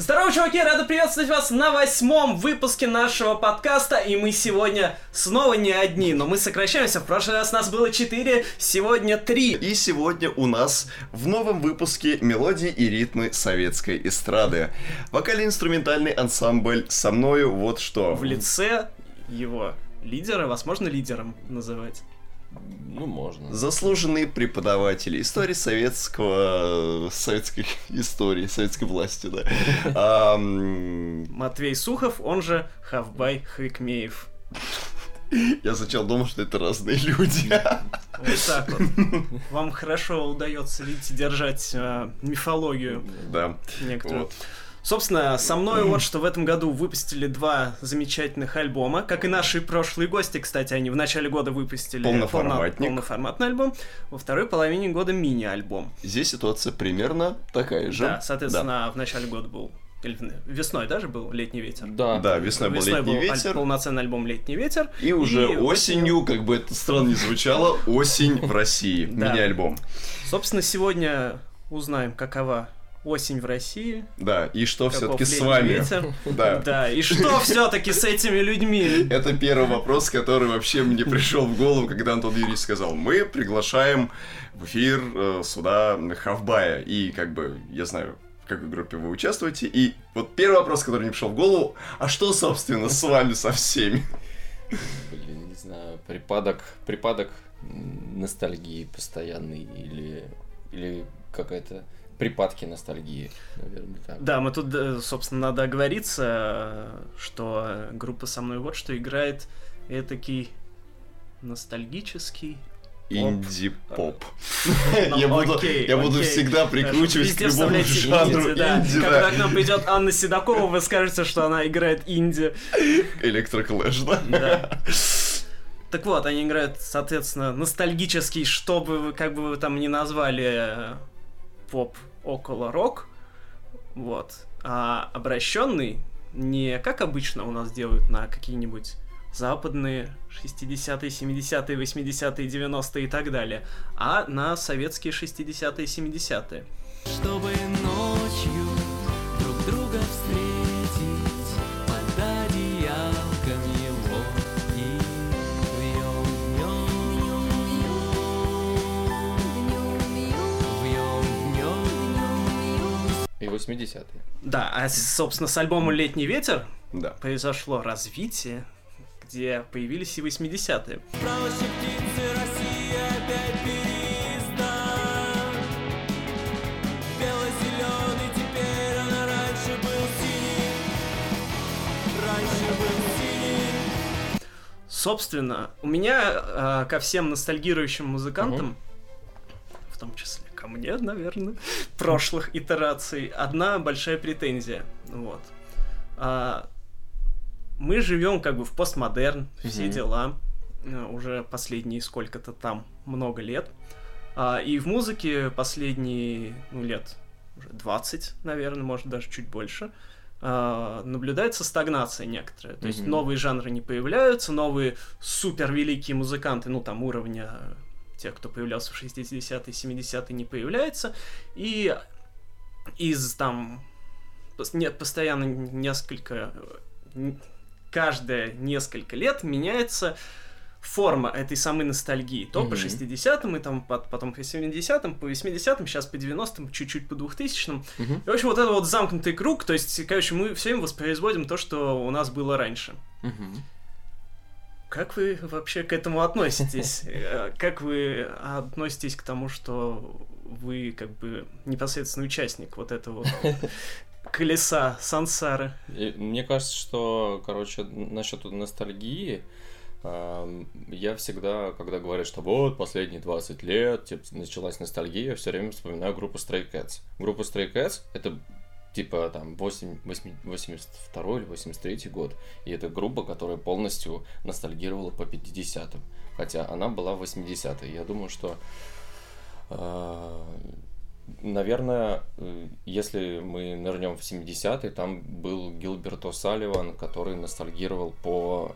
Здорово, чуваки! Рада приветствовать вас на восьмом выпуске нашего подкаста. И мы сегодня снова не одни, но мы сокращаемся. В прошлый раз нас было четыре, сегодня три. И сегодня у нас в новом выпуске мелодии и ритмы советской эстрады. Вокально-инструментальный ансамбль со мною вот что. В лице его лидера, возможно, лидером называть. Ну, можно. Заслуженные преподаватели истории советского... советской истории, советской власти, да. Матвей Сухов, он же Хавбай Хрикмеев. Я сначала думал, что это разные люди. Вот так вот. Вам хорошо удается, видите, держать э, мифологию Да. некоторую. Вот. Собственно, со мной вот что в этом году выпустили два замечательных альбома. Как и наши прошлые гости, кстати, они в начале года выпустили Полноформатник. полно- полноформатный альбом, во второй половине года мини-альбом. Здесь ситуация примерно такая же. Да, соответственно, в начале года был, или весной даже был «Летний ветер». Да. Да, весной был Весной летний был аль- ветер. полноценный альбом «Летний ветер». И уже И осенью, как бы это странно не звучало, осень в России. Да. Мини-альбом. Собственно, сегодня узнаем, какова осень в России. Да, и что все-таки с вами? ветер. Да. Да, и что все-таки с этими людьми? Это первый вопрос, который вообще мне пришел в голову, когда Антон Юрьевич сказал, мы приглашаем в эфир э, сюда Хавбая. И как бы, я знаю, в какой группе вы участвуете. И вот первый вопрос, который мне пришел в голову, а что, собственно, с вами со всеми? Блин, не знаю, припадок, припадок ностальгии постоянный или, или какая-то припадки ностальгии, наверное, так. Да, мы тут, э, собственно, надо оговориться, что группа со мной вот что играет этакий ностальгический. Инди-поп. Я буду окей, я буду окей. всегда прикручивать к любому жанру инди, да. инди, Когда да. к нам придет Анна Седокова, вы скажете, что она играет инди. Электроклэш, да? Да. Так вот, они играют, соответственно, ностальгический, что бы вы, как бы вы там ни назвали, э, поп около рок, вот, а обращенный не как обычно у нас делают на какие-нибудь западные 60-е, 70-е, 80-е, 90-е и так далее, а на советские 60-е, 70-е. Чтобы ночью 80-е. Да, а, собственно, с альбомом «Летний ветер» Да. произошло развитие, где появились и 80-е. Правоши птицы Россия опять переиздан Бело-зеленый теперь, она раньше был синий Раньше был синий Собственно, у меня а, ко всем ностальгирующим музыкантам, в том числе ко мне, наверное, прошлых итераций, одна большая претензия. Вот. А, мы живем как бы в постмодерн, все Мгм. дела, э, уже последние сколько-то там много лет. А, и в музыке последние ну, лет уже 20, наверное, может даже чуть больше, а, наблюдается стагнация некоторая. То есть Мгм. новые жанры не появляются, новые супер великие музыканты, ну там уровня тех, кто появлялся в 60-е, 70-е, не появляется. И из там постоянно несколько каждые несколько лет меняется форма этой самой ностальгии. То по Мгм. 60-м, и там по- потом по 70-м, по 80-м, сейчас по 90-м, чуть-чуть по 2000-м. Мгм. И, в общем, вот это вот замкнутый круг, то есть, короче, мы все время воспроизводим то, что у нас было раньше. Мгм. Как вы вообще к этому относитесь? Э, Как вы относитесь к тому, что вы как бы непосредственный участник вот этого колеса сансары? Мне кажется, что, короче, насчет ностальгии, я всегда, когда говорят, что вот последние 20 лет типа, началась ностальгия, я все время вспоминаю группу Stray Cats. Группа Stray Cats это типа там 8, 8 82 или 83 год. И это группа, которая полностью ностальгировала по 50-м. Хотя она была в 80-е. Я думаю, что э, наверное, э, если мы нырнем в 70-е, там был Гилберт О'Салливан, который ностальгировал по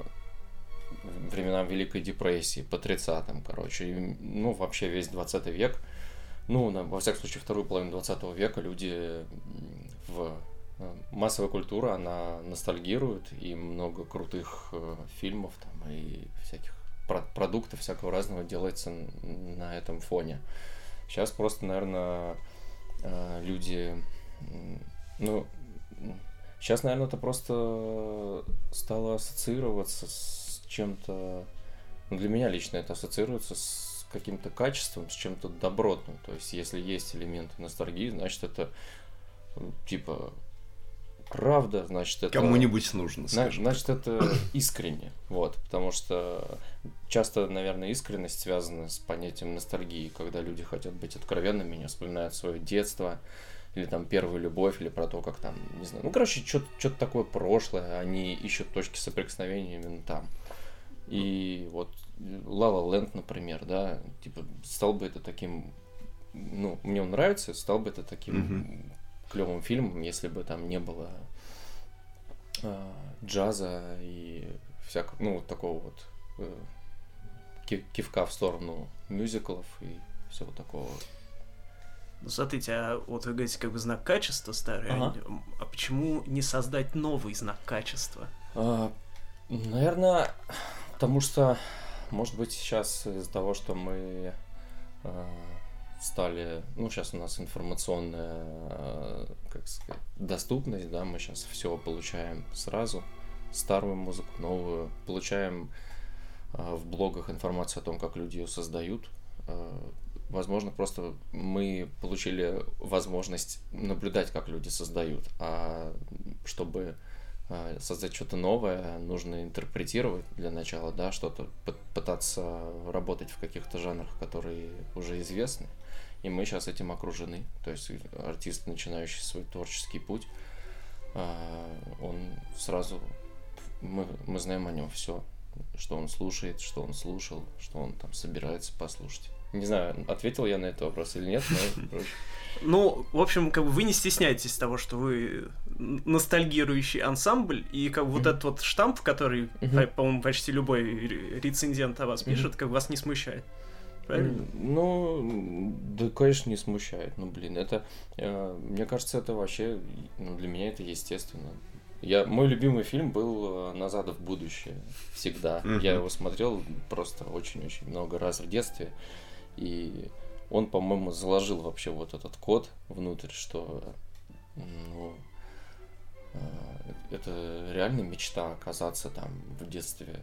временам Великой депрессии, по 30-м, короче. И, ну, вообще весь 20 век, ну, на- во всяком случае, вторую половину 20 века люди в э, массовая культура, она ностальгирует, и много крутых э, фильмов там и всяких про- продуктов всякого разного делается на этом фоне. Сейчас просто, наверное, люди, м, ну, сейчас, наверное, это просто стало ассоциироваться с чем-то, ну, для меня лично это ассоциируется с каким-то качеством, с чем-то добротным. То есть, если есть элементы ностальгии, значит, это типа правда, значит, это... Кому-нибудь нужно, скажем. Значит, это искренне, вот, потому что часто, наверное, искренность связана с понятием ностальгии, когда люди хотят быть откровенными, не вспоминают свое детство, или там первую любовь, или про то, как там, не знаю, ну, короче, что-то такое прошлое, они ищут точки соприкосновения именно там. И вот La Land, например, да, типа, стал бы это таким, ну, мне он нравится, стал бы это таким Мгм. Клевым фильмом, если бы там не было а, джаза и всякого, ну, вот такого вот э, ки- кивка в сторону мюзиклов и всего такого. Ну, смотрите, а вот вы говорите, как бы знак качества старый, а Ага. а почему не создать новый знак качества? А, наверное, потому что, может быть, сейчас из-за того, что мы а, стали, ну, сейчас у нас информационная, а, как сказать, доступность, да, мы сейчас все получаем сразу, старую музыку, новую, получаем а, в блогах информацию о том, как люди ее создают. А, Возможно, просто мы получили возможность наблюдать, как люди создают, а чтобы создать что-то новое, нужно интерпретировать для начала, да, что-то пы- пытаться работать в каких-то жанрах, которые уже известны. И мы сейчас этим окружены. То есть артист, начинающий свой творческий путь, а, он сразу мы, мы знаем о нем все, что он слушает, что он слушал, что он там собирается послушать. Не знаю, ответил я на этот вопрос или нет, но Ну, в общем, как бы вы не стесняетесь того, что вы ностальгирующий ансамбль, и как бы вот этот вот штамп, который, по-моему, почти любой ре- рецензент о вас пишет, как бы вас не смущает. Правильно? Ну, да, конечно, не смущает. Ну, блин, это, э, мне кажется, это вообще, ну, для меня это естественно. Я, мой любимый фильм был э, «Назад в будущее» всегда. Я его смотрел просто очень-очень много раз в детстве. И он, по-моему, заложил вообще вот этот код внутрь, что ну, э, это реально мечта оказаться там в детстве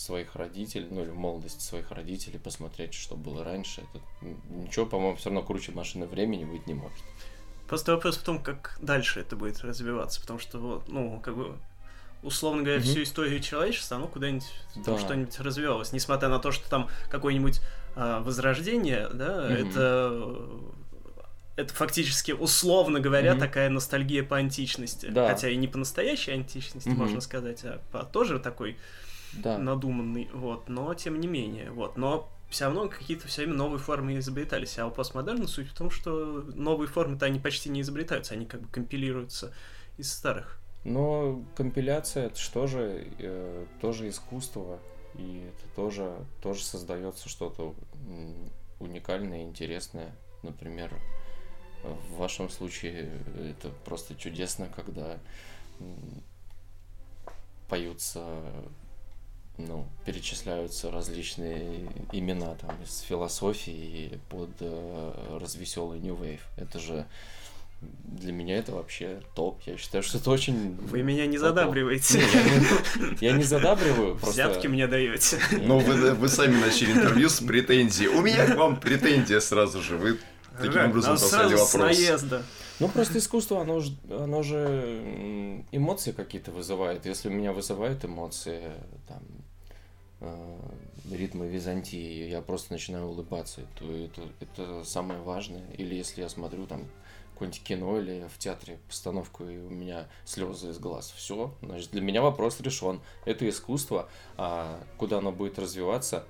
своих родителей, ну или в молодости своих родителей, посмотреть, что было раньше. Это ничего, по-моему, все равно круче машины времени быть не может. Просто вопрос в том, как дальше это будет развиваться, потому что, ну, как бы, условно говоря, Мгм. всю историю человечества, оно куда-нибудь Да. что-нибудь развивалось. Несмотря на то, что там какое-нибудь а, возрождение, да, Мгм. это это фактически, условно говоря, Мгм. такая ностальгия по античности. Да. Хотя и не по настоящей античности, Мгм. можно сказать, а по тоже такой Да. надуманный, вот, но тем не менее, вот, но все равно какие-то все время новые формы изобретались, а у постмодерна суть в том, что новые формы-то они почти не изобретаются, они как бы компилируются из старых. Но компиляция это что же э, тоже искусство, и это тоже, тоже создается что-то уникальное, интересное. Например, в вашем случае это просто чудесно, когда поются, ну, перечисляются различные имена там из философии под э, развеселый New Wave. Это же для меня это вообще топ. Я считаю, что это очень... Вы меня не задабриваете. Не, я, не, я не задабриваю, просто... Взятки мне даете. Но вы, вы сами начали интервью с претензией. У меня к вам претензия сразу же. Вы таким образом поставили вопрос. наезда. Ну, просто искусство, оно же, оно же эмоции какие-то вызывает. Если у меня вызывает эмоции, там, ритмы Византии, я просто начинаю улыбаться, то это, это самое важное. Или если я смотрю там какое-нибудь кино или в театре постановку, и у меня слезы из глаз. Все, значит, для меня вопрос решен. Это искусство, а куда оно будет развиваться,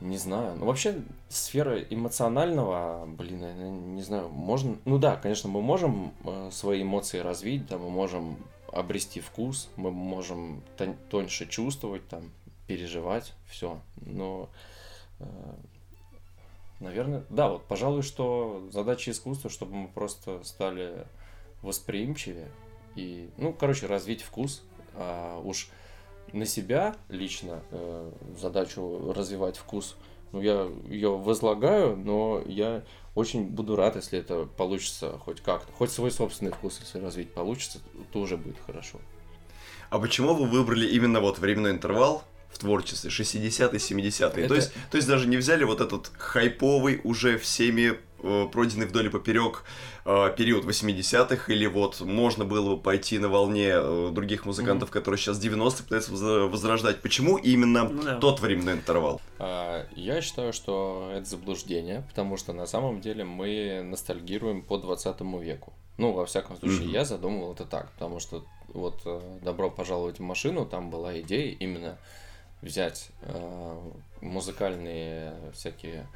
не знаю. Ну, вообще, сфера эмоционального, блин, я не знаю, можно... Ну да, конечно, мы можем э, свои эмоции развить, да, мы можем обрести вкус, мы можем тон- тоньше чувствовать, там, переживать, все. Но, э, наверное, да, вот, пожалуй, что задача искусства, чтобы мы просто стали восприимчивее и, ну, короче, развить вкус. А уж на себя лично э, задачу развивать вкус, ну, я ее возлагаю, но я очень буду рад, если это получится хоть как-то. Хоть свой собственный вкус, если развить получится, то уже будет хорошо. А почему вы выбрали именно вот временной интервал в творчестве 60-е, 70-е? То, Это- есть, то есть даже не взяли вот этот хайповый, уже всеми э, пройденный вдоль и поперек э, период 80-х, или вот можно было бы пойти на волне э, других музыкантов, которые сейчас 90-х пытаются воз- возрождать. Почему именно Ну да. тот временной интервал? А, Я считаю, что это заблуждение, потому что на самом деле мы ностальгируем по 20 веку. Ну, во всяком случае, Мгм. я задумывал это так, потому что вот э, «Добро пожаловать в машину», там была идея именно взять э, музыкальные всякие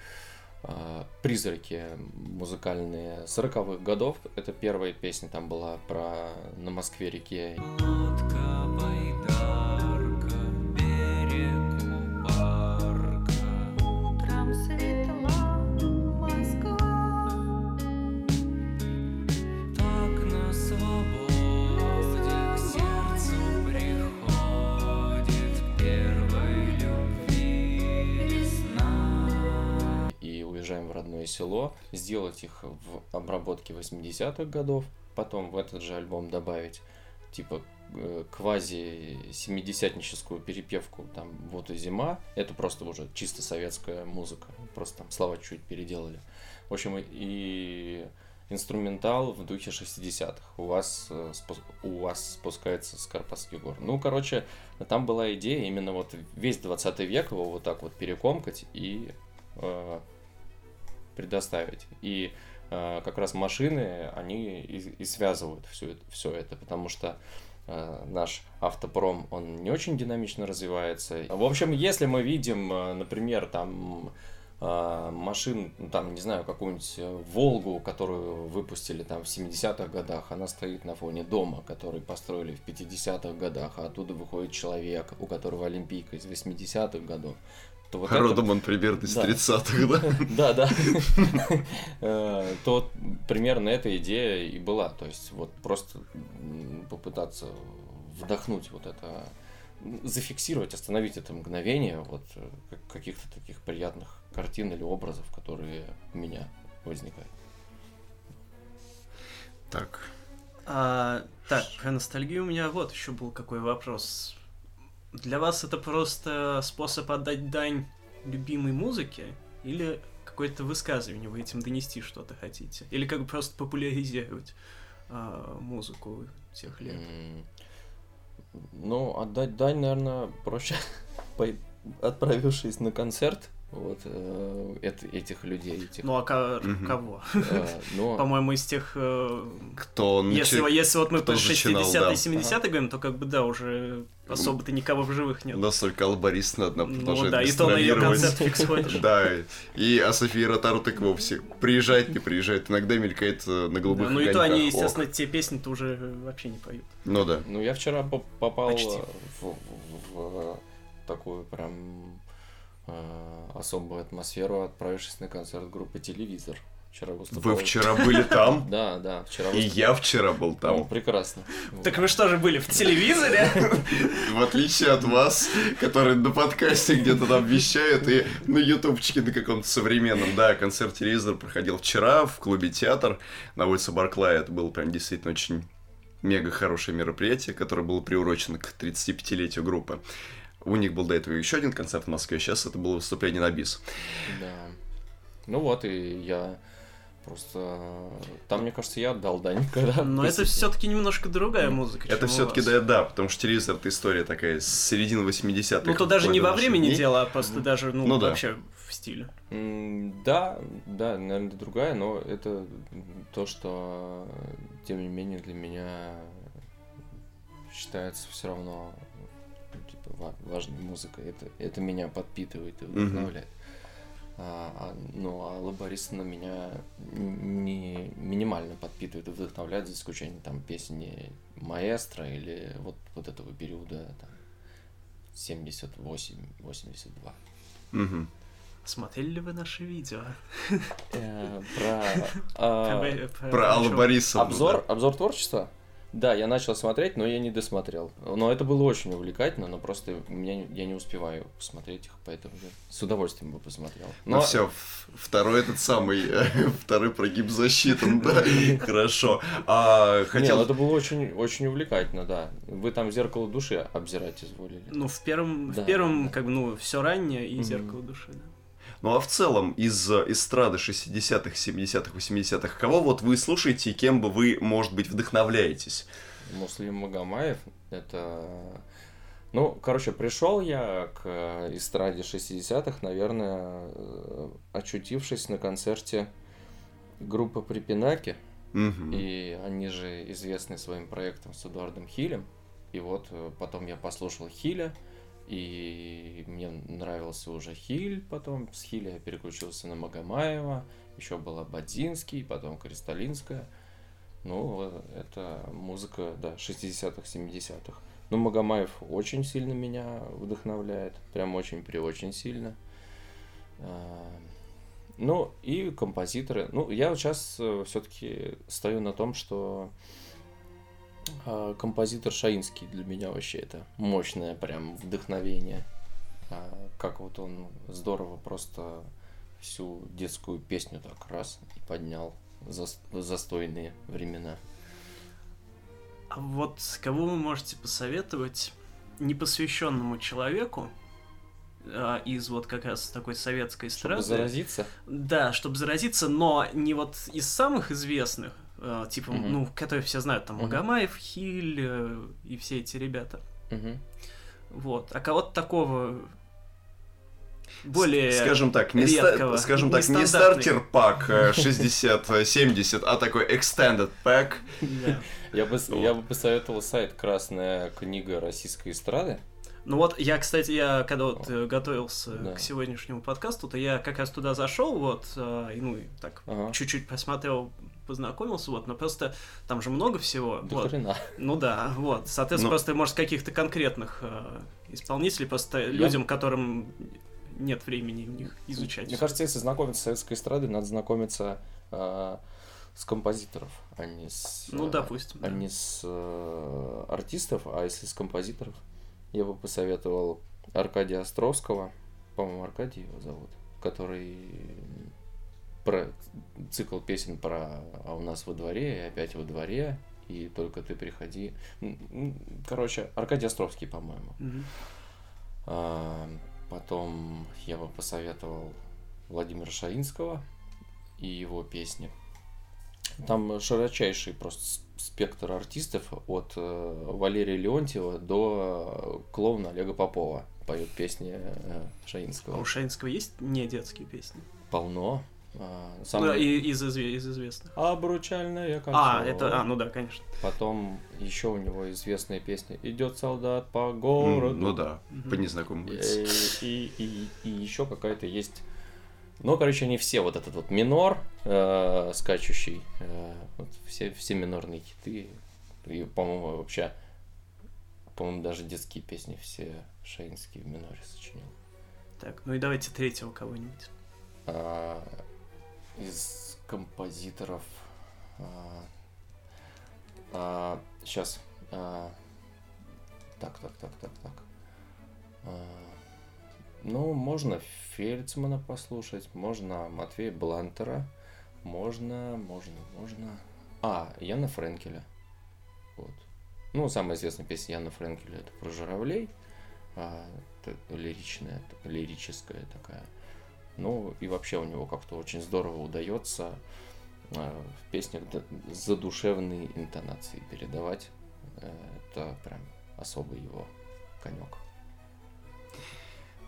э, призраки музыкальные 40-х годов. Это первая песня там была про «На Москве-реке». Лодка, село, сделать их в обработке 80-х годов, потом в этот же альбом добавить типа э, квази 70-ническую перепевку, там «Вот и зима», это просто уже чисто советская музыка, просто там слова чуть переделали. В общем, и- инструментал в духе 60-х. У вас, э, у вас спускается с Карпатских гор. Ну, короче, там была идея именно вот весь 20 век его вот так вот перекомкать и э, предоставить. И э, как раз машины, они и, и связывают все все это, потому что э, наш автопром, он не очень динамично развивается. В общем, если мы видим, э, например, там э, машин, ну, там, не знаю, какую-нибудь э, Волгу, которую выпустили там в 70-х годах, она стоит на фоне дома, который построили в 50-х годах, а оттуда выходит человек, у которого Олимпийка из 80-х годов. То вот это- Родом он примерно из Да. 30-х, да? да, да. Э, То вот примерно эта идея и была. То есть вот просто попытаться вдохнуть вот это, зафиксировать, остановить это мгновение вот э, как- каких-то таких приятных картин или образов, которые у меня возникают. Так. А, так, про ностальгию у меня вот еще был какой вопрос. Для вас это просто способ отдать дань любимой музыке? Или какое-то высказывание, вы этим донести что-то хотите? Или как бы просто популяризировать а, музыку тех лет? М, Ну, отдать дань, наверное, проще, отправившись на концерт вот э, эт- этих людей, этих, Ну а ко- Мгм. кого? э, но- По-моему, из тех... э, Кто Если, начи- если вот мы кто про начинал, 60-е, да. 70-е говорим, то как бы да, уже особо-то никого в живых нет. Настолько Албарис надо Ну продолжать да, и то на ее концерт фиг сходишь. Да, и а София Ротару так вовсе приезжает, не приезжает, иногда мелькает э, на голубых ну и то они, естественно, те песни-то уже вообще не поют. Ну да. Ну, я вчера поп- попал в, в- в такую прям э, особую атмосферу, отправившись на концерт группы Телевизор. Вчера выступал. Вы вчера были там, Да, да, вчера и я вчера был Ну, там. прекрасно. Так вы что же были в телевизоре? В отличие от вас, которые на подкасте где-то там вещают, и на ютубчике на каком-то современном, да, концерт телевизор проходил вчера в клубе театр на улице Барклая. Это было прям действительно очень мега хорошее мероприятие, которое было приурочено к 35-летию группы. У них был до этого еще один концерт в Москве, сейчас это было выступление на бис. Да. Ну вот, и я просто... Там, мне кажется, я отдал дань, когда... Но это все-таки немножко другая музыка. Это все-таки да, да, потому что телевизор это история такая с середины 80-х. Ну то даже не во времени дней. дело, а просто даже, ну, Ну да. вообще в стиле. Да, да, наверное, другая, но это то, что, тем не менее, для меня считается все равно типа, ва- важной музыкой. Это, это меня подпитывает и вдохновляет. А, ну, а Лаборис на меня не минимально подпитывает и вдохновляет, за исключением там песни Маэстро или вот, вот этого периода там 78-82. Мгм. Смотрели ли вы наши видео? Э, Про... а, Про- Про Аллу? Борисовну. Обзор, обзор творчества? Да, я начал смотреть, но я не досмотрел. Но это было очень увлекательно, но просто меня, не- я не успеваю посмотреть их, поэтому я с удовольствием бы посмотрел. Ну все, второй этот самый, второй прогиб засчитан, да, хорошо. А, Не, хотел... ну это было очень, очень увлекательно, да. Вы там зеркало души обзирать изволили. Ну, в первом, Да, в первом, да. как бы, ну, все раннее и зеркало души, да. Ну а в целом из э, эстрады 60-х, 70-х, 80-х, кого вот вы слушаете и кем бы вы, может быть, вдохновляетесь? Муслим Магомаев, это... Ну, короче, пришел я к э, эстраде 60-х, наверное, э, очутившись на концерте группы Припинаки. Мгм. И они же известны своим проектом с Эдуардом Хилем. И вот потом я послушал Хиля, и мне нравился уже Хиль потом. С Хиля я переключился на Магомаева, еще была Бадзинский, потом Кристалинская. Ну, э, это музыка, да, 60-х, 70-х. Ну, Магомаев очень сильно меня вдохновляет, прям очень при очень сильно. А, Ну, и композиторы. Ну, я сейчас все-таки стою на том, что композитор Шаинский для меня вообще это мощное прям вдохновение. А, Как вот он здорово просто всю детскую песню так раз и поднял в застойные времена. А вот кого вы можете посоветовать непосвященному человеку а, из вот как раз такой советской Чтобы эстрады? заразиться. Да, чтобы заразиться, но не вот из самых известных, а, типа, Мгм. ну, которые все знают, там, Мгм. Магомаев, Хиль э, и все эти ребята. Мгм. Вот. А кого-то такого более... Скажем так, не, ста- редкого, скажем так, не стартер пак э, 60-70, а такой extended pack. Да. Я бы, я бы посоветовал сайт «Красная книга российской эстрады». Ну вот, я, кстати, я когда вот э, готовился Да. к сегодняшнему подкасту, то я как раз туда зашел, вот, э, и, ну, и так Ага. чуть-чуть посмотрел, познакомился, вот, но просто там же много всего. До вот. хрена. Ну да, вот. Соответственно, Ну- просто, может, каких-то конкретных э, исполнителей, просто людям, которым нет времени в них изучать. Мне кажется, если знакомиться с советской эстрадой, надо знакомиться а, с композиторов, а не с... Ну, а, допустим, А да. не с э, артистов, а если с композиторов, я бы посоветовал Аркадия Островского, по-моему, Аркадий его зовут, который про цикл песен про «А у нас во дворе» и «Опять во дворе», и «Только ты приходи». Короче, Аркадий Островский, по-моему. А, Потом я бы посоветовал Владимира Шаинского и его песни. Там широчайший просто спектр артистов от э, Валерия Леонтьева до клоуна Олега Попова поет песни э, А Шаинского. у Шаинского есть не детские песни? Полно. А, Ну, самое- и- из, изве- из известных. Обручальное кольцо. А, это, а, ну да, конечно. Потом еще у него известная песня «Идет солдат по городу». Ну да, Мгм. по незнакомым лицам. И, и, и, еще какая-то есть. Ну, короче, они все вот этот вот минор э, скачущий, э, вот все, все минорные хиты. И, по-моему, вообще, по-моему, даже детские песни все Шаинский в миноре сочинил. Так, ну и давайте третьего кого-нибудь. А, из композиторов. сейчас. так, так, так, так, так. А, ну, можно Фельдсмана послушать, можно Матвея Блантера, можно, можно, можно. А, Яна Френкеля. Вот. Ну, самая известная песня Яна Френкеля это про журавлей. А, это лиричная, лирическая такая. Ну, и вообще у него как-то очень здорово удается э, в песнях задушевные интонации передавать. Э, Это прям особый его конек.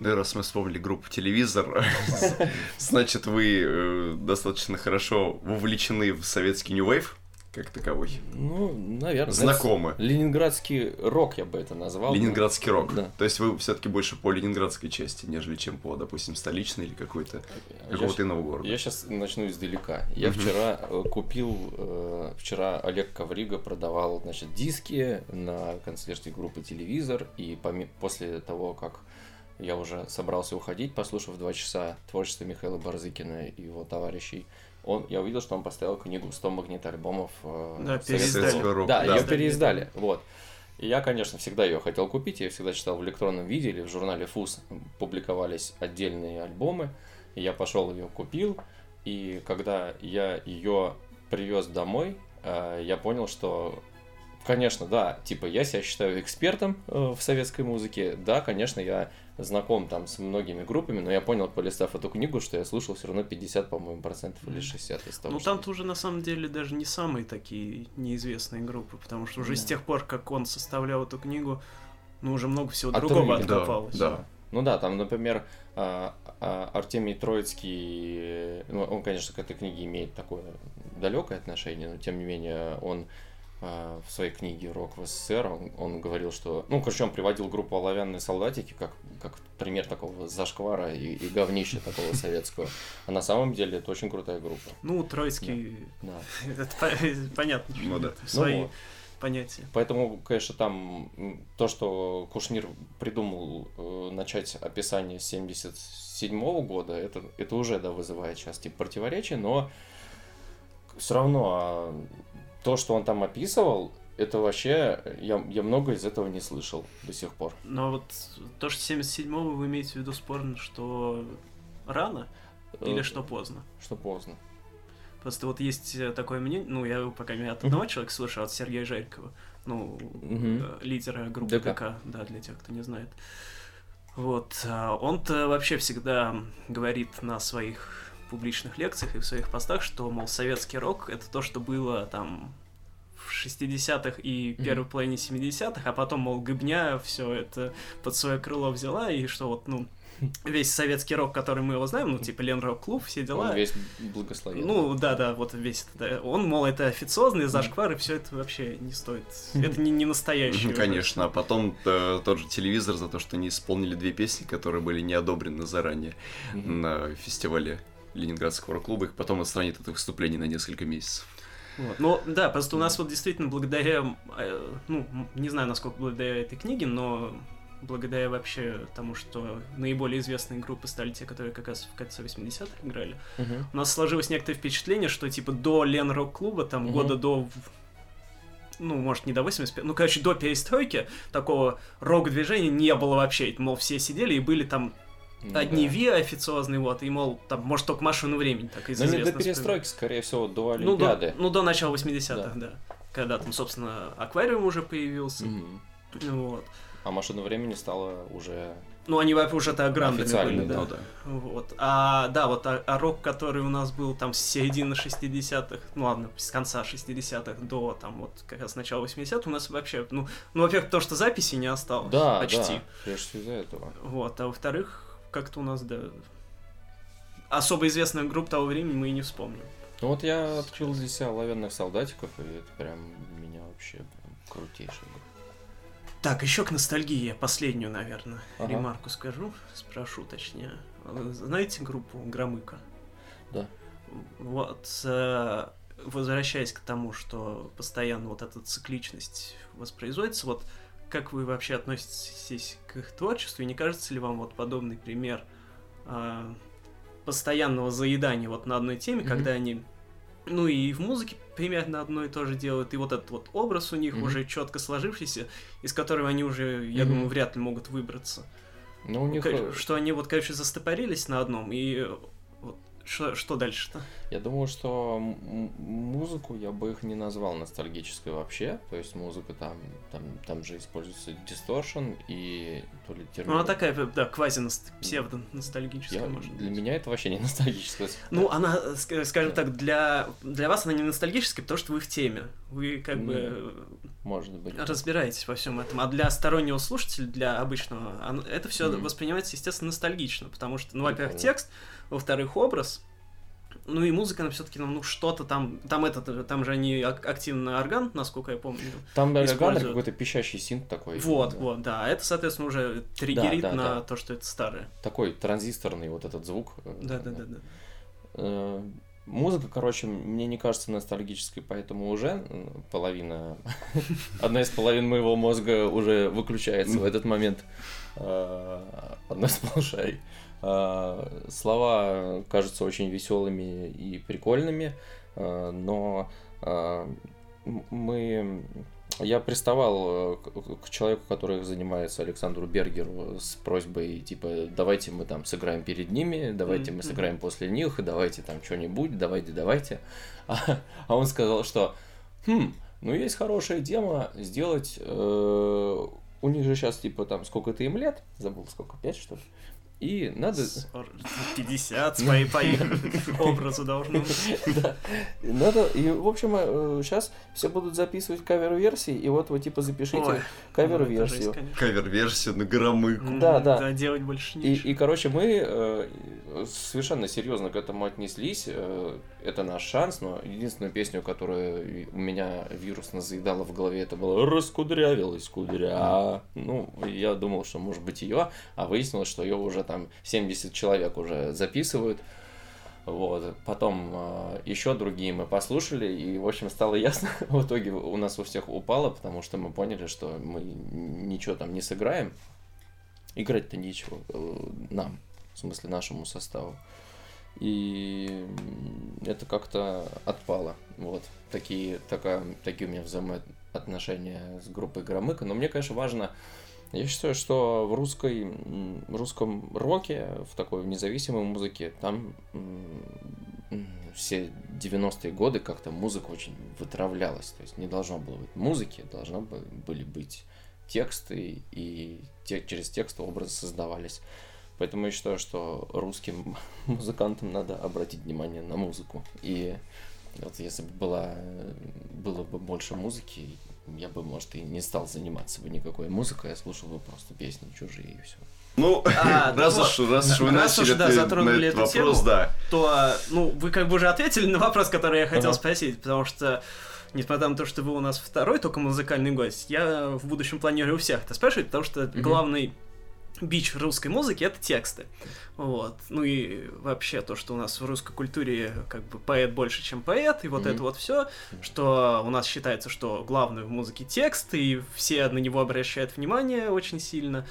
Да, и раз мы вспомнили группу «Телевизор», значит, вы э, достаточно хорошо вовлечены в советский New Wave, как таковой. Ну, наверное. Знакомы. Ленинградский рок я бы это назвал. Ленинградский рок. Да. То есть вы все-таки больше по ленинградской части, нежели чем по, допустим, столичной или какой-то какого-то иного города. Я сейчас начну издалека. Я вчера э, купил, э, вчера Олег Коврига продавал, значит, диски на концерте группы «Телевизор», и после того, как я уже собрался уходить, послушав два часа творчества Михаила Барзыкина и его товарищей. Он, я увидел, что он поставил книгу 100 магнит-альбомов э, Да, советского- переиздали. Рока, Да, да. ее переиздали, вот. И я, конечно, всегда ее хотел купить, я всегда читал в электронном виде или в журнале ФУС публиковались отдельные альбомы. И я пошел ее купил, и когда я ее привез домой, э, я понял, что, конечно, да, типа я себя считаю экспертом э, в советской музыке, да, конечно, я знаком там с многими группами, но я понял, полистав эту книгу, что я слушал все равно 50, по-моему, процентов или 60 из того, Ну там-то уже на самом деле даже не самые такие неизвестные группы, потому что уже с Да. тех пор, как он составлял эту книгу, ну уже много всего А другого Трумин, да, откопалось. да. Ну да, там, например, а, а, Артемий Троицкий, ну, он, конечно, к этой книге имеет такое далекое отношение, но тем не менее он в своей книге «Рок в СССР» он, он говорил, что... Ну, короче, он приводил группу «Оловянные солдатики» как, как пример такого зашквара и, и говнища такого советского. А на самом деле это очень крутая группа. Ну, Троицкий, Да. это понятно, Ну да. свои вот. понятия. Поэтому, конечно, там то, что Кушнир придумал э, начать описание с 77 года, это, это уже, да, вызывает сейчас типа противоречия, но все равно а, то, что он там описывал, это вообще, я, я много из этого не слышал до сих пор. Но вот то, что 77-го вы имеете в виду спорно, что рано или Э, что поздно? Что поздно. Просто вот есть э, такое мнение, ну, я пока не от одного человека слышал, от Сергея Жарикова, ну, э, лидера группы ДК. ДК, да, для тех, кто не знает. Вот, а он-то вообще всегда говорит на своих публичных лекциях и в своих постах, что, мол, советский рок — это то, что было там в 60-х и первой половине 70-х, а потом, мол, Гыбня все это под свое крыло взяла, и что вот, ну, весь советский рок, который мы его знаем, ну, типа Лен Рок Клуб, все дела. Он весь благословен. Ну, да, да, вот весь это. Он, мол, это официозный зашквар, и все это вообще не стоит. Это не, не настоящий. Ну, Конечно, а потом э, тот же телевизор за то, что не исполнили две песни, которые были не одобрены заранее на фестивале Ленинградского рок-клуба, их потом отстранит от выступлений на несколько месяцев. Вот. Ну, да, просто у нас вот действительно благодаря, э, ну, не знаю, насколько благодаря этой книге, но благодаря вообще тому, что наиболее известные группы стали те, которые как раз в конце 80-х играли, Мгм. у нас сложилось некоторое впечатление, что, типа, до Лен Рок-клуба, там, Мгм. года до... Ну, может, не до 85 ну, короче, до перестройки такого рок-движения не было вообще. Мол, все сидели и были там Ну одни да. Ви официозные, вот, и, мол, там, может, только машину времени так из Ну, не до перестройки, скорее всего, до Ну до, Олимпиады. ну, до начала 80-х, да. Когда там, собственно, аквариум уже появился. Мгм. Вот. А машина времени стала уже... Ну, они вообще уже тогда грандами были, да. Ну да. Вот. А, да, вот а, а рок, который у нас был там с середины 60-х, ну ладно, с конца 60-х до там вот как раз начала 80-х, у нас вообще, ну, ну во-первых, то, что записи не осталось. Да, почти. да, прежде всего из-за этого. Вот, а во-вторых, как-то у нас, да, особо известных групп того времени мы и не вспомним. Ну вот я открыл себя оловянных солдатиков, и это прям меня вообще прям крутейшая игра. Так, еще к ностальгии я последнюю, наверное, Ага. ремарку скажу, спрошу точнее. Знаете группу Громыка? Да. Вот, э, возвращаясь к тому, что постоянно вот эта цикличность воспроизводится, вот как вы вообще относитесь к их творчеству, и не кажется ли вам вот подобный пример а, постоянного заедания вот на одной теме, Мгм. когда они, ну и в музыке примерно одно и то же делают, и вот этот вот образ у них Мгм. уже четко сложившийся, из которого они уже, я Мгм. думаю, вряд ли могут выбраться. Ну, у них, э, Что они вот, короче, застопорились на одном, и э, что, что дальше-то? я думаю, что музыку я бы их не назвал ностальгической вообще. То есть музыка там, там, там же используется дисторшн и то ли термин... Ну, она такая, да, квази-псевдо-ностальгическая, Я- может Для быть. меня это вообще не ностальгическая. Ну, она, э, ск- скажем так, для, для вас она не ностальгическая, потому что вы в теме. Вы как Ну, бы э, Может быть. разбираетесь во всем этом. А для стороннего слушателя, для обычного, это все Мгм. воспринимается, естественно, ностальгично, потому что, ну, во-первых, текст, во-вторых, образ, ну и музыка, она все-таки, ну, что-то там, там этот, там же они ак- активно орган, насколько я помню. Там используют. какой-то пищащий синт такой. Вот, да. вот, да. Это, соответственно, уже триггерит Да, да, на да. то, что это старое. Такой транзисторный вот этот звук. э, Да, да, да, да. Э, Музыка, короче, мне не кажется ностальгической, поэтому уже половина, одна из половин моего мозга уже выключается в этот момент. А, Одна сплошай. А, Слова кажутся очень веселыми и прикольными, а, но м- мы... Я приставал э, к человеку, который занимается Александру Бергеру с просьбой, типа, давайте мы там сыграем перед ними, давайте мы сыграем после них, давайте там что-нибудь, давайте, давайте. А, а он сказал, что, хм, ну есть хорошая тема сделать, э, у них же сейчас, типа, там, сколько-то им лет, забыл, сколько, пять, что ли? И надо... 50 свои по их образу должно быть. Да. Надо, и, в общем, сейчас все будут записывать кавер-версии, и вот вы, типа, запишите кавер-версию. ну. Кавер-версию на громыку. Да, да. Да, делать больше И, нечего. и, короче, мы э, совершенно серьезно к этому отнеслись. Э, это наш шанс, но единственную песню, которую у меня вирусно заедала в голове, это было «Раскудрявилась кудря». Ну, я думал, что может быть ее, а выяснилось, что ее уже там 70 человек уже записывают. Вот. Потом э, еще другие мы послушали, и, в общем, стало ясно. В итоге у нас у всех упало, потому что мы поняли, что мы ничего там не сыграем. Играть-то нечего э, нам, в смысле нашему составу. И это как-то отпало. Вот. Такие, такая, такие у меня взаимоотношения с группой Громыка. Но мне, конечно, важно я считаю, что в русской, русском роке, в такой независимой музыке, там все 90-е годы как-то музыка очень вытравлялась. То есть не должно было быть музыки, должны бы- были быть тексты, и те- через тексты образы создавались. Поэтому я считаю, что русским музыкантам надо обратить внимание на музыку. И вот если бы была, было бы больше музыки, я бы, может, и не стал заниматься бы никакой музыкой, я слушал бы просто песни чужие и все. Ну, А, раз так уж, вот, раз уж вы раз начали уж, да, ты- затронули этот эту вопрос, тему. да. то, ну, вы как бы уже ответили на вопрос, который я хотел Ага. спросить, потому что, несмотря на то, что вы у нас второй только музыкальный гость, я в будущем планирую у всех это спрашивать, потому что Мгм. главный бич русской музыки — это тексты. Вот. Ну и вообще то, что у нас в русской культуре как бы поэт больше, чем поэт, и вот Мгм. это вот все, что у нас считается, что главное в музыке текст, и все на него обращают внимание очень сильно.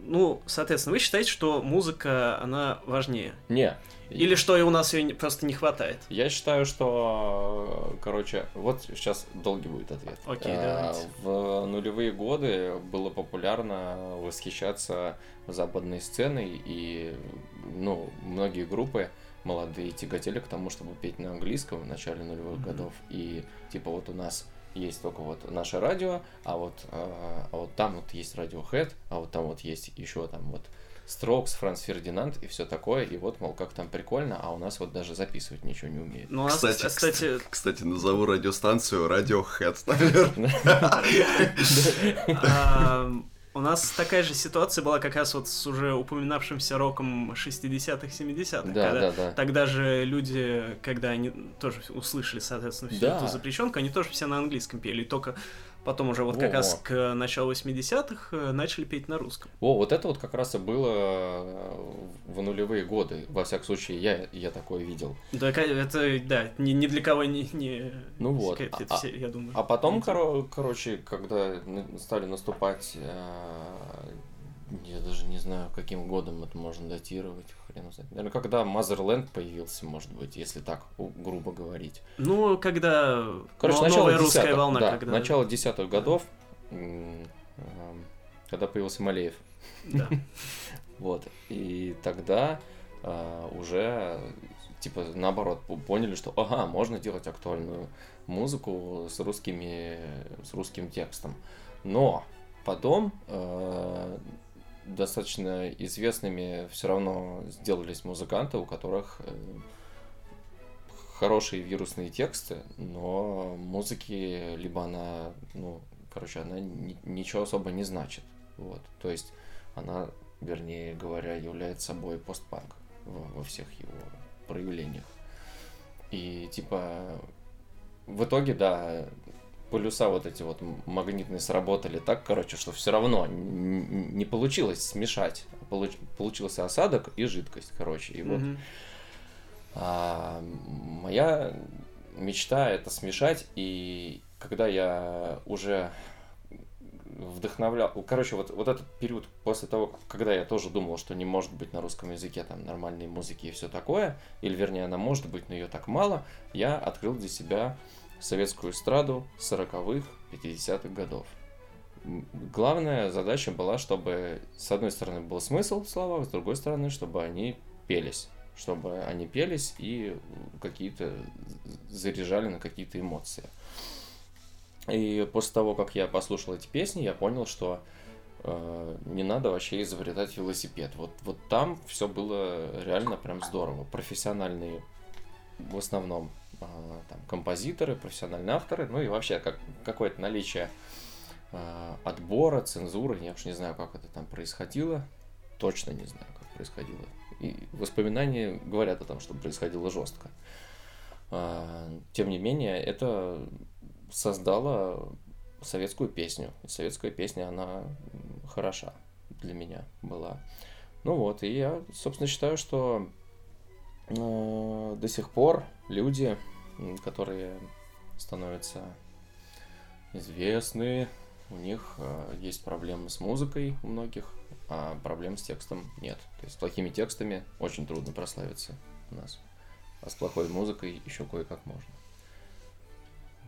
Ну, соответственно, вы считаете, что музыка, она важнее? Не. Или что и у нас ее просто не хватает? Я считаю, что, короче, вот сейчас долгий будет ответ. Окей, А, давайте. В нулевые годы было популярно восхищаться западной сценой, и, ну, многие группы молодые тяготели к тому, чтобы петь на английском в начале нулевых Мгм. годов. И, типа, вот у нас есть только вот наше радио, а вот, а, а вот там вот есть Radiohead, а вот там вот есть еще там вот Strokes, Франц Фердинанд и все такое, и вот, мол, как там прикольно, а у нас вот даже записывать ничего не умеет. Ну, у нас, Кстати, кстати, Кстати, назову радиостанцию Radiohead, наверное. у нас такая же ситуация была как раз вот с уже упоминавшимся роком 60-х, 70-х. Да, когда да, да. Тогда же люди, когда они тоже услышали, соответственно, всю Да. эту запрещенку, они тоже все на английском пели. И только потом уже вот как Во-во. раз к началу 80-х э, начали петь на русском. О, вот это вот как раз и было э, в нулевые годы. Во всяком случае, я, я такое видел. Да, это, да, ни, ни для кого не, не Ну вот. секрет, это а- все, я думаю. А потом, коро- короче, когда стали наступать, э, я даже не знаю, каким годом это можно датировать, хрен знает. Наверное, когда Motherland появился, может быть, если так грубо говорить. Ну, когда Короче, начало новая русская десятых, волна, да, когда... начало десятых годов, эм, когда появился Малеев. Да. Вот. И тогда а, уже, типа, наоборот, по- поняли, что, ага, можно делать актуальную музыку с русскими, с русским текстом. Но потом э, достаточно известными все равно сделались музыканты, у которых э, хорошие вирусные тексты, но музыки либо она, ну, короче, она ни- ничего особо не значит. Вот. То есть она, вернее говоря, является собой постпанк во, во всех его проявлениях. И типа в итоге, да, полюса вот эти вот магнитные сработали так, короче, что все равно не получилось смешать. Получ- получился осадок и жидкость, короче. И вот. А моя мечта это смешать, и когда я уже вдохновлял... Короче, вот, вот этот период после того, когда я тоже думал, что не может быть на русском языке там нормальной музыки и все такое, или вернее она может быть, но ее так мало, я открыл для себя советскую эстраду 40-х, 50-х годов. Главная задача была, чтобы с одной стороны был смысл в словах, с другой стороны, чтобы они пелись. Чтобы они пелись и какие-то заряжали на какие-то эмоции. И после того, как я послушал эти песни, я понял, что э, не надо вообще изобретать велосипед. Вот, вот там все было реально прям здорово. Профессиональные в основном там, композиторы, профессиональные авторы, ну и вообще как, какое-то наличие э, отбора, цензуры, я уж не знаю, как это там происходило, точно не знаю, как происходило. И воспоминания говорят о том, что происходило жестко. А, Тем не менее, это создало советскую песню. И советская песня, она хороша для меня была. Ну вот, и я, собственно, считаю, что э, до сих пор люди, которые становятся известны, у них э, есть проблемы с музыкой у многих, а проблем с текстом нет. То есть с плохими текстами очень трудно прославиться у нас. А с плохой музыкой еще кое-как можно.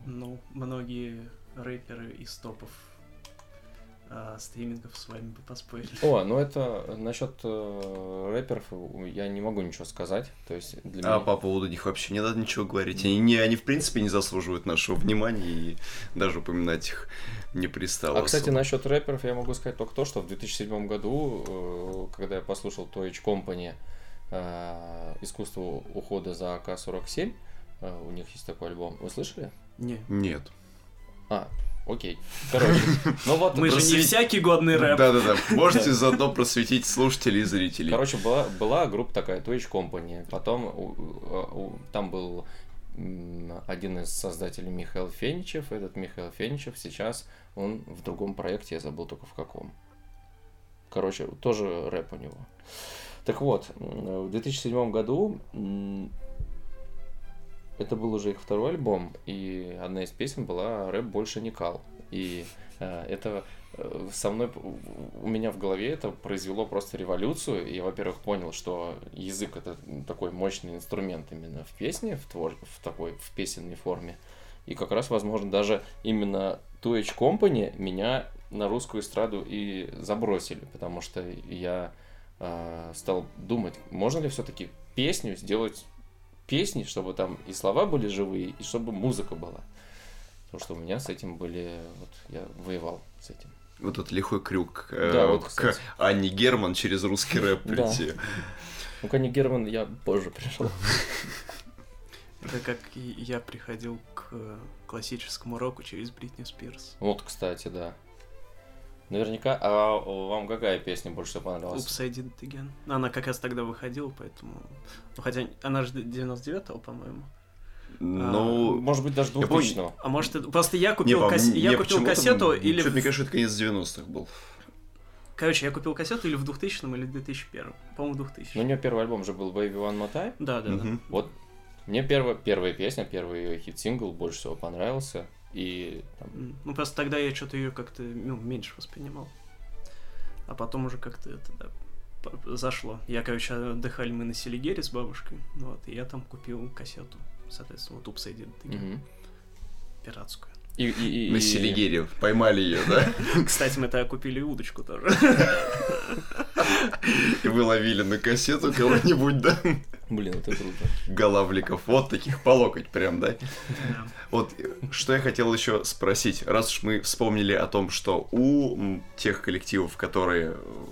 Ну, многие рэперы из топов а, стримингов с вами бы поспорили. О, ну это насчет э, рэперов у- я не могу ничего сказать. То есть для А меня... по поводу них вообще не надо ничего говорить. Они, не, они в принципе не заслуживают нашего внимания, и даже упоминать их не пристало. А, кстати, особо. насчет рэперов я могу сказать только то, что в 2007 году, э, когда я послушал Toy Company э, «Искусство ухода за АК-47», э, у них есть такой альбом. Вы слышали? Не. Нет. А, окей. Короче, ну вот... Мы же не просвет- всякий годный рэп. Да-да-да. Можете заодно просветить слушателей и зрителей. Короче, была, была группа такая, Twitch Company. Потом у- у- там был один из создателей Михаил Феничев. Этот Михаил Феничев сейчас, он в другом проекте, я забыл только в каком. Короче, тоже рэп у него. Так вот, в 2007 году это был уже их второй альбом, и одна из песен была «Рэп больше не кал». И э, это э, со мной, у меня в голове это произвело просто революцию. И я, во-первых, понял, что язык это такой мощный инструмент именно в песне, в, твор... в такой, в песенной форме. И как раз, возможно, даже именно Two H Company меня на русскую эстраду и забросили, потому что я э, стал думать, можно ли все-таки песню сделать песни, чтобы там и слова были живые, и чтобы музыка была. Потому что у меня с этим были... Вот я воевал с этим. Вот этот лихой крюк э, Да, вот, к кстати. Анне Герман через русский рэп Да. прийти. Ну, Канни Герман я позже пришел. Это как и я приходил к классическому року через Бритни Спирс. Вот, кстати, да. Наверняка. А вам какая песня больше всего понравилась? Oops, I did it again. Она как раз тогда выходила, поэтому... Ну, хотя она же 99-го, по-моему. Ну, Может быть, даже Я помню. 2000 А может, это... просто я не, купил, по кас- я купил кассету или... в- мне кажется, это конец 90-х был. Короче, я купил кассету или в 2000 или в 2001 По-моему, в 2000 Ну, у нее первый альбом же был Baby One More Time. Да, да, Мгм. Вот мне первая, первая песня, первый ее хит-сингл больше всего понравился. И там, Ну, просто тогда я что-то ее как-то ну, меньше воспринимал. А потом уже как-то это, да, зашло. Я, короче, отдыхали мы на Селигере с бабушкой, вот, и я там купил кассету, соответственно, вот again, мгм. пиратскую. И, и, и- На и- Селигере поймали ее, да? Кстати, мы тогда купили удочку тоже. И вы ловили на кассету кого-нибудь, да? Блин, это круто. Голавликов, вот таких по локоть прям, да? Да. Вот, э, что я хотел еще спросить. Раз уж мы вспомнили о том, что у тех коллективов, которые э,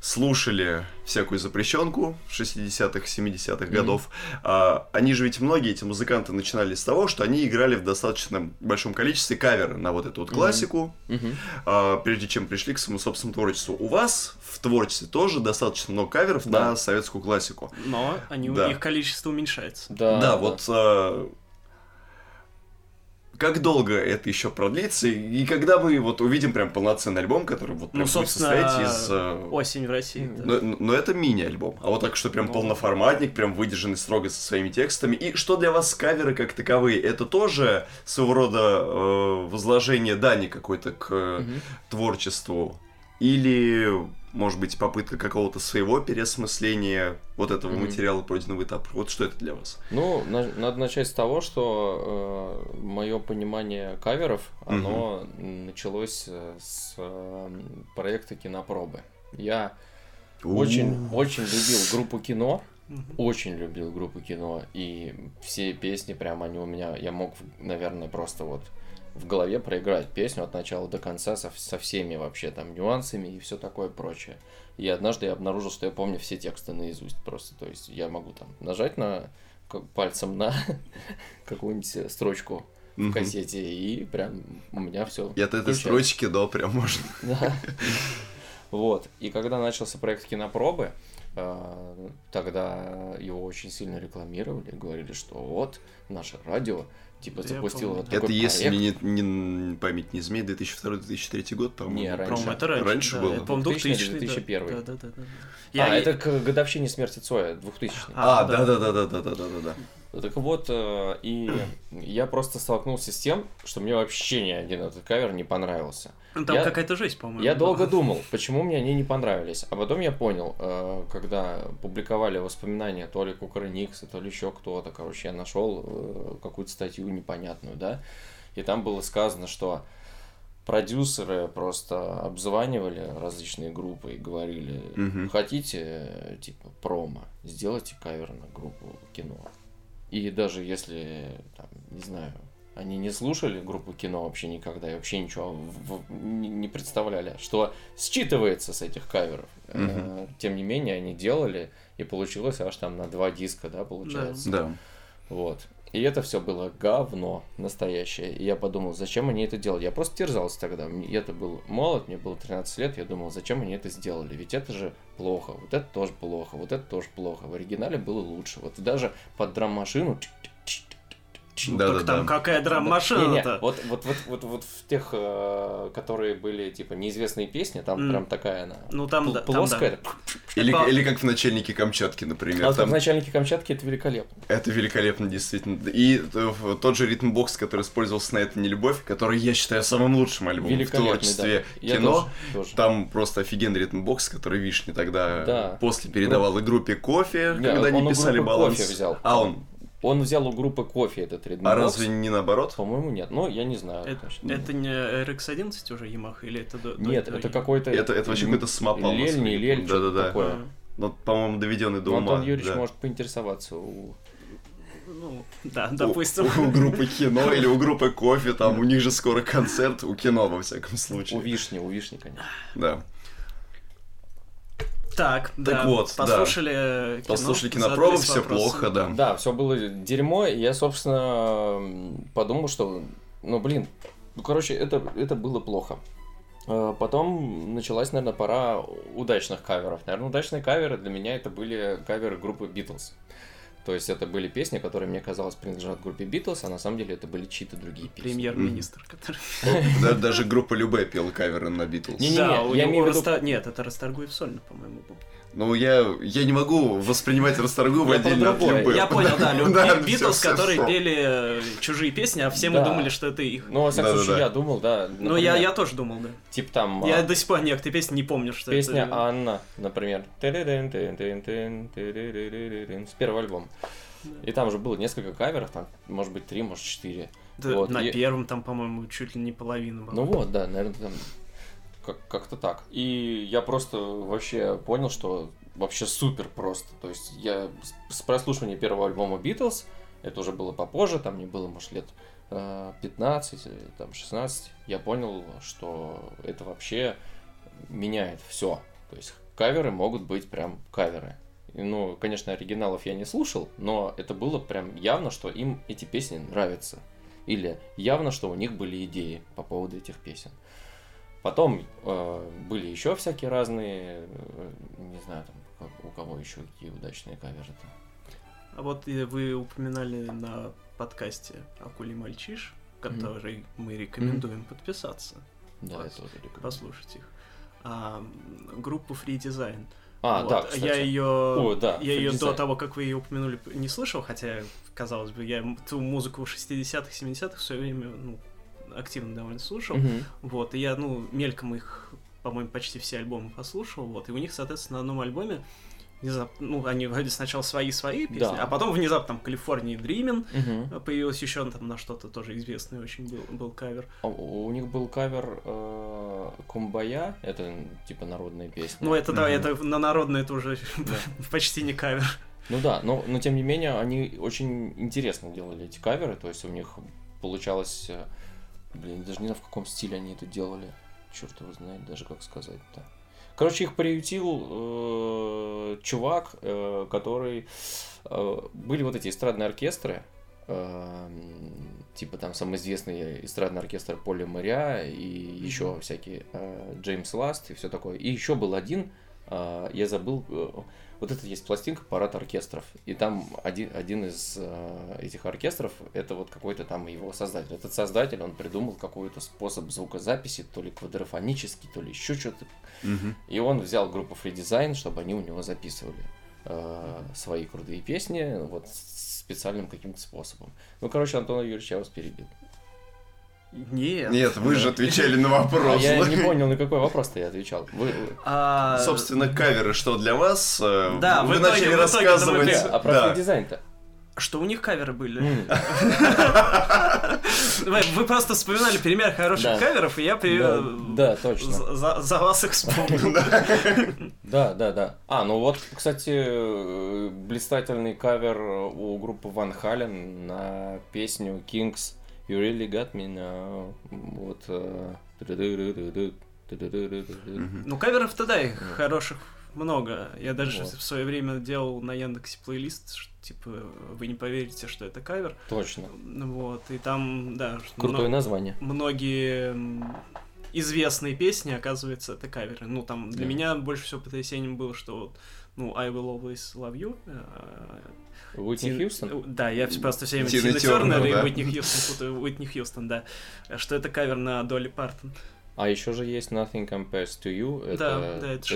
слушали всякую запрещенку 60-х, 70-х Мгм. годов, а, они же ведь многие эти музыканты начинали с того, что они играли в достаточно большом количестве каверы на вот эту вот классику, Мгм. а, прежде чем пришли к своему собственному творчеству. У вас в творчестве тоже достаточно много каверов Да. на советскую классику. Но они, Да. их количество уменьшается. Да, Да, вот а, как долго это еще продлится, и когда мы вот увидим прям полноценный альбом, который вот прям Ну, будет собственно, состоять из... э, Осень в России. да. Но, но это мини-альбом. А вот так, что прям Ну. полноформатник, прям выдержанный строго со своими текстами. И что для вас каверы как таковые? Это тоже своего рода э, возложение дани какой-то к Мгм. творчеству? Или, может быть, попытка какого-то своего переосмысления вот этого Мгм. материала пройденного этапа? Вот что это для вас? Ну, на- надо начать с того, что мое понимание каверов, оно началось э, с э, проекта кинопробы. Я очень, очень любил группу кино, Мгм. очень любил группу кино, и все песни прям они у меня, я мог, наверное, просто вот в голове проиграть песню от начала до конца со, со всеми вообще там нюансами и все такое прочее. И однажды я обнаружил, что я помню все тексты наизусть просто, то есть я могу там нажать на пальцем на какую-нибудь строчку в Мгм. кассете, и прям у меня все. И от этой строчки, да, прям можно. Да. Вот. И когда начался проект кинопробы, э, тогда его очень сильно рекламировали, говорили, что вот наше радио типа Я запустило помню. вот такой Это если проект. мне не, не- память не изменяет, 2002-2003 год, по-моему. Не, раньше. По-моему, это раньше. Раньше да. было. Это, по-моему, 2000 или 2000 да. 2001. Да, да, да, да. А, Я- это к годовщине смерти Цоя, 2000 А, да. да-да-да-да-да-да-да-да. Так вот, э, и я просто столкнулся с тем, что мне вообще ни один этот кавер не понравился. Ну, Там Я- какая-то жесть, по-моему. Я была. долго думал, почему мне они не понравились. А потом я понял, э, когда публиковали воспоминания то ли Кукрыникса, то ли еще кто-то, короче, я нашел э, какую-то статью непонятную, да, и там было сказано, что продюсеры просто обзванивали различные группы и говорили, Мгм. хотите, типа, промо, сделайте кавер на группу кино. И даже если, там, не знаю, они не слушали группу кино вообще никогда и вообще ничего в- в- не представляли, что считывается с этих каверов. Э, Мгм. Тем не менее, они делали, и получилось аж там на два диска, да, получается. Да. Вот. И это все было говно настоящее. И я подумал, зачем они это делали? Я просто терзался тогда. Мне- Я-то был молод, мне было 13 лет. Я думал, зачем они это сделали? Ведь это же плохо. Вот это тоже плохо. Вот это тоже плохо. В оригинале было лучше. Вот даже под драм-машину... Да, так да, там да. какая драм-машина-то? Вот, вот, вот, вот, вот в тех, э, которые были, типа, неизвестные песни, там М. прям такая она... Ну, там, пл- да, там, плоская. Или, По- или как в начальнике Камчатки, например. А там- в начальнике Камчатки это великолепно. Это великолепно, действительно. И тот же ритмбокс, который использовался на это не любовь, который я считаю самым лучшим альбомом в творчестве да. Я кино. тоже- тоже. Там просто офигенный ритмбокс, который Вишни тогда Да. после передавал и группе кофе, Не, когда он они писали баланс. «Кофе» взял. А он. Он взял у группы кофе этот ритм А разве не наоборот? По-моему, нет. Ну, я не знаю. Это, точно. это не RX-11 уже Yamaha или это до, до Нет, этого это какой-то... Это- это вообще какой-то самопал, Лель, не лель, что-то Да-да-да. такое. Ну, по-моему, доведенный до Ну, ума. Антон Юрьевич да. может поинтересоваться у... Ну, да, У- допустим. У, у группы кино или у группы кофе, там у них же скоро концерт, у кино, во всяком случае. У Вишни, у Вишни, конечно. Да. Так, да, вот, да. послушали кино, Послушали кинопробу, все плохо, да. Да, все было дерьмо, и я, собственно, подумал, что, ну, блин, ну, короче, это, это было плохо. Э, Потом началась, наверное, пора удачных каверов. Наверное, удачные каверы для меня это были каверы группы Beatles. То есть это были песни, которые мне казалось принадлежат группе Beatles, а на самом деле это были чьи-то другие песни. Премьер-министр, который... Да, Даже группа Любэ пела каверы на Битлз. Не-не-не, Да, у я него имею в виду- Раста- Нет, это Расторгуев сольно, по-моему, был. Ну, я, я не могу воспринимать Расторгуева отдельно от. Любэ. Я понял, да, Лю- Да, Би- всё, Битлз, которые пели э, чужие песни, а все мы думали, что это их. Ну, во всяком случае, я думал, да. Ну, я, тоже думал, да. Типа там... Я а, до сих пор некоторые песни не помню, что Песня это... Анна, например. С первого альбома. И там уже было несколько каверов, там, может быть, три, может, четыре. Да, вот, на и- первом там, по-моему, чуть ли не половина была. Ну вот, да, наверное, там как- как-то так. И я просто вообще понял, что вообще супер просто. То есть я с- прослушивания первого альбома Beatles, это уже было попозже, там мне было, может, лет э, 15, или там 16, я понял, что это вообще меняет все. То есть каверы могут быть прям каверы. Ну, конечно, оригиналов я не слушал, но это было прям явно, что им эти песни нравятся. Или явно, что у них были идеи по поводу этих песен. Потом э, были еще всякие разные, э, не знаю, там, как- у кого еще какие удачные каверы-то. А вот э, вы упоминали на подкасте «Акулий мальчиш», который мы рекомендуем подписаться, Да, Вот. это тоже рекомендую. послушать их. А, группу Free Design. А, Вот. да, кстати. Я ее, О, да, я ее до того, как вы ее упомянули, не слышал, хотя, казалось бы, я ту музыку 60-х, 70-х в свое время ну, активно довольно слушал. Мгм. Вот, и я, ну, мельком их, по-моему, почти все альбомы послушал, вот, и у них, соответственно, на одном альбоме внезапно, ну, они вроде сначала свои-свои песни, Да. а потом внезапно там California Dreamin' Мгм. появилась еще там на что-то тоже известный очень был, был кавер. А У них был кавер э, Kumbaya, это типа народная песня. Ну, это, да, Мгм. это на народное это уже почти не кавер. Ну да, но, но тем не менее они очень интересно делали эти каверы, то есть у них получалось, э, блин, даже не знаю в каком стиле они это делали, черт его знает даже как сказать-то. Короче, их приютил э, чувак, э, который э, были вот эти эстрадные оркестры, э, типа там самый известный эстрадный оркестр Поля Моря и еще всякие э, Джеймс Ласт и все такое. И еще был один, э, я забыл, э, вот это есть пластинка «Парад оркестров», и там один, один из э, этих оркестров, это вот какой-то там его создатель. Этот создатель, он придумал какой-то способ звукозаписи, то ли квадрофонический, то ли еще что-то. Мгм. И он взял группу Free Design, чтобы они у него записывали э, свои крутые песни вот специальным каким-то способом. Ну, короче, Антон Юрьевич, я вас перебил. Нет. Нет, вы же отвечали на А вопрос. я не понял, на какой вопрос-то я отвечал. Вы, А, Собственно, каверы что для вас? Э, Да, вы итоге- начали итоге рассказывать. мы- а про да. Design-то? Что у них каверы были? Вы, просто вспоминали пример хороших каверов, и я при- Да, да, точно. за вас их вспомнил. Да, да, да. А, ну вот, кстати, э, блистательный кавер у группы Ван Хален на песню Kings You Really Got Me Now. Вот. Ну, каверов тогда их хороших много. Я даже в свое время делал на Яндексе плейлист, ш- типа, вы не поверите, что это кавер. Точно. Вот, и там, да, Крутое мно- название. многие известные песни, оказывается, это каверы. Ну, там, для меня больше всего потрясением было, что вот, ну, I Will Always Love You. Уитни Тин- Хьюстон? э, Да, я все просто все время Тина Тина Тернер Тернер, и да. Уитни Хьюстон путаю. Уитни Хьюстон, да. Что это кавер на Долли Партон. А еще же есть Nothing Compares to You. Это, да, да, это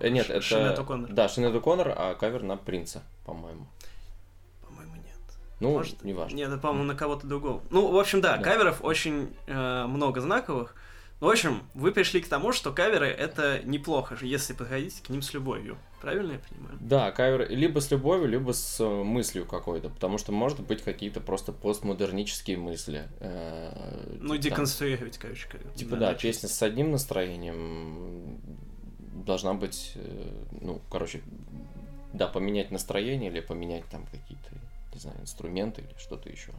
Э, нет, это... О'Коннор. Да, Шанет О'Коннор, а кавер на Принца, по-моему. По-моему, нет. Ну, Может, неважно. Нет, это, по-моему, на кого-то другого. Ну, в общем, да, Да. каверов очень э, много знаковых. В общем, вы пришли к тому, что каверы это неплохо, если подходить к ним с любовью. Правильно я понимаю? Да, кавер либо с любовью, либо с э, мыслью какой-то, потому что может быть какие-то просто постмодернические мысли. э, Ну, типа там- деконструировать, короче. кавер. Типа, да, песня с одним настроением должна быть, э, ну, короче, да, поменять настроение или поменять там какие-то, не знаю, инструменты или что-то еще.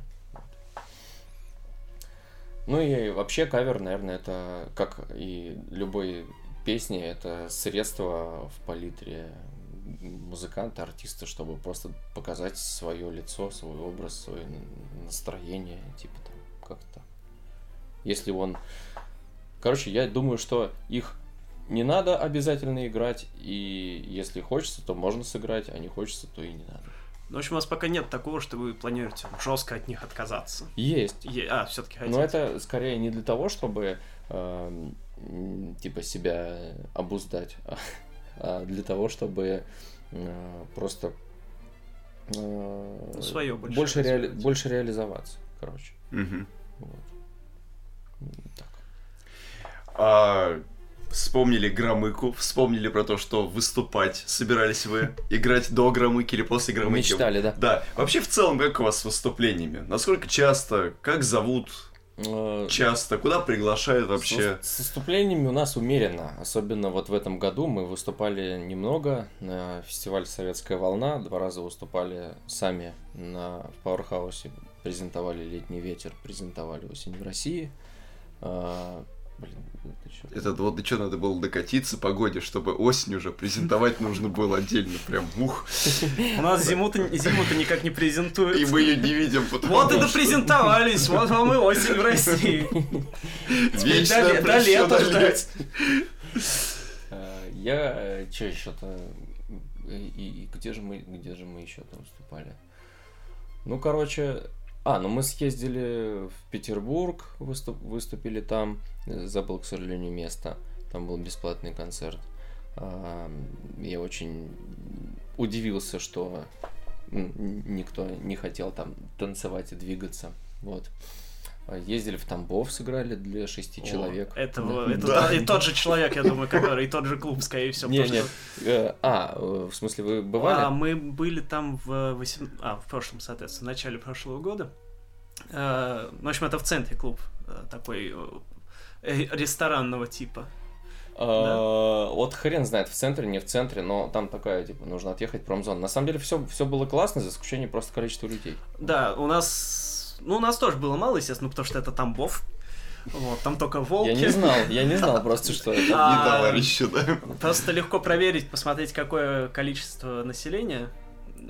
Ну и вообще кавер, наверное, это, как и любой песни, это средство в палитре музыканта, артиста, чтобы просто показать свое лицо, свой образ, свое настроение, типа там, как-то. Если он Короче, я думаю, что их не надо обязательно играть, и если хочется, то можно сыграть, а не хочется, то и не надо. Ну, в общем, у вас пока нет такого, что вы планируете жестко от них отказаться. Есть. Е- А, все-таки хотите. Но это скорее не для того, чтобы м, типа себя обуздать, а- а для того, чтобы э, просто э, своё больше больше, реали- больше реализоваться, короче. Мгм. Вот. Так. А, вспомнили Громыку, вспомнили про то, что выступать собирались вы, играть до Громыки или после Громыки. Мечтали, да? Да. Вообще, в целом, как у вас с выступлениями? Насколько часто? Как зовут? Э, Часто? Куда приглашают вообще? С, с выступлениями у нас умеренно. Особенно вот в этом году мы выступали немного на фестивале «Советская волна». Два раза выступали сами на в Пауэрхаусе. Презентовали «Летний ветер», презентовали «Осень в России». Блин, это чё? Это вот до чего надо было докатиться погоде, чтобы осень уже презентовать нужно было отдельно. Прям ух. У нас зиму-то, зиму-то никак не презентуют. И мы ее не видим, потому Вот и что допрезентовались, вот вам и осень в России. Вечно до лета лет. ждать. Я что еще-то и, и где же мы где же мы еще-то выступали? Ну, короче, А, ну мы съездили в Петербург, выступ- выступили там, забыл, к сожалению, место. Там был бесплатный концерт. А, Я очень удивился, что никто не хотел там танцевать и двигаться. Вот. А, Ездили в Тамбов, сыграли для шести О, человек. Это, Да. это Да. и тот же человек, я думаю, который, и тот же клуб, скорее всего. Не, не, что- э, а, э, в смысле, вы бывали? А, мы были там в, восем- а, в прошлом, соответственно, в начале прошлого года. Э, в общем, это в центре клуб э, такой э, ресторанного типа. А, Вот хрен знает, в центре, не в центре, но там такая, типа, нужно отъехать промзона. На самом деле все, все было классно, за исключением просто количества людей. Да, у нас... Ну, у нас тоже было мало, естественно, потому что это Тамбов. Вот, там только волки. Я не знал, я не знал просто, что это. А, Не товарищи, да? Просто легко проверить, посмотреть, какое количество населения.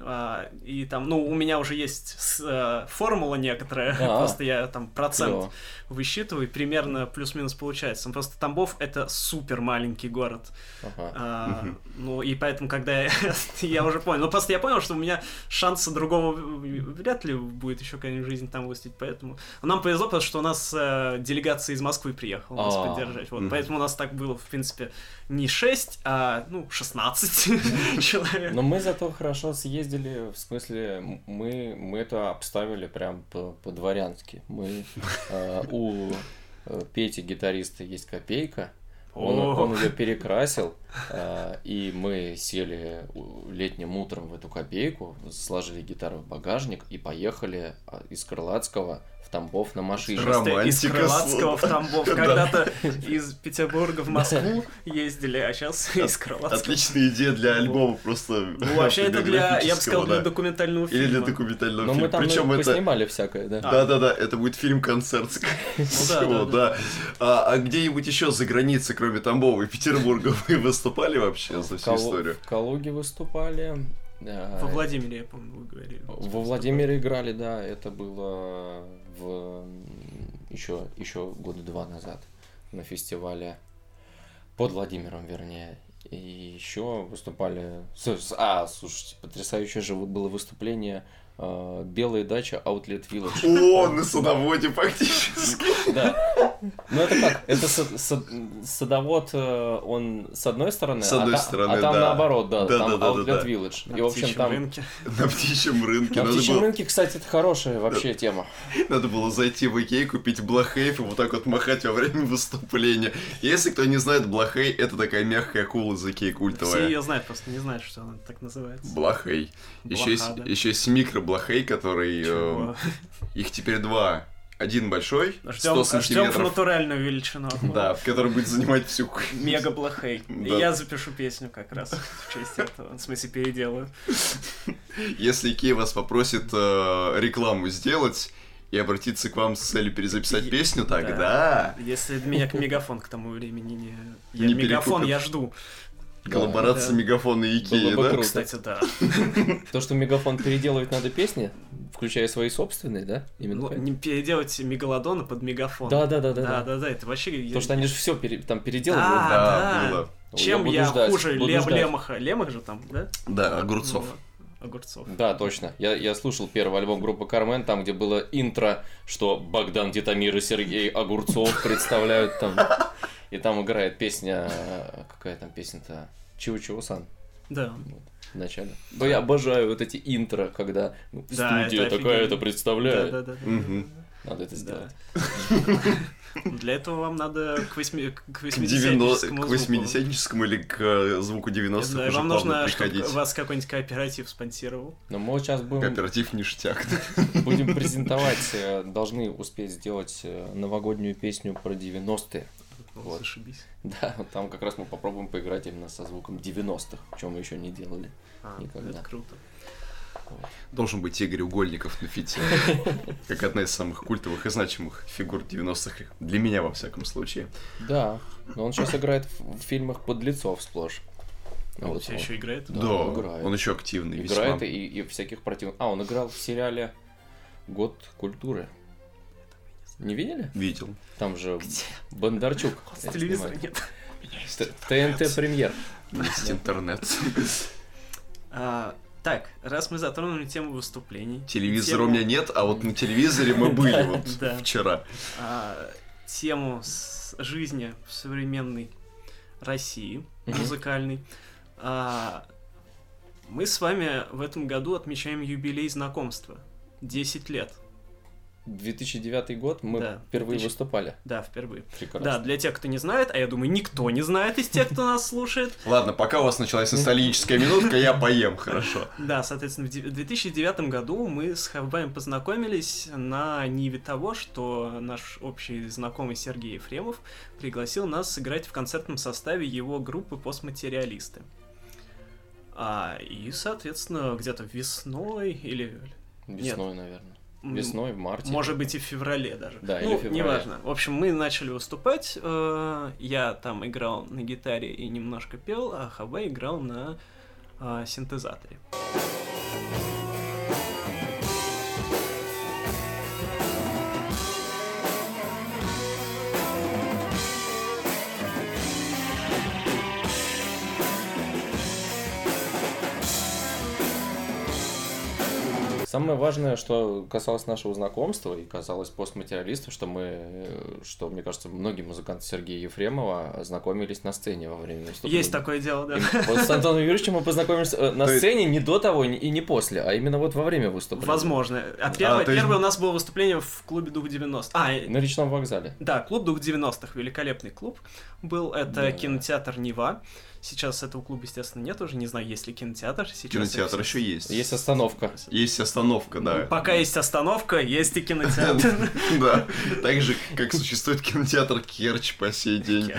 А, и там, ну, у меня уже есть э, формула некоторая, А. просто я там процент И примерно плюс-минус получается. Ну, Просто Тамбов это супер маленький город. Ага. А, Ну, и поэтому, когда я, я уже понял, ну, просто я понял, что у меня шанса другого вряд ли будет еще какая-нибудь жизнь там выступить, поэтому... Нам повезло, потому что у нас э, делегация из Москвы приехала нас А, поддержать, вот, поэтому у нас так было, в принципе, не 6, а, ну, 16 человек. Но мы зато хорошо съездили, в смысле, мы, мы это обставили прям по- по-дворянски. Мы э, у Пети, гитариста, есть копейка, он, он ее перекрасил, э, и мы сели летним утром в эту копейку, сложили гитару в багажник и поехали а, из Крылатского Тамбов на машине. Ром- Просто из Романтика Крылатского в. Тамбов. Да. Когда-то из Петербурга в Москву ездили, а сейчас из Крылатского. Отличная идея для альбома, просто Ну, вообще это для, я бы сказал, для документального фильма. Или для документального Но мы фильма. там Причем ну, это... поснимали всякое, да. Да-да-да, это будет фильм-концерт, да, всего, да. А, а где-нибудь еще за границей, кроме Тамбова и Петербурга, вы выступали вообще за всю историю? В Калуге выступали. э, Во Владимире, я помню, вы говорили. Во Владимире играли, да, это было в еще, еще года два назад на фестивале под Владимиром, вернее. И еще выступали... А, слушайте, потрясающее же было выступление Белая дача Outlet Village. О, на садоводе фактически. Да. Ну это как? Это сад- сад- садовод, э, он с одной стороны, С а одной стороны, а там наоборот, да, там Outlet. Village. На И, в общем, птичьем там... рынке. На птичьем рынке. На птичьем рынке, кстати, это хорошая вообще тема. надо было зайти в Икей, купить блохейф и вот так вот махать во время выступления. Если кто не знает, блохей это такая мягкая акула из Икей Все культовая. ее знают, просто не знают, что она так называется. Блохей. Еще есть, Блоха, да. микроблохей, который... э, их теперь два. Один большой, 100 Ждем, ждем в сантиметров. натуральную величину. Да, в который будет занимать всю... Мега плохой. Да. Я запишу песню как раз в честь этого. В смысле, переделаю. Если Икея вас попросит э, рекламу сделать и обратиться к вам с целью перезаписать Е- песню, да. тогда Если меня мегафон к тому времени не... Я Не мегафон перекупят. я жду. Коллаборация да. Мегафона и Икеи, да? круто. Кстати, да. То, что Мегафон переделывать надо песни, включая свои собственные, да? Именно так? Не переделать мегалодона под мегафон. Да, да, да, да. Да, да. да, это вообще... Потому что они же все там переделывают. Да, Да, да. было. Чем я ждать, хуже ждать. Лемаха? Лемах же там, да? Да, огурцов. Вот. Огурцов. Да, точно. Я, я слушал первый альбом группы Кармен, там, где было интро, что Богдан Титамир и Сергей Огурцов представляют там. И там играет песня... Какая там песня-то? Чего-чего-сан Да. в начале. Но я обожаю вот эти интро, когда ну, Да, студия это такая-то офигенно. представляет. Да, да, да. Надо это Да. Для этого вам надо к восьми- к К 90 80 к 80 или к э, звуку 90-х Да, и уже вам нужно, чтобы приходить. вас какой-нибудь кооператив спонсировал. Но мы сейчас будем, Кооператив ништяк. будем презентовать, э, должны успеть сделать э, новогоднюю песню про 90-е. Вот. Зашибись. Да, вот там как раз мы попробуем поиграть именно со звуком 90-х, чем мы еще не делали. А, Никогда. Это круто. Должен быть Игорь Угольников на фите. Как одна из самых культовых и значимых фигур 90-х. Для меня, во всяком случае. Да, но он сейчас играет в, фильмах подлецов сплошь. Он Вот все он. еще играет? Да, Да, он играет. он еще активный Играет весьма. и, и всяких противных... А, он играл в сериале «Год культуры». Не видели? Видел. Там же Бондарчук С телевизора нет. ТНТ премьер. Есть интернет. Так, раз мы затронули тему выступлений. Телевизора тему- у меня нет, а вот на телевизоре мы были вот вчера. а, тему жизни в современной России, музыкальной. А, мы с вами в этом году отмечаем юбилей знакомства. 10 лет. 2009 год мы Да, впервые 2000. выступали. Да, впервые. Прекрасно. Да, для тех, кто не знает, а я думаю, никто не знает из тех, кто нас слушает. Ладно, пока у вас началась ностальгическая минутка, я поем, хорошо. Да, соответственно, в де- в 2009 году мы с Хавбаем познакомились на ниве того, что наш общий знакомый Сергей Ефремов пригласил нас сыграть в концертном составе его группы «Постматериалисты». А, и, соответственно, где-то весной или... Весной, наверное. Весной, в марте. Может быть, и в феврале даже. Да, или ну, в феврале. неважно. В общем, мы начали выступать. э, Я там играл на гитаре и немножко пел, а Хабай играл на э, синтезаторе. Самое важное, что касалось нашего знакомства и касалось постматериалистов, что мы, что, мне кажется, многие музыканты Сергея Ефремова знакомились на сцене во время выступления. Есть такое дело, да. Вот с Антоном Юрьевичем мы познакомились э, на То есть- сцене не до того и не после, а именно вот во время выступления. Возможно. А первое, есть- первое у нас было выступление в клубе Дух 90. А, На речном вокзале. да, клуб Дух 90-х, великолепный клуб был. Это Да. кинотеатр Нева. Сейчас этого клуба, естественно, нет уже. Не знаю, есть ли кинотеатр. Сейчас Кинотеатр еще есть. Есть остановка. Есть остановка, да. Пока есть остановка, есть и кинотеатр. Да, так же, как существует кинотеатр Керчь по сей день.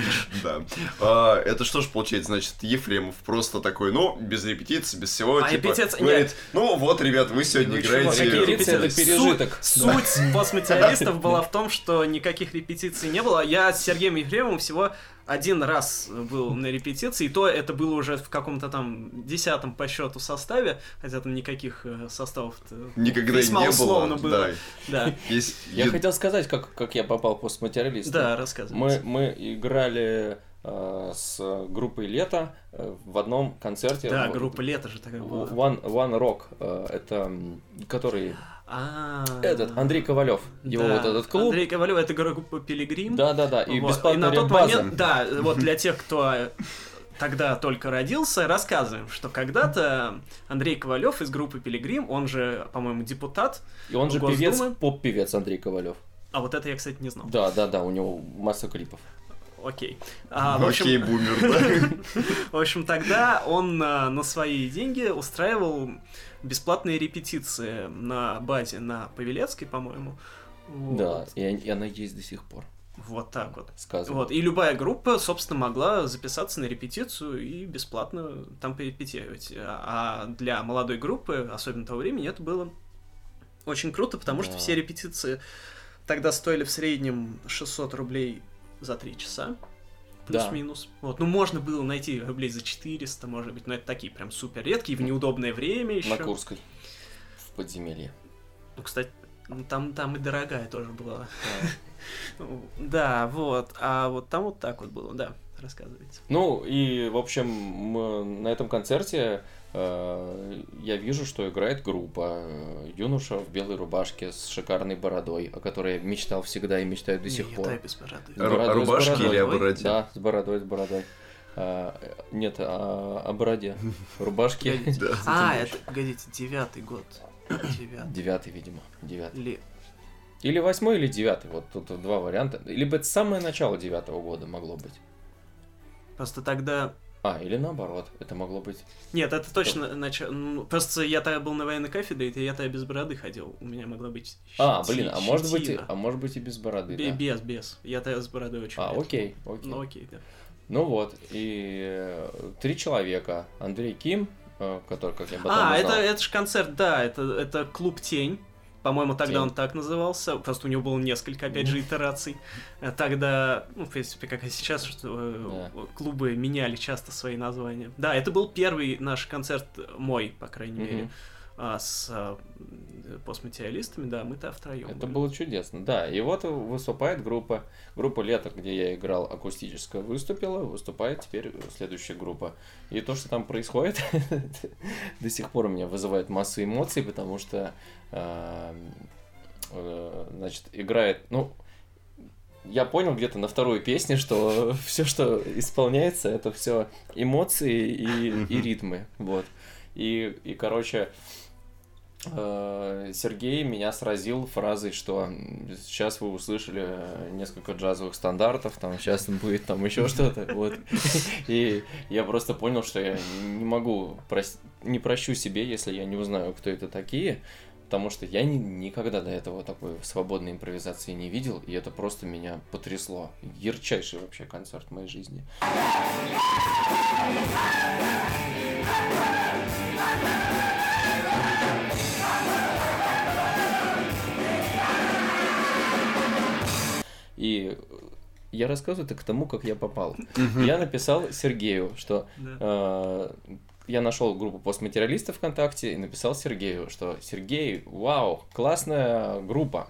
Да. А, Это что ж получается, значит, Ефремов просто такой, ну, без репетиции, без всего, А типа, репетиции- говорит, ну вот, ребят, вы сегодня Ну, играете... какие репетиции? это Суть- пережиток. Суть постматериалистов была в том, что никаких репетиций не было. Я с Сергеем Ефремовым всего один раз был на репетиции, и то это было уже в каком-то там десятом по счету составе, хотя там никаких э, составов Никогда весьма не условно было. было. Да. Да, Есть... Я хотел сказать, как, как я попал в постматериалист. да, рассказывай. Мы, мы играли э, с группой Лето э, в одном концерте. Да, в- группа Лето же такая была. One, One Rock. э, это который... А, Этот, Андрей Ковалев. Его да, вот этот клуб. Андрей Ковалев, это группа Пилигрим. Да-да-да, и Вот, бесплатная на тот момент, да, вот для тех, кто тогда только родился, рассказываем, что когда-то Андрей Ковалев из группы Пилигрим, он же, по-моему, депутат, И он же певец, поп-певец Андрей Ковалев. а вот это я, кстати, не знал. Да-да-да, у него масса клипов. Окей. А, в, общем, Окей, бумер, да. в общем, тогда он а, на свои деньги устраивал бесплатные репетиции на базе на Павелецкой, по-моему. Вот. Да, и, и она есть до сих пор, Вот так вот. сказывают. Вот, и любая группа, собственно, могла записаться на репетицию и бесплатно там порепетировать. А для молодой группы, особенно того времени, это было очень круто, потому что Да. все репетиции тогда стоили в среднем 600 рублей за 3 часа. Да. Плюс-минус. Вот. Ну, можно было найти рублей за 400, может быть, но это такие прям супер редкие, в неудобное время еще. На Курской. В подземелье. Ну, кстати, ну, там, там и дорогая тоже была. Да, вот. А вот там вот так вот было, да. Рассказывайте. Ну, и, в общем, на этом концерте я вижу, что играет группа э, юноша в белой рубашке с шикарной бородой, о которой я мечтал всегда и мечтаю до сих Нет, пор. дай без бороды. Бородой, с Рубашки бородой. или о бороде? Да, с бородой, с бородой. А, э, нет, а, о бороде. Рубашки. А, это, погодите, девятый год. Девятый. Видимо. Девятый. Или... Или восьмой, или девятый. Вот тут два варианта. Либо это самое начало девятого года могло быть. Просто тогда... А, или наоборот. Это могло быть... Нет, это точно начало... ну, Просто я тогда был на военной кафедре, и я тогда без бороды ходил. У меня могла быть А, щети- блин, а может быть, и, щетина. а может быть и без бороды, Бе- да? Без, без. Я тогда с бородой очень А, редко. окей, окей. Ну, окей, да. Ну вот, и э, три человека. Андрей Ким, э, который, как я потом А, узнал, это, это же концерт, да, это, это клуб Тень. По-моему, тогда Тень. он так назывался. Просто у него было несколько, опять же, итераций. А Тогда, ну, в принципе, как и сейчас, что э, клубы меняли часто свои названия. Да, это был первый наш концерт, мой, по крайней Мгм. мере, А с а, постматериалистами, да, мы-то втроем. Это было чудесно, да. И вот выступает группа, группа «Лето», где я играл акустическое, выступила, выступает теперь следующая группа. И то, что там происходит, до сих пор у меня вызывает массу эмоций, потому что, э, э, значит, играет, ну, я понял где-то на второй песне, что все, что исполняется, это все эмоции и, и ритмы, вот. И, и короче, э, Сергей меня сразил фразой, что сейчас вы услышали несколько джазовых стандартов, там сейчас будет там еще что-то, вот. И я просто понял, что я не могу, прос- не прощу себе, если я не узнаю, кто это такие, потому что я ни- никогда до этого такой свободной импровизации не видел, и это просто меня потрясло. Ярчайший вообще концерт в моей жизни. И я рассказываю это к тому, как я попал. Я написал Сергею, что э, я нашел группу постматериалистов ВКонтакте и написал Сергею, что Сергей, вау, классная группа.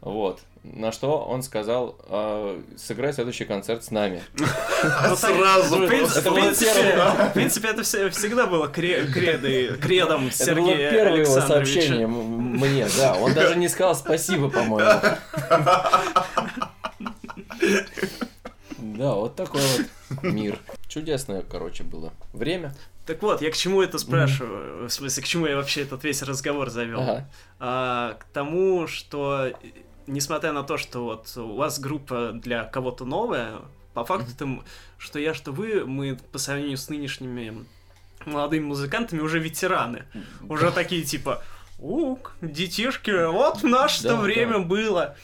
Вот. На что он сказал, э, сыграй следующий концерт с нами. А сразу В принципе, Это в было принципе, первое. в принципе, это все- всегда было кредом Это было Сергея первое его сообщение мне, да. Он даже не сказал спасибо, по-моему. Да, вот такой вот мир. Чудесное, короче, было время. Так вот, я к чему это спрашиваю? В смысле, к чему я вообще этот весь разговор завел? Ага. А, к тому, что несмотря на то, что вот у вас группа для кого-то новая, по факту там, что я, что вы, мы по сравнению с нынешними молодыми музыкантами уже ветераны. Уже такие типа, ук, детишки, вот в наше-то Да, время да. было.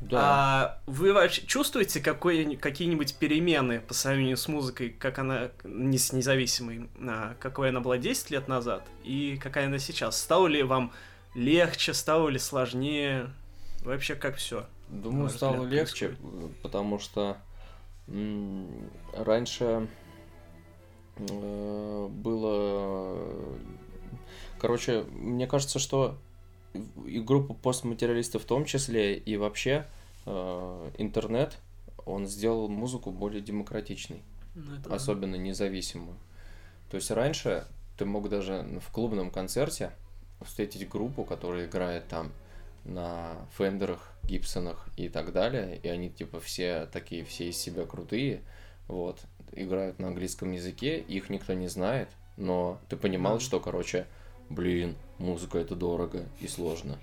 Да. А вы вообще чувствуете какое- какие-нибудь перемены по сравнению с музыкой, как она не с независимой, а, какой она была 10 лет назад и какая она сейчас? Стало ли вам легче, стало ли сложнее? Вообще как все? Думаю, стало взгляд, легче, происходит. потому что раньше э, было... Короче, мне кажется, что и группа постматериалистов в том числе, и вообще э, интернет, он сделал музыку более демократичной. Ну, это особенно независимую. То есть раньше ты мог даже в клубном концерте встретить группу, которая играет там на Фендерах, Гибсонах и так далее, и они типа все такие, все из себя крутые, вот, играют на английском языке, их никто не знает, но ты понимал, что, короче, блин, музыка это дорого и сложно.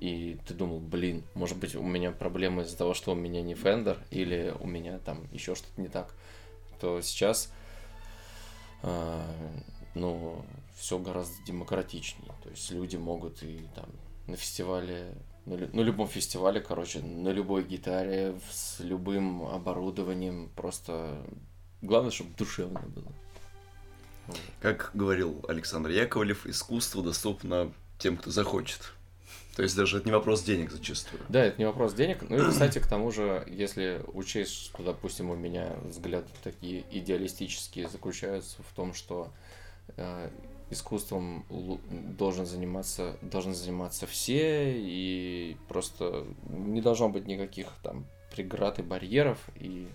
И ты думал, блин, может быть, у меня проблемы из-за того, что у меня не Fender, или у меня там еще что-то не так то сейчас, а, ну, все гораздо демократичнее. То есть люди могут и там на фестивале, на, лю- на любом фестивале, короче, на любой гитаре, с любым оборудованием, просто главное, чтобы душевно было. Как говорил Александр Яковлев, искусство доступно тем, кто захочет. То есть даже это не вопрос денег зачастую. Да, это не вопрос денег. Ну и, кстати, к тому же, если учесть, что, допустим, у меня взгляды такие идеалистические заключаются в том, что э, искусством должен заниматься, должны заниматься все, и просто не должно быть никаких там преград и барьеров, и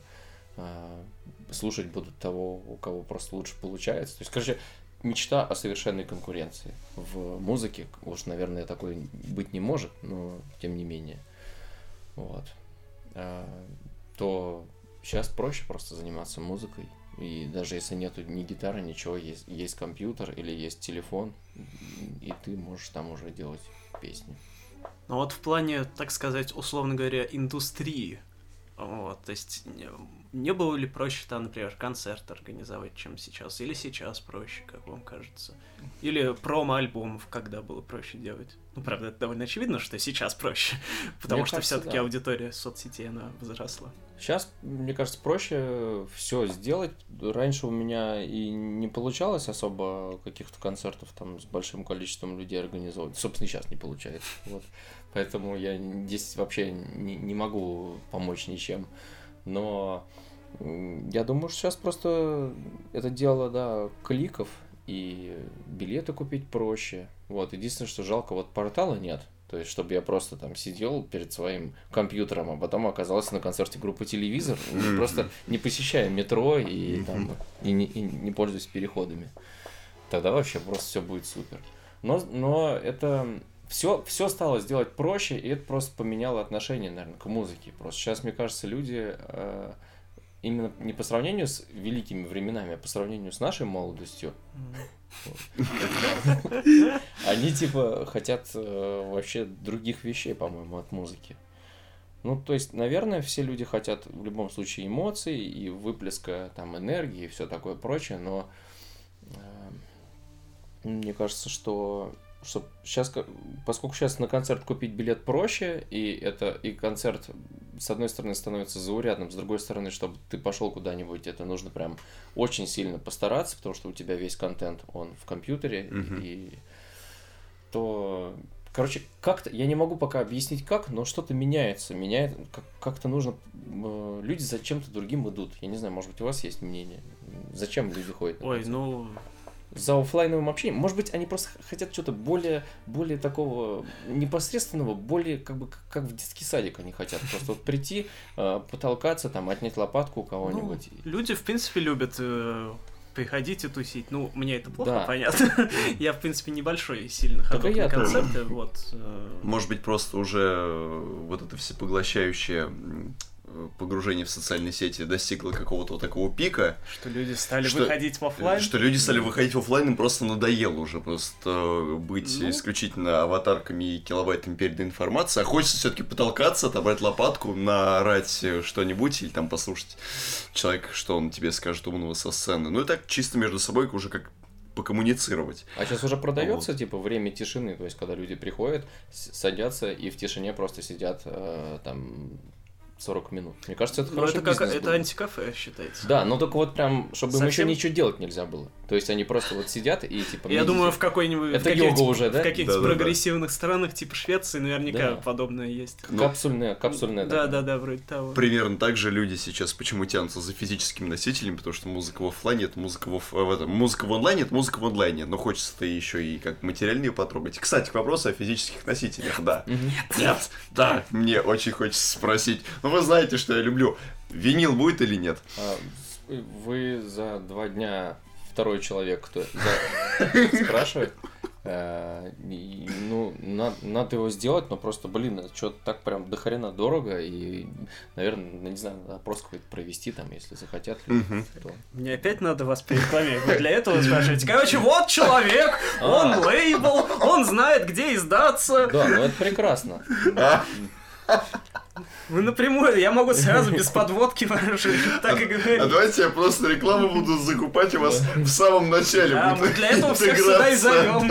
э, слушать будут того, у кого просто лучше получается. То есть, короче, мечта о совершенной конкуренции в музыке. Уж, наверное, такой быть не может, но тем не менее. Вот. А, то сейчас проще просто заниматься музыкой. И даже если нету ни гитары, ничего, есть, есть компьютер или есть телефон, и ты можешь там уже делать песни. Ну вот в плане, так сказать, условно говоря, индустрии. Вот, то есть не, не было ли проще там, например, концерт организовать, чем сейчас? Или сейчас проще, как вам кажется? Или промо-альбомов, когда было проще делать? Ну, правда, это довольно очевидно, что сейчас проще, потому Мне что все-таки да. аудитория соцсетей, она возросла. Сейчас, мне кажется, проще все сделать. Раньше у меня и не получалось особо каких-то концертов там с большим количеством людей организовывать. Собственно, и сейчас не получается. Вот. Поэтому я здесь вообще не, не могу помочь ничем. Но я думаю, что сейчас просто это дело, да, кликов. и билеты купить проще. Вот, единственное, что жалко, вот портала нет. То есть, чтобы я просто там сидел перед своим компьютером, а потом оказался на концерте группы телевизор, Мгм. просто не посещая метро и, там, и, не, и не пользуясь переходами. Тогда вообще просто все будет супер. Но, но это все, все стало сделать проще, и это просто поменяло отношение, наверное, к музыке. Просто сейчас, мне кажется, люди э, именно не по сравнению с великими временами, а по сравнению с нашей молодостью, они типа хотят э, вообще других вещей, по-моему, от музыки. Ну, то есть, наверное, все люди хотят в любом случае эмоций и выплеска там энергии и все такое прочее, но э, мне кажется, что, что сейчас, поскольку сейчас на концерт купить билет проще, и это и концерт с одной стороны становится заурядным, с другой стороны, чтобы ты пошел куда-нибудь, это нужно прям очень сильно постараться, потому что у тебя весь контент он в компьютере, Мгм. и то Короче, как-то, я не могу пока объяснить как, но что-то меняется, меняет, как- как-то нужно, э, люди за чем-то другим идут. Я не знаю, может быть, у вас есть мнение, зачем люди ходят? на Ой, ну, за оффлайновым общением. Может быть, они просто хотят что-то более, более такого непосредственного, более как бы как- в детский садик они хотят. Просто вот прийти, э, потолкаться, там, отнять лопатку у ну, кого-нибудь. люди, в принципе, любят э, приходить и тусить. Ну, мне это плохо, Да. понятно. я, в принципе, небольшой сильно и ходок я на концерты, вот. э, Может быть, просто уже вот это всепоглощающее погружение в социальные сети достигло какого-то вот такого пика, Что люди стали Что- выходить в оффлайн. что люди стали выходить в оффлайн, им просто надоело уже просто быть Ну. исключительно аватарками и килобайтами переданной информации, а хочется все-таки потолкаться, отобрать лопатку, наорать э, что-нибудь или там послушать человека, что он тебе скажет умного со сцены. Ну и так чисто между собой уже как покоммуницировать. А сейчас уже продается, типа, время тишины, то есть, когда люди приходят, с- садятся и в тишине просто сидят э, там 40 минут. Мне кажется, это Ну, хороший это как бизнес это будет. антикафе считается. Да, ну только вот прям, чтобы им еще Совсем- ничего делать нельзя было. То есть они просто вот сидят и типа... Я думаю, в какой-нибудь... Это каких-нибудь- йога уже, да? В каких-то Да-да-да. прогрессивных странах, типа Швеции, наверняка Да. подобное есть. Ну, Капсульная, капсульная. Да, такая. да, да, вроде того. Примерно так же люди сейчас почему тянутся за физическими носителями, потому что музыка в оффлайне это музыка в, оф- в этом, музыка в онлайне это музыка в онлайне, но хочется-то еще и как материальные потрогать. Кстати, к вопросу о физических носителях, да. Мгм. Нет, да, мне очень хочется спросить. Ну вы знаете, что я люблю. Винил будет или нет? А, Вы за два дня второй человек, кто спрашивает. Э, и, Ну, на- надо его сделать, но просто, блин, это что-то так прям дохрена дорого, и, наверное, ну, не знаю, надо опрос какой-то провести там, если захотят. люди, Мгм. то- Мне опять надо вас порекламировать. Вы для этого спрашиваете. Короче, вот человек, он А. лейбл, он знает, где издаться. Да, ну это прекрасно. А? Вы напрямую, я могу сразу без подводки так и А говорить. давайте я просто рекламу буду закупать у вас в самом начале. Да, Будет мы для этого всех сюда и зовем.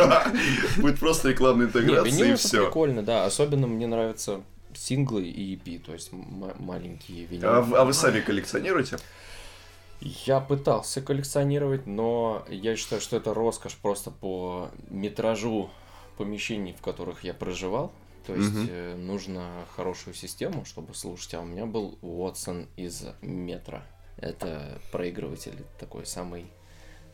Будет просто рекламная интеграция и все. прикольно, да. Особенно мне нравятся синглы и EP, то есть маленькие винилы. А, а вы сами коллекционируете? Я пытался коллекционировать, но я считаю, что это роскошь просто по метражу помещений, в которых я проживал. То есть э, нужно хорошую систему, чтобы слушать. А у меня был Watson из метро. Это проигрыватель такой самый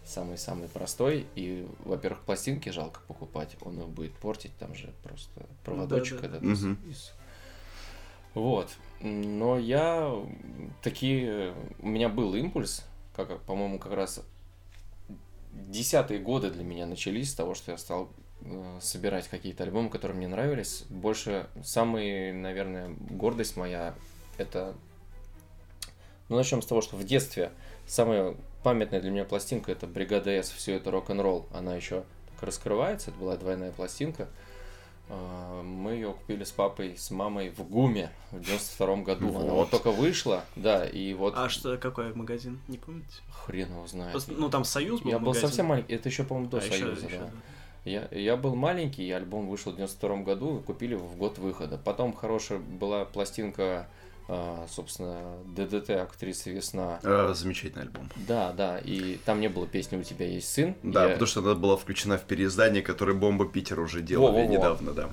самый-самый простой. И, во-первых, пластинки жалко покупать, он их будет портить, там же просто проводочек да-да. этот из- Мгм. из- Вот. Но я такие... У меня был импульс, как, по-моему, как раз десятые годы для меня начались с того, что я стал собирать какие-то альбомы, которые мне нравились. Больше, самый, наверное, гордость моя, это... Ну, начнем с того, что в детстве самая памятная для меня пластинка это Бригада С, все это рок-н-ролл. Она еще так раскрывается, это была двойная пластинка. А, Мы ее купили с папой, с мамой в ГУМе в 92 году. Она Вот. вот только вышла, да, и вот А что, какой магазин? Не помните? хрен его знает. Ну, там Союз был я был магазин. совсем маленький, это еще, по-моему, до А, Союза, ещё, да. Я, я был маленький, альбом вышел в 92 году, купили в год выхода. Потом хорошая была пластинка, а, собственно, ДДТ актрисы Весна. А, Замечательный альбом. Да, да, и там не было песни «У тебя есть сын». Да, Я- потому что она была включена в переиздание, которое Бомба Питер уже делали Во-во-во. недавно, да.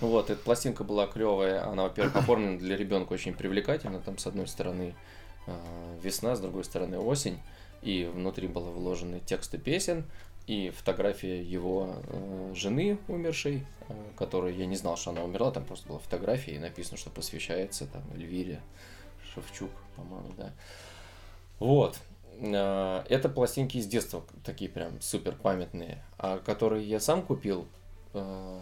Вот, эта пластинка была клевая. Она, во-первых, оформлена для ребенка очень привлекательно. Там, с одной стороны, а, весна, с другой стороны, осень. И внутри было вложены тексты песен. И фотография его э, жены умершей, э, которой я не знал, что она умерла, там просто была фотография и написано, что посвящается там Эльвире Шевчук, по-моему, да. Вот. Э, Это пластинки из детства, такие прям супер памятные, а которые я сам купил. э,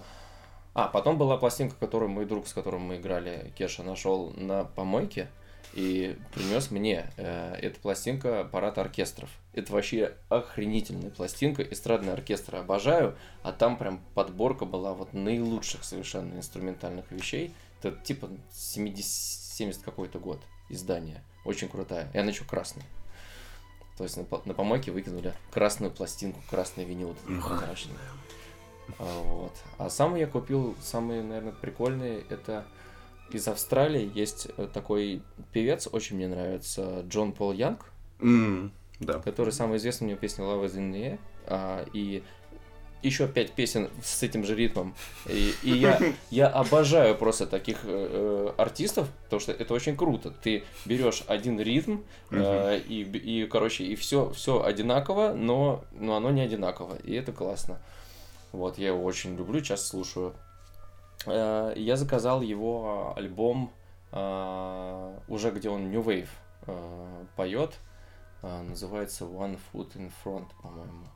А, потом была пластинка, которую мой друг, с которым мы играли, Кеша, нашел на помойке и принес мне. Э, Это пластинка «Парад оркестров». Это вообще охренительная пластинка, эстрадный оркестр обожаю, а там прям подборка была вот наилучших совершенно инструментальных вещей. Это типа 70, 70 какой-то год издания. Очень крутая. И она еще красная. То есть на, на помойке выкинули красную пластинку, красный винил прозрачный. А, Вот. А сам я купил, самые, наверное, прикольные, это из Австралии есть э, такой певец, очень мне нравится, Джон Пол Янг, М, Да. который самая известная у него песня Love is in the Air, а, и еще пять песен с этим же ритмом. И, и я, я обожаю просто таких э, э, артистов, потому что это очень круто. Ты берешь один ритм, э, и, и, короче, и все, все одинаково, но, но оно не одинаково. И это классно. Вот, я его очень люблю, часто слушаю. Э, Я заказал его альбом э, уже, где он New Wave э, поет. Э, Называется One Foot in Front, по-моему.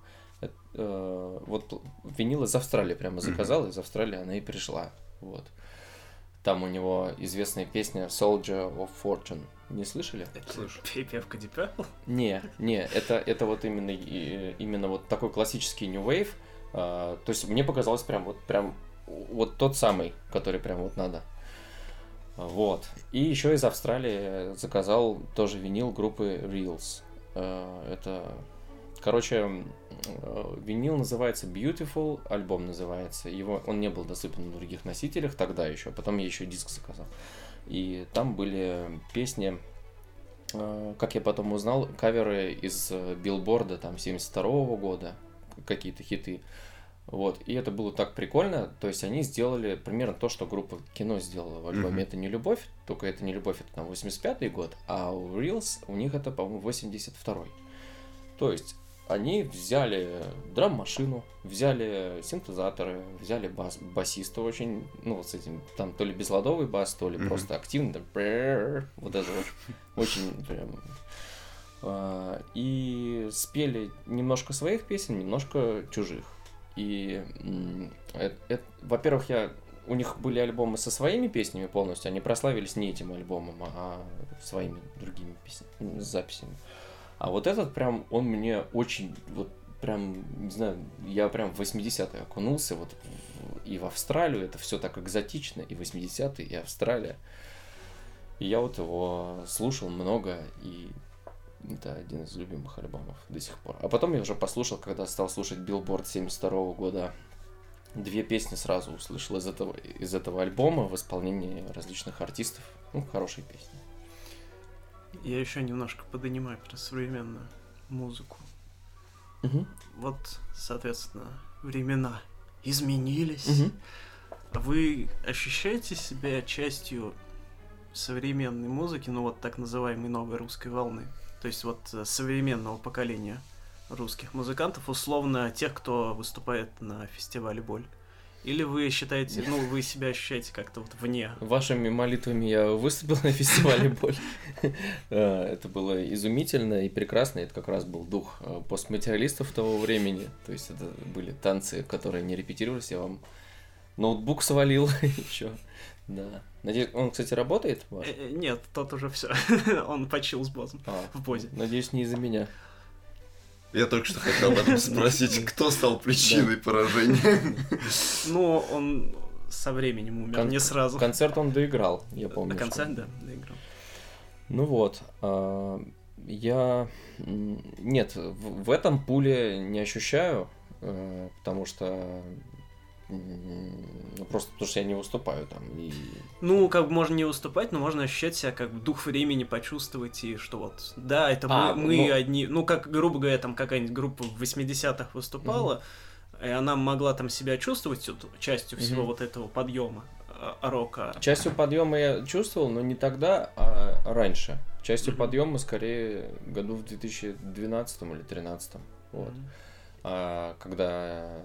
Это, э, Вот винил из Австралии прямо заказал, из Австралии она и пришла. Вот. Там у него известная песня Soldier of Fortune. Не слышали? Слушай. Певка Deep? Не, не, это, это вот именно, именно вот такой классический New Wave. А, то есть мне показалось прям вот прям вот тот самый, который прям вот надо. Вот. И еще из Австралии заказал тоже винил группы Reels. А, Это, короче, э, винил называется Beautiful, альбом называется. Его, он не был доступен на других носителях тогда еще, потом я еще диск заказал. И там были песни, э, как я потом узнал, каверы из э, билборда там 72 года, какие-то хиты. Вот, и это было так прикольно, то есть они сделали примерно то, что группа кино сделала в альбоме. «Это не любовь», только «Это не любовь» это там 85 год, а у Reels у них это, по-моему, 82 То есть они взяли драм-машину, взяли синтезаторы, взяли бас, басиста очень, ну, вот с этим, там то ли безладовый бас, то ли Мгм. просто активный, там, вот это вот, очень прям... а, И спели немножко своих песен, немножко чужих. И, во-первых, я у них были альбомы со своими песнями полностью, они прославились не этим альбомом, а своими другими песнями, записями. А вот этот прям, он мне очень, вот прям, не знаю, я прям в 80-е окунулся, вот и в Австралию, это все так экзотично, и 80-е, и Австралия. И я вот его слушал много, и это один из любимых альбомов до сих пор. А потом я уже послушал, когда стал слушать Билборд 72 года, две песни сразу услышал из этого, из этого альбома в исполнении различных артистов. Ну, хорошие песни. Я еще немножко подонимаю про современную музыку. Вот, соответственно, времена изменились. А Вы ощущаете себя частью современной музыки, ну вот так называемой новой русской волны? То есть вот э, современного поколения русских музыкантов, условно тех, кто выступает на фестивале Боль? Или вы считаете, ну, вы себя ощущаете как-то вот вне? Вашими молитвами я выступил на фестивале Боль. Э, Это было изумительно и прекрасно. Это как раз был дух э, постматериалистов того времени. То есть это были танцы, которые не репетировались. Я вам ноутбук свалил еще. Да. Надеюсь, он, кстати, работает? ваш? Э, э, Нет, тот уже все. Он почил с боссом А, в позе. Надеюсь, не из-за меня. Я только что хотел об этом спросить, кто стал причиной поражения. Ну, он со временем умер, Кон- не сразу. Концерт он доиграл, я помню. На концерт, что- да, доиграл. Ну вот, а, я... Нет, в, в этом пуле не ощущаю, э, потому что... Ну, просто потому что я не выступаю там. И... Ну, как бы можно не выступать, но можно ощущать себя как бы дух времени почувствовать, и что вот, да, это А, мы, мы ну- одни, ну, как, грубо говоря, там какая-нибудь группа в 80-х выступала, и она могла там себя чувствовать вот частью всего Мгм. вот этого подъема а, рока. Частью подъема я чувствовал, но не тогда, а раньше. Частью Мгм. подъема скорее году в 2012 или 2013. Вот. Мгм. А когда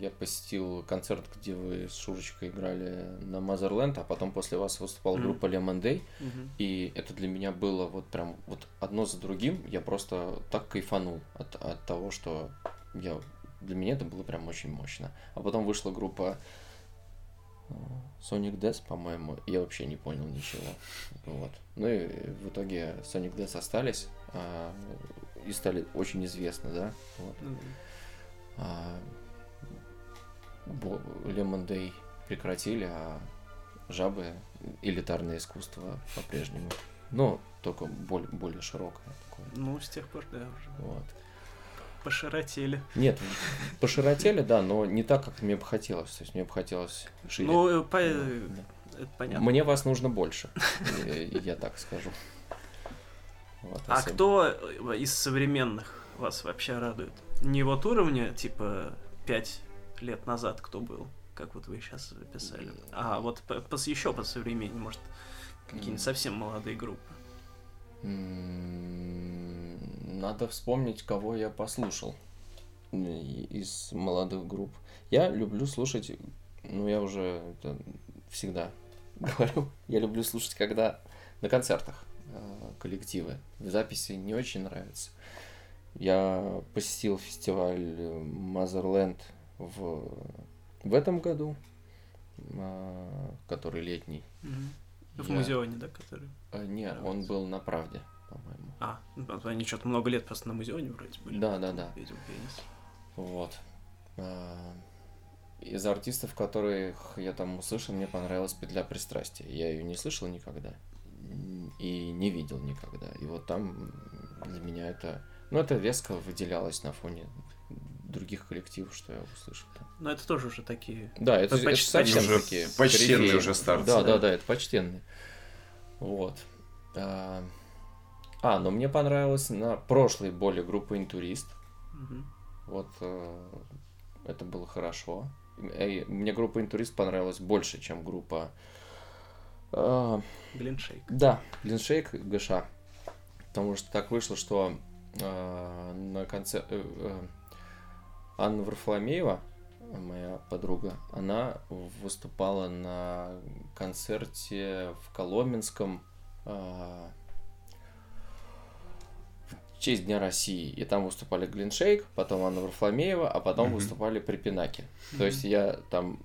я посетил концерт, где вы с Шурочкой играли на Motherland, а потом после вас выступала Мгм. группа Lemon Day, Мгм. и это для меня было вот прям вот одно за другим. Я просто так кайфанул от, от того, что я для меня это было прям очень мощно. А потом вышла группа э, Sonic Death, по-моему, я вообще не понял ничего. Вот. Ну и в итоге Sonic Death остались а, и стали очень известны, да. Вот. Ну, А, Lemon Day прекратили, а жабы элитарное искусство по-прежнему. Но только боль- более широкое такое. Ну, с тех пор, да, уже Вот. поширотели. Нет, поширотели, да, но не так, как мне бы хотелось. То есть мне бы хотелось шире. Ну, э, по- Да, э, да. это понятно. Мне вас нужно больше, э, я так скажу. Вот, А кто из современных вас вообще радует? Не вот уровня, типа, пять лет назад кто был, как вот вы сейчас записали, а вот по, еще по современнее, может, какие-нибудь совсем молодые группы. Надо вспомнить, кого я послушал и- из молодых групп. Я люблю слушать, ну я уже это всегда говорю, я люблю слушать, когда на концертах э, коллективы. В записи не очень нравится. Я посетил фестиваль э, Motherland в, в этом году, э, который летний. В Я- музеоне, да, который. Э, Нет, он Нравится. был на правде, по-моему. А, ну, они что-то много лет просто на музеоне вроде были. Да, да, да. Видел пенис. Вот. А, Из артистов, которых я там услышал, мне понравилась «Петля пристрастия». Я ее не слышал никогда и не видел никогда. И вот там для меня это... Ну, это резко выделялось на фоне других коллективов, что я услышал. Но это тоже уже такие. Да, это, Это это почти- совсем уже такие почтенные корифеи. уже старцы, Да, да. да, да, это почтенные. Вот. А, а, но мне понравилась на прошлой более группа «Интурист». Мгм. Вот э, это было хорошо. И мне группа Интурист понравилась больше, чем группа... э, Глиншейк. да, Глиншейк ГШ. Потому что так вышло, что э, на конце... Анна Варфоломеева, моя подруга, она выступала на концерте в Коломенском э, в честь Дня России. И там выступали Глиншейк, потом Анна Варфоломеева, а потом Мгм. выступали при Пинаке. То есть я там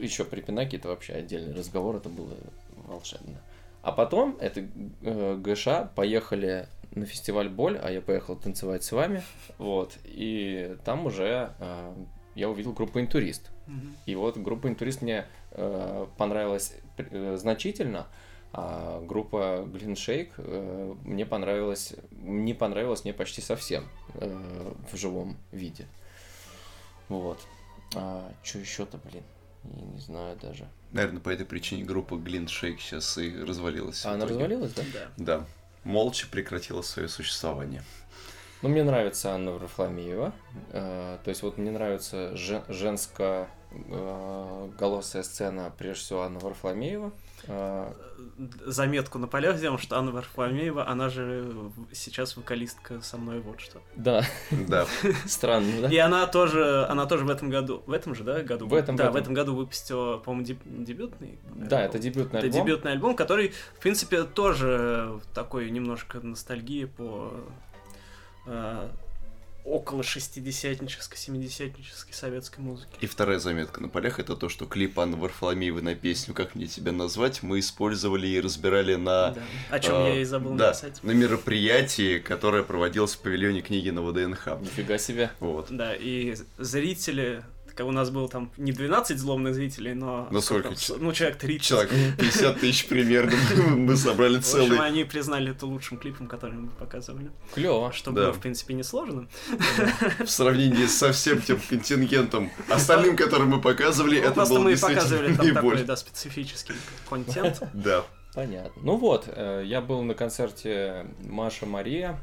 еще при Пинаке это вообще отдельный разговор, это было волшебно. А потом это э, ГШ поехали на фестиваль Боль, а я поехал танцевать с вами, вот, и там уже э, я увидел группу Интурист. Мгм. И вот группа Интурист мне э, понравилась э, значительно, а группа Глиншейк э, мне понравилась, не понравилась мне почти совсем э, в живом виде. Вот. А что еще-то, блин? Я не знаю даже. Наверное, по этой причине группа Глин Шейк сейчас и развалилась. А она итоге. развалилась, да? Да. Да. Молча прекратила свое существование. Ну, мне нравится Анна Варфоломеева. Э, то есть вот мне нравится жен- женская э, голосая сцена, прежде всего, Анна Варфоломеева. Э, Заметку на полях сделаем, что Анна Варфоломеева, она же сейчас вокалистка со мной вот что. да, Да. странно, да? И она тоже, она тоже в этом году, в этом же, да, году? В этом да, году. в этом году выпустила, по-моему, деб- дебютный. Да, это альбом. дебютный Это альбом. дебютный альбом, который, в принципе, тоже такой немножко ностальгии по э, около шестидесятнической, семидесятнической советской музыки. И вторая заметка на полях это то, что клип Анны Варфоломеевой на песню «Как мне тебя назвать» мы использовали и разбирали на... Да. О чем э, я и забыл да, написать. на мероприятии, которое проводилось в павильоне книги на ВДНХ. Нифига себе. Вот. Да, и зрители, у нас было там не 12 злобных зрителей, но... Ну, сколько? там, Ну, человек 30. Человек 50 тысяч примерно. Мы собрали В общем, целый... они признали это лучшим клипом, который мы показывали. Клево. Что Да. было, в принципе, несложно. В сравнении со всем тем контингентом остальным, который мы показывали, Ну, это Просто было мы показывали там такой, да, специфический контент. Да. Понятно. Ну вот, э, я был на концерте Маша Мария.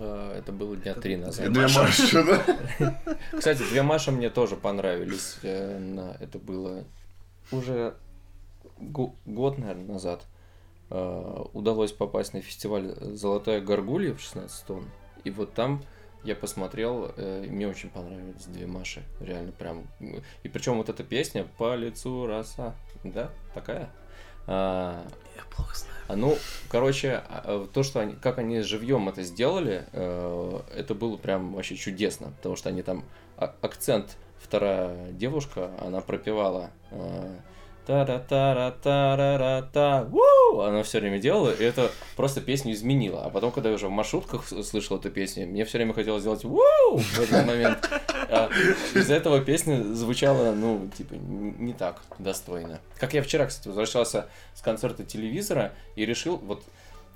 Э, Это было дня три назад. Две Маши, да? Кстати, две Маши мне тоже понравились. Э, Это было уже го- год, наверное, назад. Э, Удалось попасть на фестиваль «Золотая горгулья» в 16 тонн. И вот там Я посмотрел, и мне очень понравились две Маши. Реально прям. И причем вот эта песня по лицу роса. Да, такая. А, Я плохо знаю. а, Ну, короче, а, то, что они, как они живьем это сделали, э, это было прям вообще чудесно, потому что они там акцент вторая девушка, она пропевала э, та-ра-та-ра-та-ра-та, ву! Она все время делала, и это просто песню изменило. А потом, когда я уже в маршрутках слышал эту песню, мне все время хотелось сделать ву в этот момент. А Из-за этого песня звучала, ну, типа, не так достойно. Как я вчера, кстати, возвращался с концерта телевизора и решил, вот,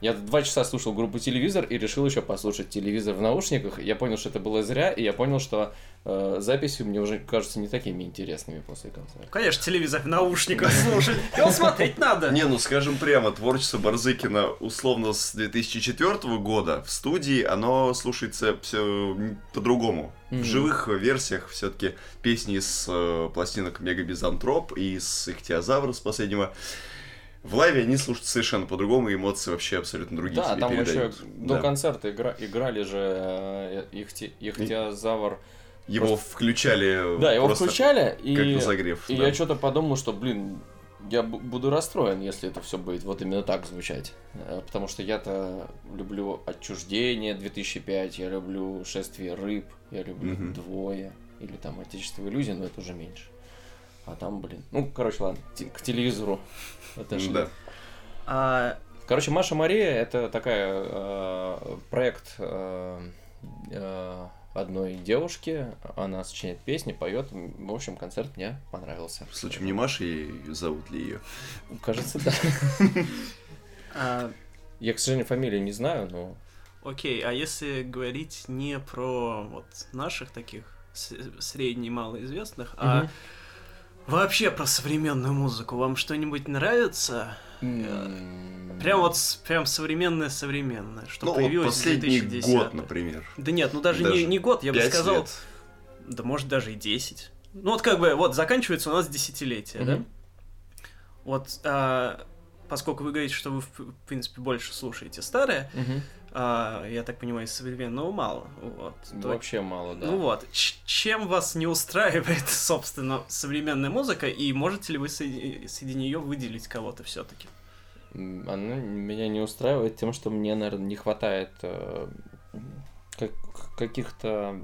я два часа слушал группу телевизор и решил еще послушать телевизор в наушниках. Я понял, что это было зря, и я понял, что э, записи мне уже кажутся не такими интересными после концерта. Конечно, телевизор в наушниках слушать. Его смотреть надо. Не, ну скажем прямо, творчество Барзыкина условно с 2004 года в студии, оно слушается все по-другому. В живых версиях все-таки песни с э, пластинок Мегабизантроп и с Ихтиозавра с последнего. В лайве они слушаются совершенно по-другому, эмоции вообще абсолютно другие Да, там еще передают. до Да. концерта игра- играли же э, Ихти- Ихтиозавр. Его просто- включали Да, его включали, как и, на загрев. и да. я что-то подумал, что, блин, я бу- буду расстроен, если это все будет вот именно так звучать. Э, Потому что я-то люблю «Отчуждение» 2005, я люблю «Шествие рыб», я люблю Мгм. «Двое», или там «Отечество иллюзий», но это уже меньше. А там, блин, ну, короче, ладно, к телевизору отошли. Да. А, Короче, Маша Мария это такая э, проект э, э, одной девушки. Она сочиняет песни, поет. В общем, концерт мне понравился. В случае не Маши, зовут ли ее? Кажется, да. а, Я, к сожалению, фамилию не знаю, но окей, а если говорить не про вот наших таких с- средне- и малоизвестных, а. Вообще про современную музыку, вам что-нибудь нравится? М, Прям вот прям современное-современное, что Ну, вот появилось в последний 2010 год, например. Да нет, ну даже, Даже не, не год, я бы сказал, лет. да может даже и 10. Ну вот как бы, вот заканчивается у нас десятилетие, да? Мгм. Вот, а, поскольку вы говорите, что вы, в принципе, больше слушаете старое, мгм. А, я так понимаю, современного мало. Вот, то- Вообще мало, да. Ну вот, ч- чем вас не устраивает, собственно, современная музыка, и можете ли вы среди, среди нее выделить кого-то все-таки? Она меня не устраивает тем, что мне, наверное, не хватает э, как- каких-то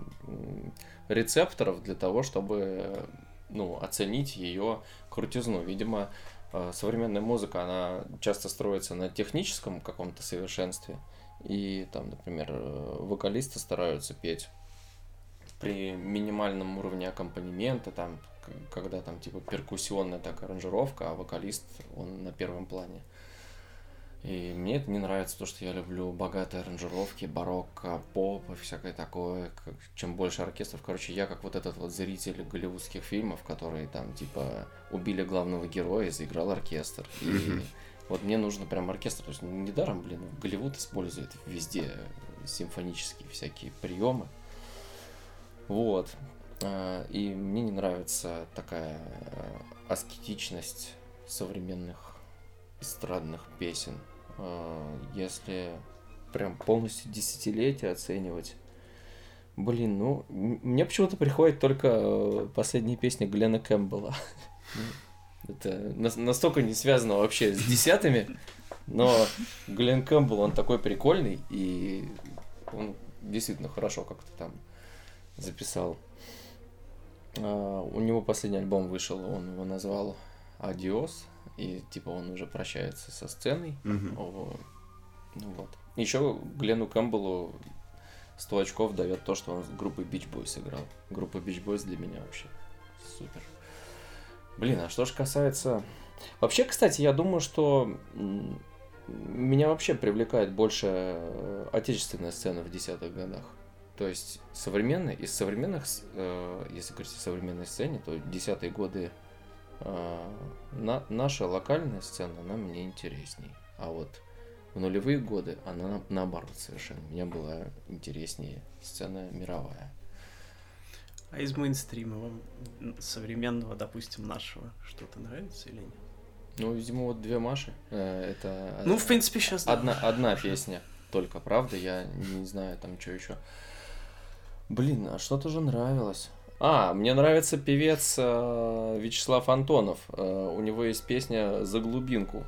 рецепторов для того, чтобы ну, оценить ее крутизну. Видимо, э, современная музыка, она часто строится на техническом каком-то совершенстве. И там, например, э, вокалисты стараются петь при минимальном уровне аккомпанемента, там, когда там типа перкуссионная так аранжировка, а вокалист, он на первом плане. И мне это не нравится, то, что я люблю богатые аранжировки, барокко, поп и всякое такое. Чем больше оркестров, короче, я как вот этот вот зритель голливудских фильмов, которые там типа убили главного героя заиграл оркестр. И. вот мне нужно прям оркестр. То есть недаром, блин, Голливуд использует везде симфонические всякие приемы. Вот. А, И мне не нравится такая э, аскетичность современных эстрадных песен. А, Если прям полностью десятилетие оценивать, блин, ну, мне почему-то приходит только э, последняя песня Глена Кэмпбелла. Это нас- настолько не связано вообще с десятыми, но Глен Кэмпбелл, он такой прикольный, и он действительно хорошо как-то там записал. А, у него последний альбом вышел, он его назвал Адиос, и типа он уже прощается со сценой. Мгм. О, Ну вот. Еще Глену Кэмпбеллу 100 очков дает то, что он с группой Beach Boys играл. Группа Beach Boys для меня вообще супер. Блин, а что ж касается... Вообще, кстати, я думаю, что меня вообще привлекает больше э, отечественная сцена в десятых годах. То есть современная, из современных, э, если говорить о современной сцене, то десятые годы э, на, наша локальная сцена, она мне интересней. А вот в нулевые годы она на- наоборот совершенно. Мне была интереснее сцена мировая. А из мейнстрима вам современного, допустим, нашего что-то нравится или нет? Ну, видимо, вот две Маши. э, это Ну, в принципе, сейчас одна, одна песня только, правда? Я не знаю там что еще. Блин, а что-то же нравилось. А, мне нравится певец э, Вячеслав Антонов. Э, у него есть песня «За глубинку».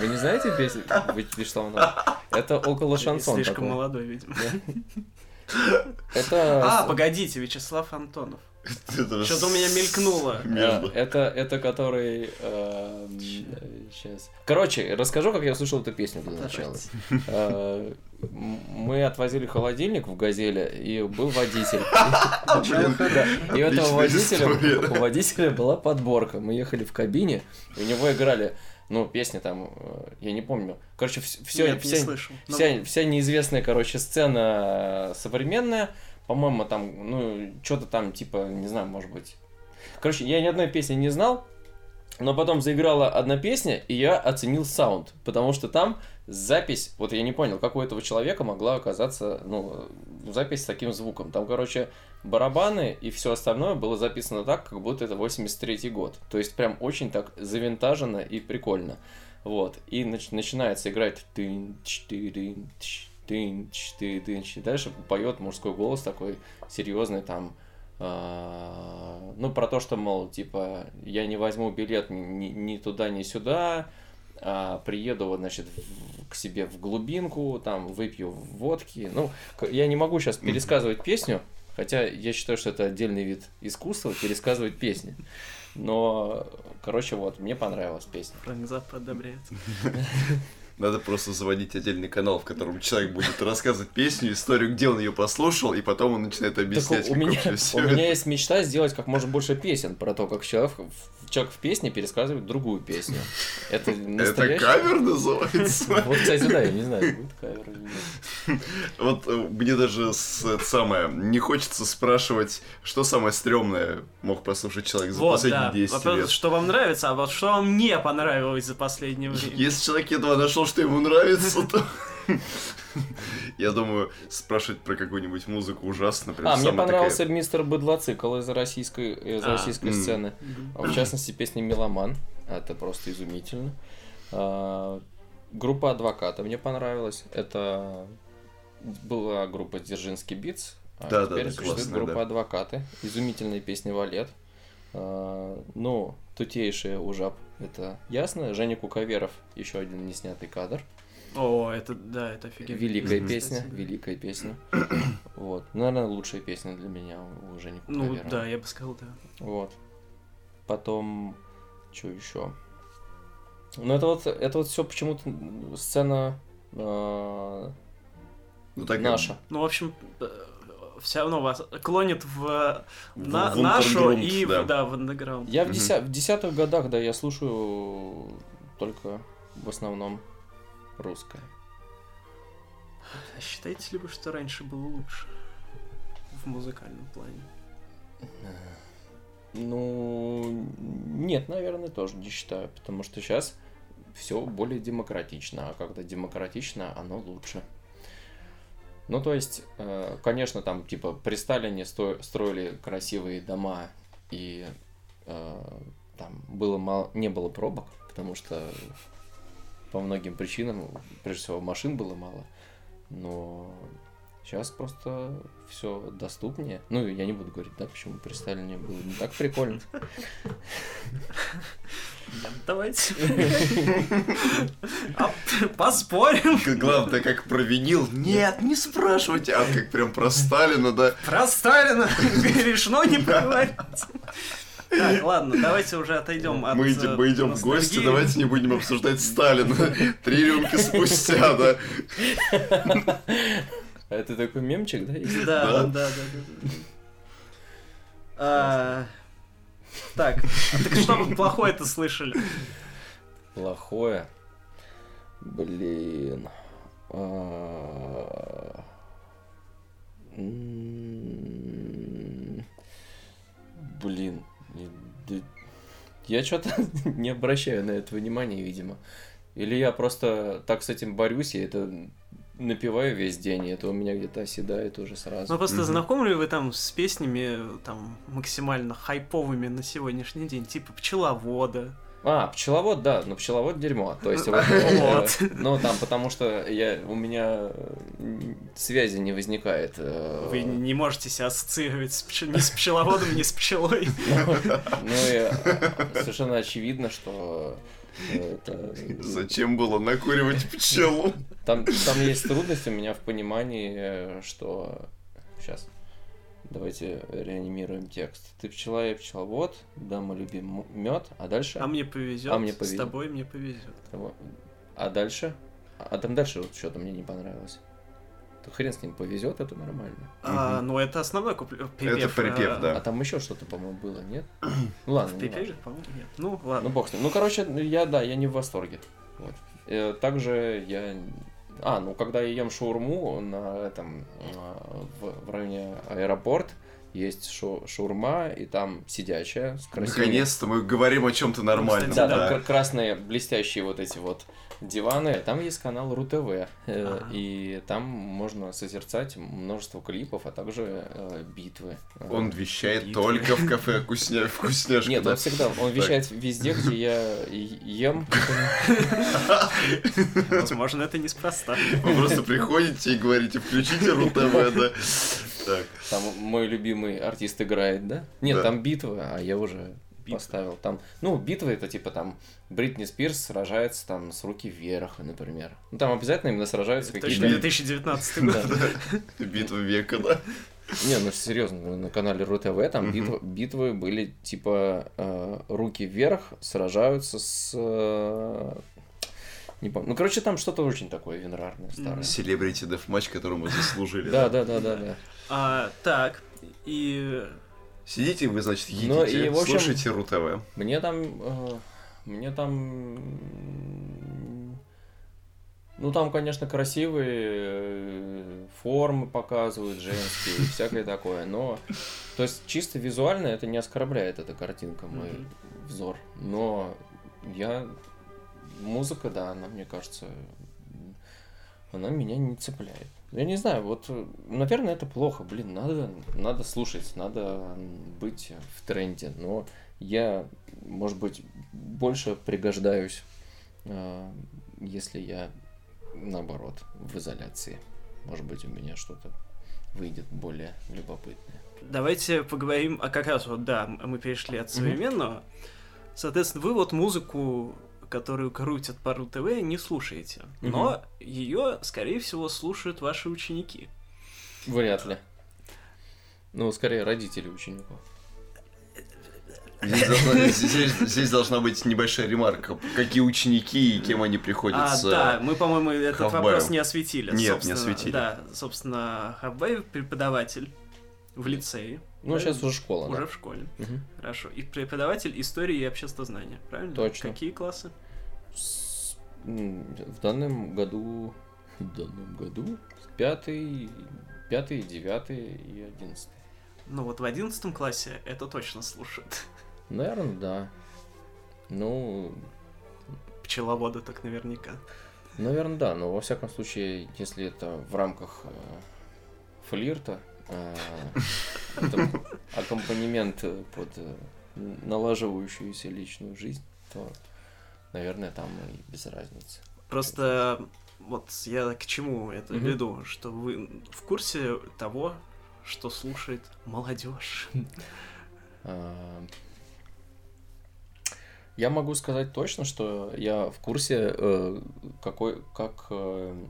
Вы не знаете песню Вя- Вячеслава Антонова? Это около шансон Слишком такой. молодой, видимо. Это... А, погодите, Вячеслав Антонов. Что-то у меня мелькнуло. Между. Это, это который... сейчас. Короче, расскажу, как я слушал эту песню для начала. Э, Мы отвозили холодильник в «Газеле», и был водитель. И у этого водителя, у водителя была подборка. Мы ехали в кабине, и у него играли, ну, песни там, э, я не помню. Короче, все, Нет, не вся, слышал. Ну, вся, вся неизвестная, короче, сцена э, современная. По-моему, там, ну, что-то там, типа, не знаю, может быть. Короче, я ни одной песни не знал, но потом заиграла одна песня, и я оценил саунд, потому что там запись, вот я не понял, как у этого человека могла оказаться, ну, запись с таким звуком. Там, короче, барабаны и все остальное было записано так, как будто это 83-й год. То есть прям очень так завинтажено и прикольно. Вот. И нач- начинается играть тынч, тырынч, тынч, тырынч. И дальше поет мужской голос такой серьезный там. а, Ну, про то, что, мол, типа, я не возьму билет ни, ни- туда, ни сюда, приеду, вот, значит, в- к себе в глубинку, там, выпью водки. Ну, я не могу сейчас пересказывать песню, хотя я считаю, что это отдельный вид искусства, пересказывать песни. Но, короче, вот, мне понравилась песня. Фрэнк Заппа одобряет. Надо просто заводить отдельный канал, в котором человек будет рассказывать песню, историю, где он ее послушал, и потом он начинает Так объяснять, у, у как меня, у меня есть мечта сделать как можно больше песен про то, как человек, в- человек в песне пересказывает другую песню. Это Это настоящий... кавер называется? Вот, кстати, да, я не знаю, будет кавер или нет. Вот э, мне даже это самое, не хочется спрашивать, что самое стрёмное мог послушать человек за Вот, последние да. 10 Вопрос, лет. что вам нравится, а вот что вам не понравилось за последнее время. Если человек едва нашел, что ему нравится, то... Я думаю, спрашивать про какую-нибудь музыку ужасно. прям А, мне понравился такая- мистер Быдлоцикл из российской, из А, российской м. сцены. В частности, песня «Меломан». Это просто изумительно. А, Группа «Адвоката» мне понравилась. Это была группа «Дзержинский битс», а Да, да, теперь да, существует классная, группа да. «Адвокаты». Изумительная песня «Валет». А, Ну, тутейшая ужап. Это ясно. Женя Куковеров, еще один неснятый кадр. О, это, да, это офигенно. Великая песня, великая песня. Вот. Наверное, лучшая песня для меня у Жени Ну, Куковерова. да, я бы сказал, да. Вот. Потом, что еще? Ну, это вот, это вот все почему-то сцена э, Ну, такая наша. Ну, в общем, все равно вас клонит в, в- на- в нашу и в- да. да. в андеграунд. Я в, Мгм. деся- в десятых годах, да, я слушаю только в основном русское. А считаете ли вы, что раньше было лучше? В музыкальном плане. Ну, нет, наверное, тоже не считаю, потому что сейчас все более демократично, а когда демократично, оно лучше. Ну, то есть, э, конечно, там, типа, при Сталине строили красивые дома, и э, там было мало, не было пробок, потому что по многим причинам, прежде всего, машин было мало, но сейчас просто все доступнее. Ну, я не буду говорить, да, почему при Сталине было не так прикольно. Давайте. А, Поспорим. Главное, как про винил. Нет, не спрашивайте. А как прям про Сталина, да. Про Сталина решено не поговорить. Так, ладно, давайте уже отойдем от Мы идем, мы идем в гости, давайте не будем обсуждать Сталина. Три рюмки спустя, да. А Это такой мемчик, да? Да, Да. да, да, да, да. А, Так, а так что плохое-то слышали? Плохое. Блин. А, Блин. и- Я что-то не обращаю на это внимания, видимо. Или я просто так с этим борюсь, я это напиваю весь день, и это у меня где-то оседает уже Ну, сразу. просто Мгм. знакомы ли вы там с песнями там максимально хайповыми на сегодняшний день, типа пчеловода, А, пчеловод, да, но пчеловод дерьмо. То есть, вот, э, Вот. ну там, потому что я, у меня связи не возникает. э, Вы не можете себя ассоциировать с пчел- ни с пчеловодом, ни с пчелой. Ну и э, совершенно очевидно, что это... Зачем было накуривать пчелу? Там, там есть трудность у меня в понимании, э, что... Сейчас. Давайте реанимируем текст. Ты пчела и пчеловод, да, мы любим мед, а дальше... А мне повезет. А мне С повезет. тобой мне повезет. А дальше? А там дальше вот что-то мне не понравилось. То хрен с ним повезет, это нормально. А, ну это основной куплет. припев. припев, а, да. А там еще что-то, по-моему, было, нет? Ну ладно, В припеве, по-моему, нет. Ну, Ну ладно. бог с ним. Ну, короче, я, да, я не в восторге. Вот. Э, Также я... А, ну, когда я ем шаурму на этом, а, в, в районе аэропорт, есть шо- шаурма, и там сидячая, с красивыми... Наконец-то мы говорим о чем-то нормальном. Да, Да. там кра- красные блестящие вот эти вот диваны. Там есть канал РУ-ТВ, э, Ага. и там можно созерцать множество клипов, а также э, битвы. Э, Он вещает Битвы. только в кафе вкусня... вкусняшка. Нет, да? он всегда, он вещает везде, где я ем. Возможно, это неспроста. Вы просто приходите и говорите, включите РУ-ТВ, да. Так. Там мой любимый артист играет, да? Нет, Да. там битвы, а я уже Битвы. поставил. Там, ну, битвы это типа там Бритни Спирс сражается там с руки вверх, например. Ну, там обязательно именно сражаются Точно какие-то... 2019 год. Битва века, да. Не, ну серьезно, на канале РУ-ТВ там битвы, битвы были типа э, руки вверх, сражаются с... э, не помню. Ну, короче, там что-то очень такое винрарное, старое. Селебрити деф-матч, который мы заслужили. Да, да, да, да, да. А, так, и Сидите вы, значит, Ну, едите, и, в общем- слушайте РУ-ТВ. Мне там... э, мне там... Ну, там, конечно, красивые э, формы показывают женские и всякое такое, но... То есть, чисто визуально это не оскорбляет эта картинка, мой взор. Но я... Музыка, да, она, мне кажется, она меня не цепляет. Я не знаю, вот, э, наверное, это плохо. Блин, надо, надо слушать, надо быть в тренде. Но я, может быть, больше пригождаюсь, э, если я, наоборот, в изоляции. Может быть, у меня что-то выйдет более любопытное. давайте поговорим, а как раз вот, да, мы перешли от современного. Соответственно, вы вот музыку, которую крутят по РУ-ТВ, не слушаете. Но ее, скорее всего, слушают ваши ученики. Вряд ли. Ну, скорее, родители учеников. Здесь должна, здесь, здесь должна быть небольшая ремарка. Какие ученики и кем они А, приходятся. да, мы, по-моему, этот Хавбаю. вопрос не осветили. Нет, не осветили. Да, собственно, Хавбай преподаватель в лицее. Ну, правильно? сейчас уже школа, Уже да? в школе. Мгм. Хорошо. И преподаватель истории и обществознания, правильно? Точно. Какие классы? С- В данном году... В данном году? Пятый, пятый, девятый и одиннадцатый. Ну вот в одиннадцатом классе это точно слушают. Наверное, да. Ну, Пчеловоды так наверняка. наверное, да. Но во всяком случае, если это в рамках э, флирта, аккомпанемент э, под э, налаживающуюся личную жизнь, то, наверное, там и без разницы. Просто вот я к чему это веду, что вы в курсе того, что слушает молодежь. А, Я могу сказать точно, что я в курсе, э, какой, как,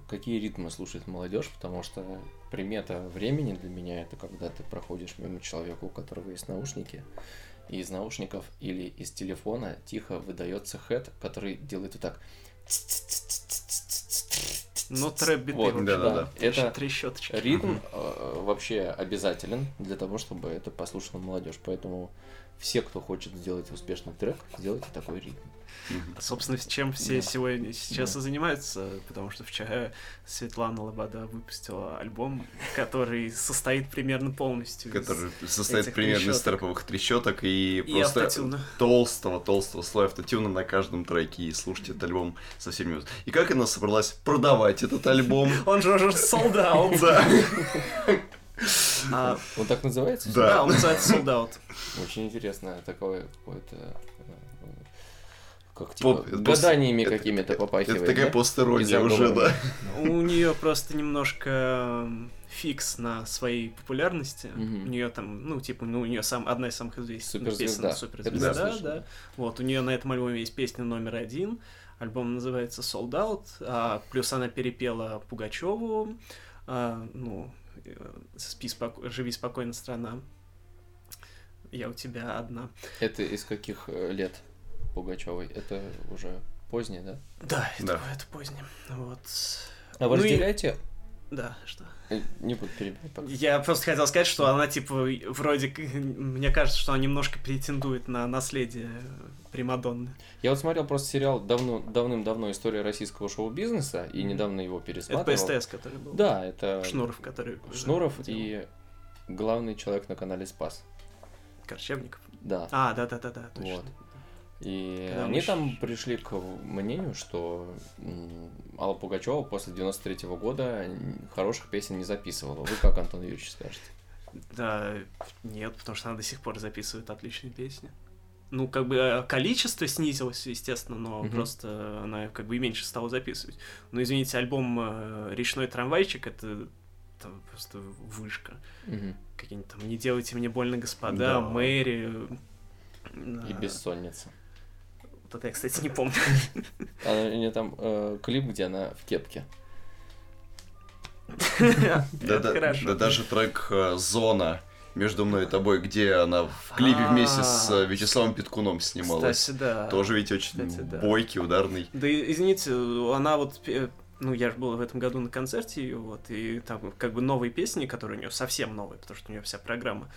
какие ритмы слушает молодежь, потому что примета времени для меня это когда ты проходишь мимо человека, у которого есть наушники, и из наушников или из телефона тихо выдается хэт, который делает вот так. Ну, трэп-биты Вот, вообще, да-да-да. Это Три щеточки. Ритм э, вообще обязателен для того, чтобы это послушала молодежь. Поэтому все, кто хочет сделать успешный трек, сделайте такой ритм. Собственно, с чем все сегодня сейчас и занимаются, потому что вчера Светлана Лобода выпустила альбом, который состоит примерно полностью Который состоит примерно из трэповых трещоток и, просто толстого-толстого слоя автотюна на каждом треке и слушайте этот альбом со всеми. И как она собралась продавать этот альбом? Он же уже sold out. Да. А, Он так называется? Да. Да, он называется sold out. Очень интересно такое какое-то как типа, Поп- гаданиями это- какими-то попахивает. Это такая да? постерония уже, да. У нее просто немножко фикс на своей популярности. У нее там, ну, типа, ну, у нее сам, одна из самых известных песен Суперзвезда, да. Вот, у нее на этом альбоме есть песня номер один. Альбом называется Sold Out. а, плюс она перепела Пугачеву. а, ну, э, спи споко- живи спокойно, страна. Я у тебя одна. Это из каких э, лет Пугачевой? Это уже позднее, да? Да, это, Да. это позднее. Вот. А вы Ну и- разделяете? Да, что? Э, Не буду перебивать пока. Я просто хотел сказать, что она, типа, вроде... Мне кажется, что она немножко претендует на наследие Примадонны. Я вот смотрел просто сериал давно, давным-давно «История российского шоу-бизнеса» и недавно его Это пересматривал. по СТС, который был. Да, это Шнуров, который... Шнуров и главный человек на канале «Спас». Корчевников. Да. А, да-да-да-да, точно. Вот. И Когда они мы там пришли к мнению, что Алла Пугачева после 93 года м, хороших песен не записывала. Вы как, Антон Юрьевич, скажете? Да, нет, потому что она до сих пор записывает отличные песни. Ну, как бы э, количество снизилось, естественно, но Мгм. просто она как бы и меньше стала записывать. Но, извините, альбом э, «Речной трамвайчик» — это, это просто вышка. Мгм. Какие-нибудь там «Не делайте мне больно, господа», Да. «Мэри». И бессонница. Вот это я, кстати, не помню. А у нее там э, клип, где она в кепке. Да, даже трек э, «Зона» между мной и тобой, где она в клипе вместе с э, Вячеславом Петкуном снималась. Кстати, да. Тоже ведь очень бойкий, ударный. Да, извините, она вот, ну, я же был в этом году на концерте ее, вот, и там как бы новые песни, которые у нее совсем новые, потому что у нее вся программа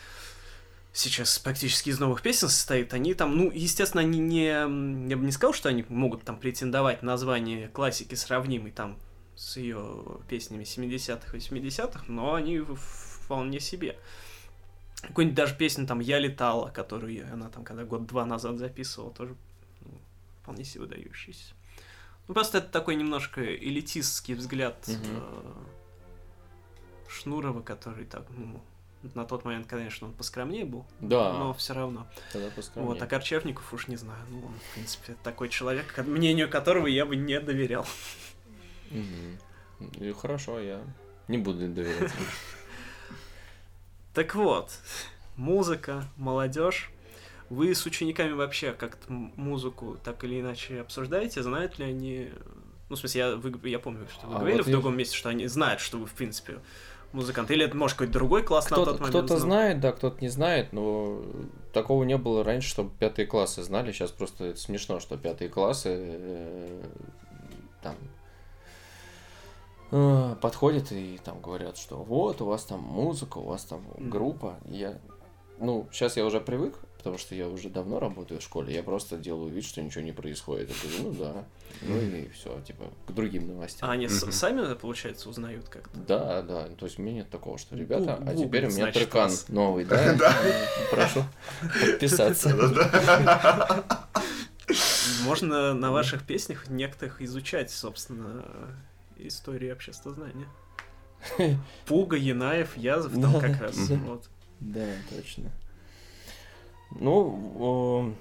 сейчас практически из новых песен состоит, они там, ну, естественно, они не, я бы не сказал, что они могут там претендовать на звание классики сравнимой там с ее песнями 70-х, 80-х, но они вполне себе. Какую-нибудь даже песню там «Я летала», которую она там когда год-два назад записывала, тоже ну, вполне себе выдающийся. Ну, просто это такой немножко элитистский взгляд Мгм. э, Шнурова, который так, ну, на тот момент, конечно, он поскромнее был, Да, но все равно. тогда поскромнее. Вот, а Корчевников уж не знаю. Ну, он, в принципе, такой человек, мнению которого я бы не доверял. Мгм. И хорошо, я не буду доверять. Так вот, музыка, молодежь. Вы с учениками вообще как-то музыку так или иначе обсуждаете? Знают ли они... Ну, в смысле, я, вы- я помню, что вы А говорили вот в я- другом месте, что они знают, что вы, в принципе, музыкант. Или это, может, какой-то другой класс на Кто-то тот момент кто-то знает, да, кто-то не знает, но такого не было раньше, чтобы пятые классы знали. Сейчас просто это смешно, что пятые классы э, там э, подходят и там говорят, что вот у вас там музыка, у вас там группа. Я, ну, сейчас я уже привык, потому что я уже давно работаю в школе, я просто делаю вид, что ничего не происходит. Я говорю, ну да, ну и все, типа к другим новостям. А они Мгм. сами, получается, узнают как-то? Да, да. То есть у меня нет такого, что ребята, а теперь у меня значит, трекан вас. новый, да? Прошу подписаться. Можно на ваших песнях некоторых изучать, собственно, историю обществознания. Пуга, Янаев, Язов, там как раз. Вот. Да, точно. Ну,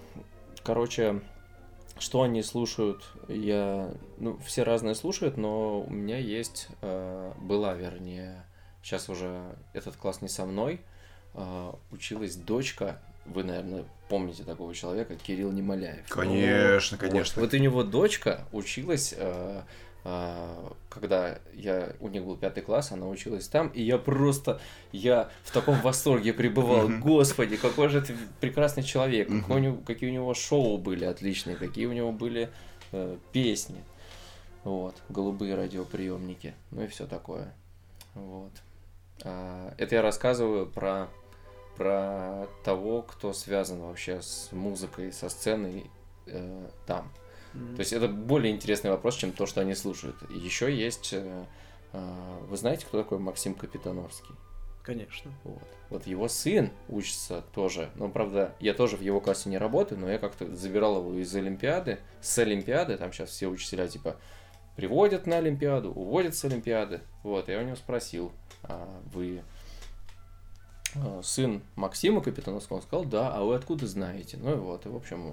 короче, что они слушают, я... Ну, все разные слушают, но у меня есть... э, Была, вернее, сейчас уже этот класс не со мной, э, училась дочка, вы, наверное, помните такого человека, Кирилл Немоляев. Конечно, Вот. конечно. Вот, у него дочка училась, э, когда я у них был пятый класс, она училась там, и я просто, я в таком восторге пребывал. Господи, какой же ты прекрасный человек, какой у него- какие у него шоу были отличные, какие у него были э, песни. Вот, голубые радиоприемники, ну и все такое. Вот. А, это я рассказываю про про того, кто связан вообще с музыкой, со сценой э, там. То есть это более интересный вопрос, чем то, что они слушают. Еще есть... э, э, Вы знаете, кто такой Максим Капитановский? Конечно. Вот. Вот его сын учится тоже. Ну, правда, я тоже в его классе не работаю, но я как-то забирал его из Олимпиады. С Олимпиады, там сейчас все учителя типа приводят на Олимпиаду, уводят с Олимпиады. Вот, я у него спросил, а вы э, сын Максима Капитановского? Он сказал, да, а вы откуда знаете? Ну и вот, и в общем,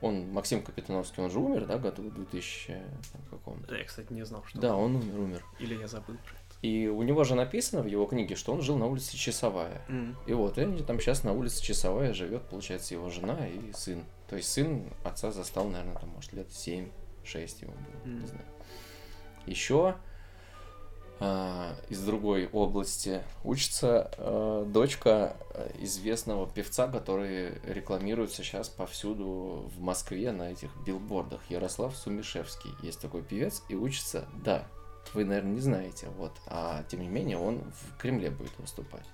Он, Максим Капитановский, он же умер, да, году в 2000 там, каком Да, я, кстати, не знал, что... Да, он умер, умер. Или я забыл про это. И у него же написано в его книге, что он жил на улице Часовая. М. И вот, и они там сейчас на улице Часовая живет, получается, его жена и сын. То есть сын отца застал, наверное, там, может, лет 7-6 ему было, не Мгм. знаю. Еще из другой области учится а, дочка известного певца, который рекламируется сейчас повсюду в Москве на этих билбордах. Ярослав Сумишевский. Есть такой певец и учится, да, вы, наверное, не знаете, вот, а тем не менее он в Кремле будет выступать.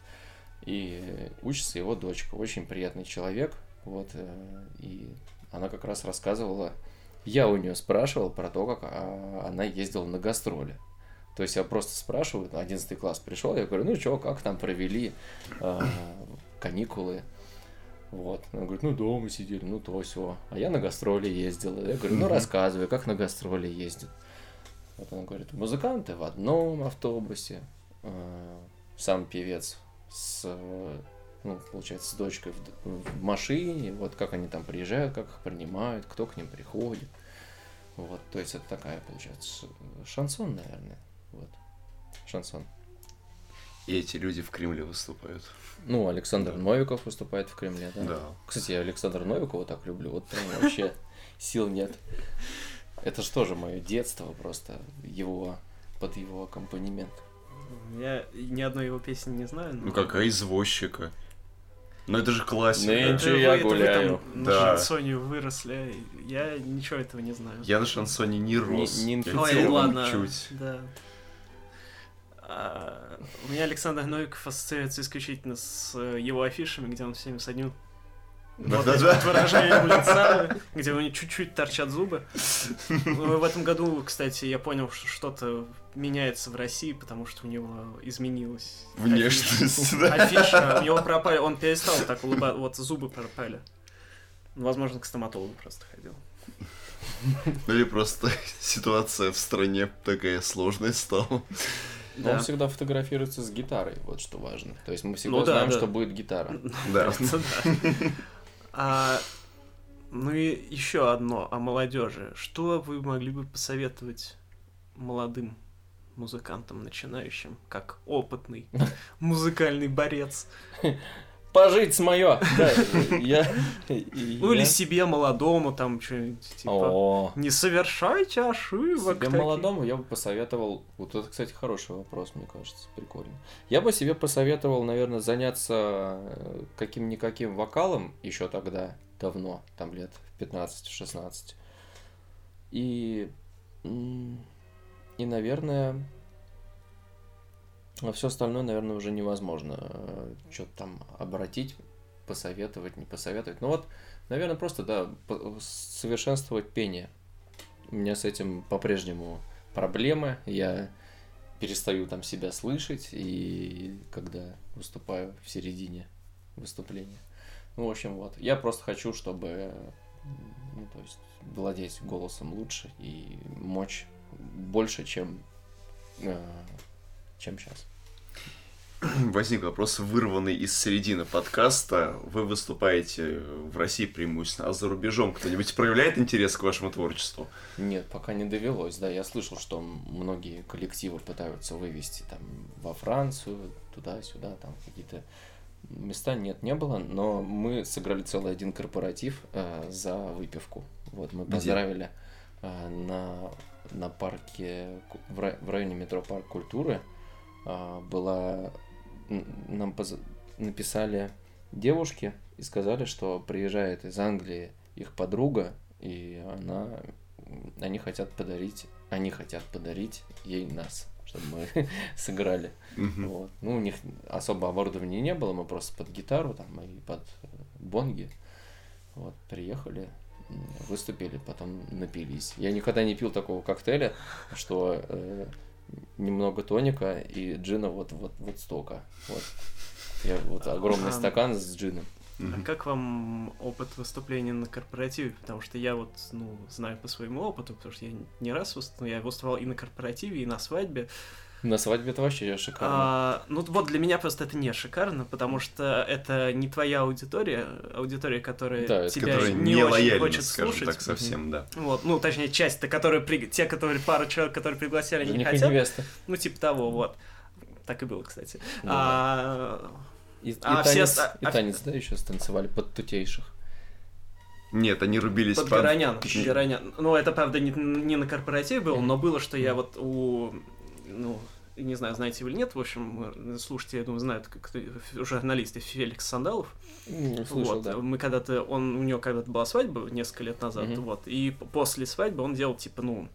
И учится его дочка, очень приятный человек, вот, э, и она как раз рассказывала, я у нее спрашивал про то, как а, она ездила на гастроли. То есть я просто спрашиваю, 11 класс пришел, я говорю, ну что, как там провели э, каникулы? Вот. Она говорит, ну дома сидели, ну то все. А я на гастроли ездила. Я говорю, ну рассказывай, как на гастроли ездят. Вот она говорит, музыканты в одном автобусе, э, сам певец с, ну, получается, с дочкой в, в машине, вот как они там приезжают, как их принимают, кто к ним приходит. Вот, то есть это такая, получается, шансон, наверное. Шансон. И эти люди в Кремле выступают. Ну, Александр Да. Новиков выступает в Кремле, да? Да. Кстати, я Александра Новикова так люблю, вот прям вообще сил нет. Это же тоже мое детство просто, его, под его аккомпанемент. Я ни одной его песни не знаю. но- Ну какая извозчика. Ну это же классика. Нынче я это вы там Да. на шансоне выросли, я ничего этого не знаю. Я на шансоне не рос. не Я инфицирован. Ой, ладно. чуть. Да. А, у меня Александр Новиков ассоциируется исключительно с э, его афишами, где он всеми с одним вот Да-да-да. вот выражением лица, где у него чуть-чуть торчат зубы. Ну, В этом году, кстати, я понял, что что-то меняется в России, потому что у него изменилась Внешность, афиша. да. Афиша, у него пропали, он перестал так улыбаться, вот зубы пропали. Ну, Возможно, к стоматологу просто ходил. Ну или просто ситуация в стране такая сложная стала. Но Да. он всегда фотографируется с гитарой, вот что важно. То есть мы всегда Ну да, знаем, да. что будет гитара. Да. Просто да. А, ну и еще одно о молодежи. Что вы могли бы посоветовать молодым музыкантам, начинающим, как опытный музыкальный борец? Пожить с мое! Да, я... Ну или я- себе молодому, там что-нибудь типа. О, Не совершайте ошибок. Себе таких». молодому я бы посоветовал, вот это, кстати, хороший вопрос, мне кажется, прикольно. Я бы себе посоветовал, наверное, заняться э, каким-никаким вокалом еще тогда, давно, там лет в 15-16. И, и, наверное, а все остальное, наверное, уже невозможно что-то там обратить, посоветовать, не посоветовать. Ну вот, наверное, просто, да, совершенствовать пение. У меня с этим по-прежнему проблемы. Я перестаю там себя слышать, и когда выступаю в середине выступления. Ну, в общем, вот. Я просто хочу, чтобы, ну, то есть, владеть голосом лучше и мочь больше, чем, э, чем сейчас. Возник вопрос, вырванный из середины подкаста. Вы выступаете в России преимущественно, а за рубежом кто-нибудь проявляет интерес к вашему творчеству? Нет, пока не довелось, да. Я слышал, что многие коллективы пытаются вывести там во Францию, туда-сюда, там какие-то места нет, не было, но мы сыграли целый один корпоратив э, за выпивку. Вот мы Где? поздравили э, на, на парке, в районе метро Парк культуры. Э, была, нам поз- написали девушки и сказали, что приезжает из Англии их подруга, и она они хотят подарить, они хотят подарить ей нас, чтобы мы сыграли. Вот. Ну, у них особо оборудования не было, мы просто под гитару там и под э, бонги. Вот, приехали, выступили, потом напились. Я никогда не пил такого коктейля, что э, немного тоника и джина вот, вот, вот столько. Вот. Я вот огромный А, стакан с джином. А как вам опыт выступления на корпоративе? Потому что я вот, ну, знаю по своему опыту, потому что я не раз выступал, я выступал и на корпоративе, и на свадьбе. На свадьбе это вообще шикарно. А, ну вот для меня просто это не шикарно, потому что это не твоя аудитория, аудитория, которая Да, тебя Которые не, не очень хочет слушать. так, совсем, да. Вот, ну, точнее, часть-то, которые при... те, которые пару человек, которые пригласили, не хотят. невеста. Ну, типа того, вот. Так и было, кстати. Ну А, И, и А все танец, оста- и а- танец, да, еще станцевали под тутейших. Нет, они рубились Под под- Горонян. Горонян. Ну, это, правда, не, не на корпоративе было, но было, что я вот у... Ну, не знаю, знаете вы или нет, в общем, э, слушайте, я думаю, знают как журналисты Феликс Сандалов. М, Слышал, вот, да. мы когда-то, он, у него когда-то была свадьба несколько лет назад, Мгм. вот, и после свадьбы он делал, типа, ну,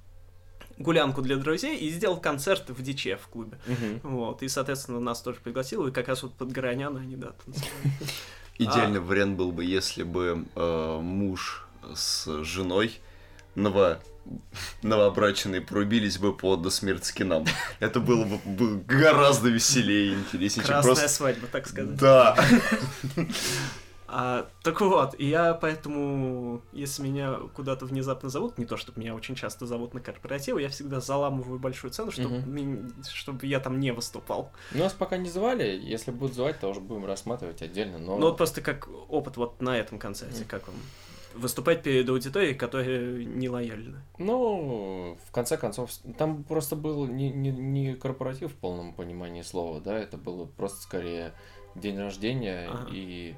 гулянку для друзей и сделал концерт в Диче в клубе. Мгм. Вот, и, соответственно, нас тоже пригласил, и как раз вот под Гороняна они, да, танцевали. Идеальный вариант был бы, если бы э, муж с женой ново... новобраченные порубились бы по до смерти скинам. Это было бы, гораздо веселее и интереснее, чем Красная просто... свадьба, так сказать. Да. А, так вот, и я поэтому, если меня куда-то внезапно зовут, не то, чтобы меня очень часто зовут на корпоративы, я всегда заламываю большую цену, чтобы, чтобы я там не выступал. Нас пока не звали, если будут звать, то уже будем рассматривать отдельно, но... Ну вот просто как опыт вот на этом концерте, как вам? Выступать перед аудиторией, которая не лояльна. Ну, в конце концов, там просто был не, не, не корпоратив в полном понимании слова, да, это было просто скорее день рождения, Ага. и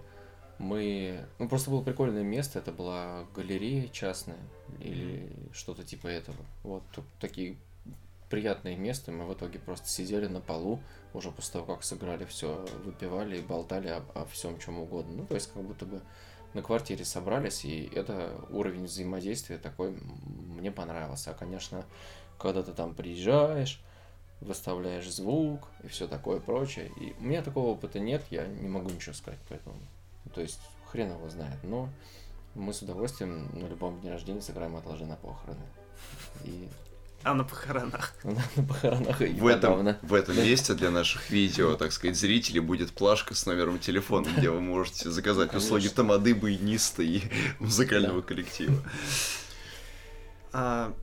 мы... Ну, просто было прикольное место, это была галерея частная или что-то типа этого. Вот такие приятные места, мы в итоге просто сидели на полу, уже после того, как сыграли все, выпивали и болтали об- о, всем чем угодно. Ну, то есть, как будто бы на квартире собрались, и это уровень взаимодействия такой мне понравился. А, конечно, когда ты там приезжаешь, выставляешь звук и все такое прочее. И у меня такого опыта нет, я не могу ничего сказать по этому. То есть, хрен его знает. Но мы с удовольствием на любом дне рождения сыграем «Отложи на похороны». И А на похоронах. на похоронах и В этом, в этом месте для наших видео, так сказать, зрителей будет плашка с номером телефона, где вы можете заказать Конечно. услуги тамады, баяниста и музыкального Да. коллектива. А,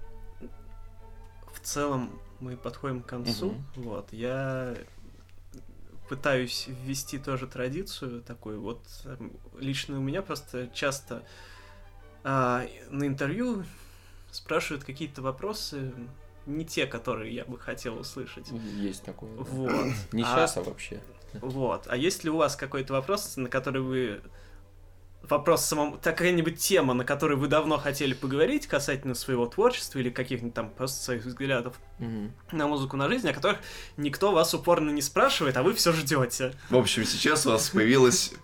в целом мы подходим к концу. Вот, я пытаюсь ввести тоже традицию такую. Вот эм, лично у меня просто часто а, на интервью спрашивают какие-то вопросы, не те, которые я бы хотел услышать. Есть такое. да. Вот. Не А- сейчас, а вообще. Вот. А есть ли у вас какой-то вопрос, на который вы... Вопрос самому... Какая-нибудь тема, на которой вы давно хотели поговорить касательно своего творчества или каких-нибудь там просто своих взглядов Мгм. на музыку, на жизнь, о которых никто вас упорно не спрашивает, а вы все ждете. В общем, сейчас у вас появилась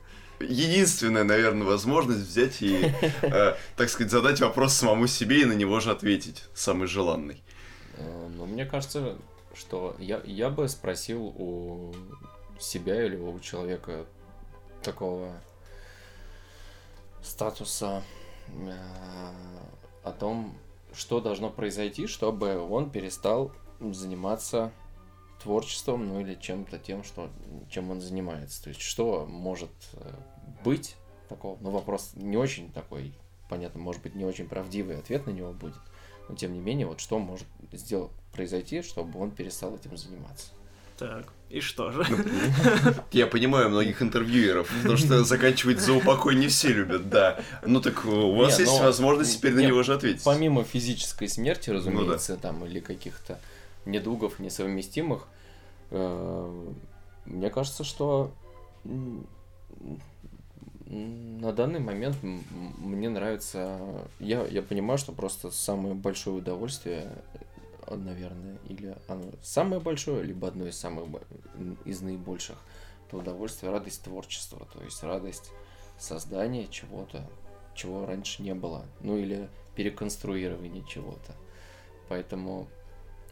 единственная, наверное, возможность взять и, э, так сказать, задать вопрос самому себе и на него же ответить, самый желанный. Э, Ну, мне кажется, что я, я бы спросил у себя или у человека такого статуса э, о том, что должно произойти, чтобы он перестал заниматься творчеством, ну или чем-то тем, что, чем он занимается. То есть, что может э, быть такого? Ну, вопрос не очень такой, понятно, может быть, не очень правдивый ответ на него будет. Но тем не менее, вот что может сделать, произойти, чтобы он перестал этим заниматься. Так, и что же? Я понимаю многих интервьюеров, потому что заканчивать за упокой не все любят, да. Ну так у вас Не, есть но- возможность теперь на не, него же ответить. Помимо физической смерти, Ну разумеется, там, или каких-то недугов несовместимых, э, мне кажется, что на данный момент мне нравится... Я, я понимаю, что просто самое большое удовольствие, э, наверное, или оно самое большое, либо одно из самых из наибольших, это удовольствие, радость творчества, то есть радость создания чего-то, чего раньше не было, ну или переконструирования чего-то. Поэтому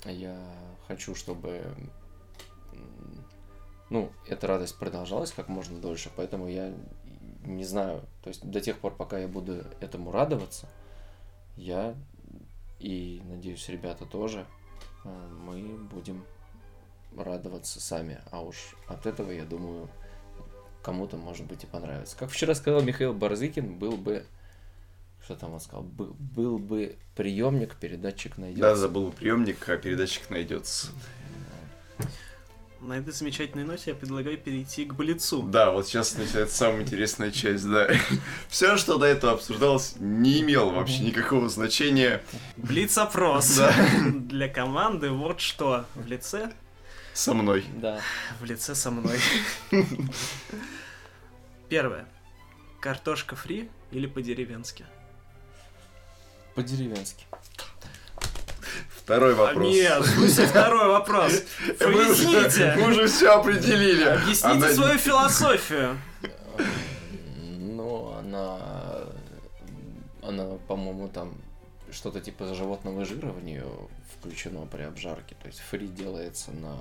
я хочу, чтобы ну, эта радость продолжалась как можно дольше, поэтому я не знаю, то есть до тех пор, пока я буду этому радоваться, я и, надеюсь, ребята тоже, э, мы будем радоваться сами, а уж от этого, я думаю, кому-то, может быть, и понравится. Как вчера сказал Михаил Барзыкин, был бы, что там он сказал, был, был бы приемник, передатчик найдется. Да, забыл приемник, а передатчик найдется. На этой замечательной ноте я предлагаю перейти к Блицу. Да, вот сейчас начинается самая интересная часть, да. Все, что до этого обсуждалось, не имело вообще никакого значения. Блиц-опрос Да. для команды. Вот что в лице, Со мной. Да. в лице со мной. Первое. Картошка фри или по-деревенски? По-деревенски. Второй А вопрос. нет, в смысле второй вопрос. Мы уже, Поясните. мы уже все определили. Объясните Она- свою философию. Ну, она... Она, по-моему, там что-то типа животного жира в нее включено при обжарке. То есть фри делается на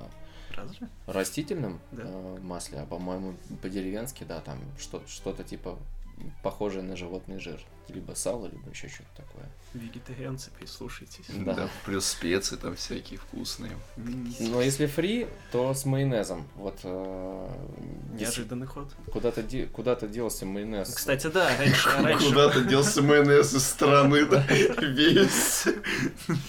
Разве? растительном Да. э, масле, а по-моему по-деревенски, да, там что- что-то типа похожее на животный жир. Либо сало, либо еще что-то такое. Вегетарианцы, прислушайтесь. Да. Да, плюс специи там всякие вкусные. Но если фри, то с майонезом. Вот э, Неожиданный ход. куда-то де- куда-то делся майонез. Кстати, да, раньше, раньше Куда-то делся майонез из страны, да, весь.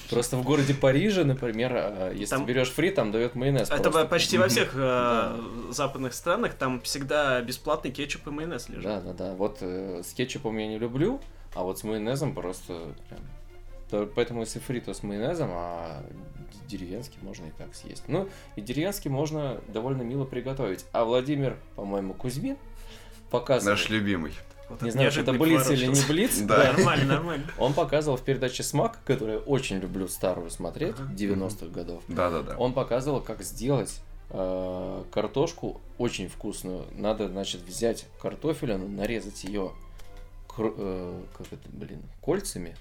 Просто в городе Париже, например, э, если Там- берешь фри, там дает майонез. Это просто. почти во всех э, Да. западных странах там всегда бесплатный кетчуп и майонез лежит. Да, да, да. Вот с кетчупом я не люблю, а вот с майонезом просто прям. То- Поэтому если фри, то с майонезом, а деревенский можно и так съесть. Ну, и деревенский можно довольно мило приготовить. А Владимир, по-моему, Кузьмин показывал... Наш любимый. Вот Не знаю, это блиц или не блиц. Да. Нормально, нормально. Он показывал в передаче «Смак», которую я очень люблю старую смотреть, Ага. 90-х годов. Да-да-да. Он показывал, как сделать э, картошку очень вкусную. Надо, значит, взять картофелину, нарезать ее, как это, блин, кольцами,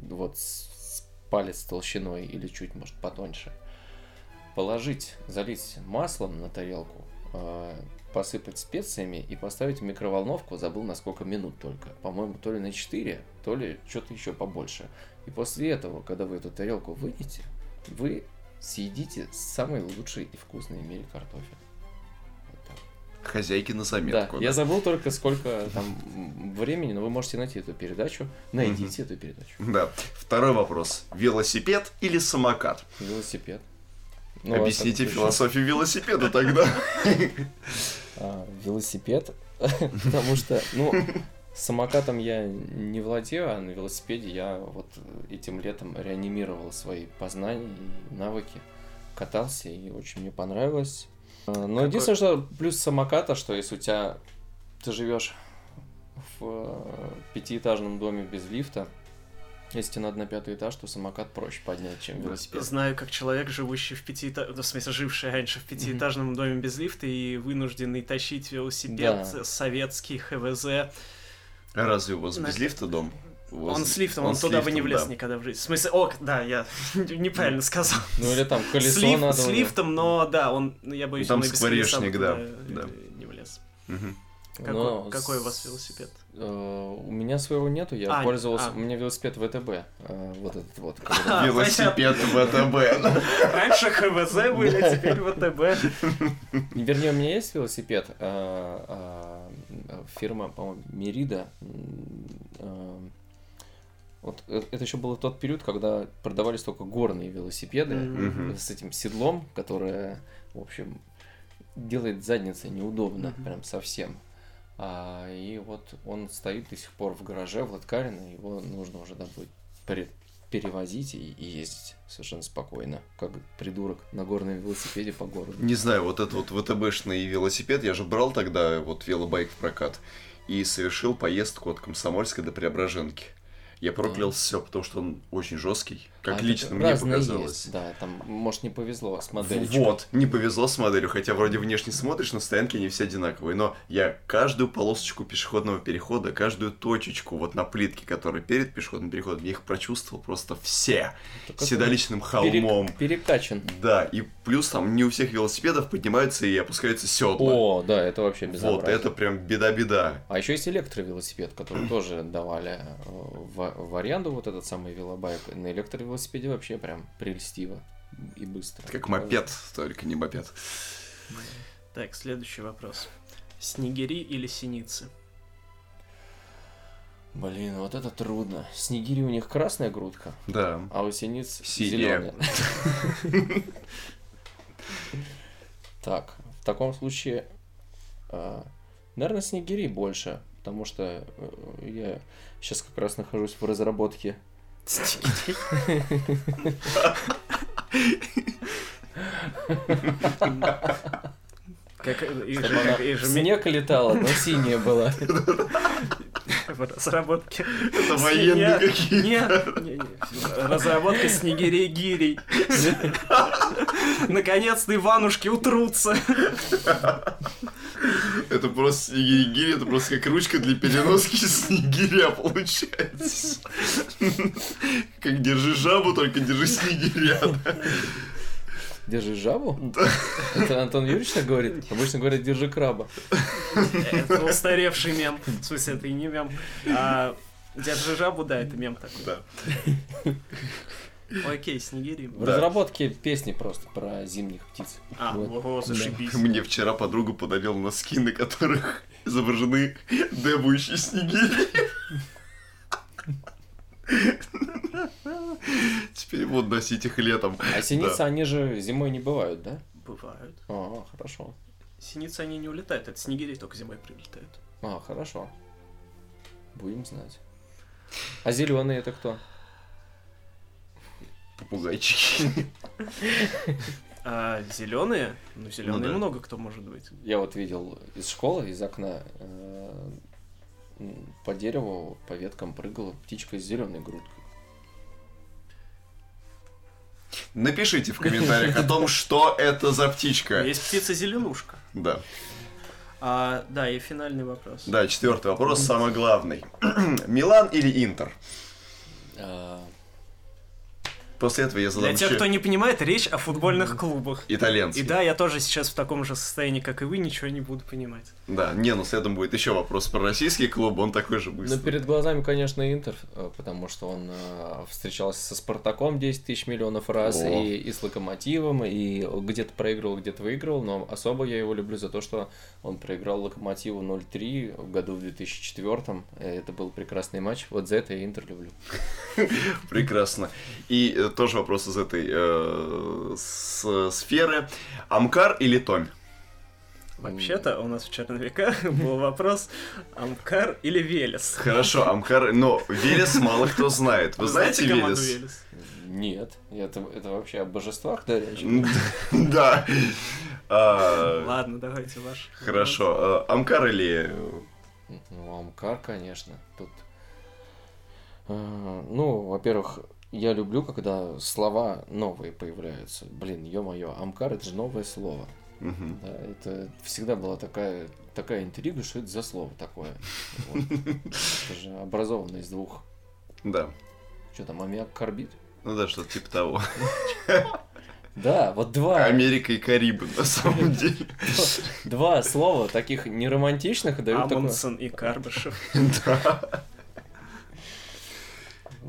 вот с палец толщиной или чуть, может, потоньше. Положить, залить маслом на тарелку, э, посыпать специями и поставить в микроволновку, забыл на сколько минут только. По-моему, то ли на 4, то ли что-то еще побольше. И после этого, когда вы эту тарелку вынете, вы съедите самый лучший и вкусный в мире картофель. Вот. Хозяйки на Да, заметку. я забыл только сколько там времени, но вы можете найти эту передачу. Найдите эту передачу. Да. Второй вопрос. Велосипед или самокат? Велосипед. Ну, во Объясните случае, философию велосипеда тогда. а, велосипед, потому что, ну, самокатом я не владею, а на велосипеде я вот этим летом реанимировал свои познания и навыки, катался, и очень мне понравилось. А, Но Какой- единственное, что плюс самоката, что если у тебя ты живешь в э, пятиэтажном доме без лифта, если тебе надо на пятый этаж, то самокат проще поднять, чем велосипед. Знаю, как человек, живущий в пятиэтажном, в смысле, живший раньше в пятиэтажном доме без лифта и вынужденный тащить велосипед Да. советский ХВЗ. А разве у вас На- без лифта дом? Он с лифтом, он, с туда бы не лифтом, влез да. никогда в жизни. В смысле, ок, да, я неправильно сказал. Ну или там колесо с, лиф- надо. с лифтом, но да, он, ну, я боюсь, Там он и без колеса скворечник, да, да. не влез. Мгм. Какой, Но какой у вас велосипед? Э, У меня своего нету, я А, пользовался. а. У меня велосипед ВТБ. э, Вот этот вот. А, Велосипед ВТБ. Раньше ХВЗ были, теперь ВТБ. Вернее, у меня есть велосипед. э, Фирма, по-моему, Мерида. Вот это еще был тот период, когда продавались только горные велосипеды с этим седлом, которое, в общем, делает задница неудобно, прям совсем. А, и вот он стоит до сих пор в гараже в Латкарино, его нужно уже да, будет пере- перевозить и, и ездить совершенно спокойно, как придурок на горном велосипеде по городу. Не знаю, вот этот вот ВТБшный велосипед, я же брал тогда вот велобайк в прокат и совершил поездку от Комсомольска до Преображенки. Я проклял все, потому что он очень жесткий, как А, лично мне показалось. есть, да, там, может, не повезло с моделью. Вот, не повезло с моделью, хотя вроде внешне смотришь, на стоянке они все одинаковые, но я каждую полосочку пешеходного перехода, каждую точечку вот на плитке, которая перед пешеходным переходом, я их прочувствовал просто все, седалищным холмом. Перекачан. Да, и плюс там не у всех велосипедов поднимаются и опускаются седла. О, да, это вообще вот, безобразие. это прям беда-беда. А еще есть электровелосипед, который тоже давали э, в, в аренду, вот этот самый велобайк. На электровелосипеде вообще прям прельстиво и быстро. Это как мопед, только не мопед. Так, следующий вопрос. Снегири или синицы? Блин, вот это трудно. Снегири у них красная грудка, Да. а у синиц Синяя. зеленая. Так, в таком случае, наверное, снегири больше, потому что э, я сейчас как раз нахожусь в разработке. Как, и как- и же снег летала, но синяя была. в разработке. Это военные Снег- какие Нет, не, не. разработка снегирей гирей. Наконец-то Иванушки утрутся. Это просто снегири это просто как ручка для переноски снегиря получается. Как держи жабу, только держи снегиря. да. Держи жабу? Это Антон Юрьевич так говорит? Обычно говорят, держи краба. Это устаревший мем. В смысле, это и не мем. А Держи жабу, да, это мем такой. Да. Окей, снегири. В Да. разработке песни просто про зимних птиц. А, Вот. о, зашибись. Мне вчера подруга подарила носки, на которых изображены дебующие снегири. Теперь буду носить их летом. А синицы, они же зимой не бывают, да? Бывают. А, хорошо. Синицы, они не улетают, это снегири только зимой прилетают. А, хорошо. Будем знать. А зеленые это кто? Попугайчики. А зеленые? Ну, зеленые да. много кто может быть. Я вот видел из школы, из окна, э, по дереву, по веткам прыгала птичка с зеленой грудкой. Напишите в комментариях о том, что это за птичка. Есть птица-зеленушка. Да. А, да, и финальный вопрос. Да, четвертый вопрос, самый главный. Милан или Интер? После этого я задам Для тех, еще кто не понимает, речь о футбольных клубах. итальянский. И да, я тоже сейчас в таком же состоянии, как и вы, ничего не буду понимать. Да, не, ну следом будет еще вопрос про российский клуб, он такой же Ну, быстрый. перед глазами, конечно, Интер, э, потому что он э, встречался со Спартаком 10 тысяч миллионов раз, О. и, и с Локомотивом, и где-то проигрывал, где-то выигрывал, но особо я его люблю за то, что он проиграл Локомотиву 0-3 в году в 2004 Это был прекрасный матч, вот за это я Интер люблю. Прекрасно. И э, тоже вопрос из этой э, с- сферы. Амкар или Томь? Вообще-то у нас в черновиках был вопрос Амкар или Велес. Хорошо, Амкар, но Велес мало кто знает. Вы знаете Велес? Велес? Нет, это, это вообще о божествах, да, речь? Да. А, Ладно, давайте ваш. Хорошо. э, Амкар или... Ну, Амкар, конечно. Тут. э, Ну, во-первых, я люблю, когда слова новые появляются. Блин, ё-моё, Амкар это же новое слово. Мгм. Да, это всегда была такая, такая интрига, что это за слово такое. Это же образовано из двух. Да. Что там, аммиак карбид? Ну да, что-то типа того. Да, вот два, Америка и Карибы, на самом деле. два слова таких неромантичных дают. Амундсен и Карбышев. Да.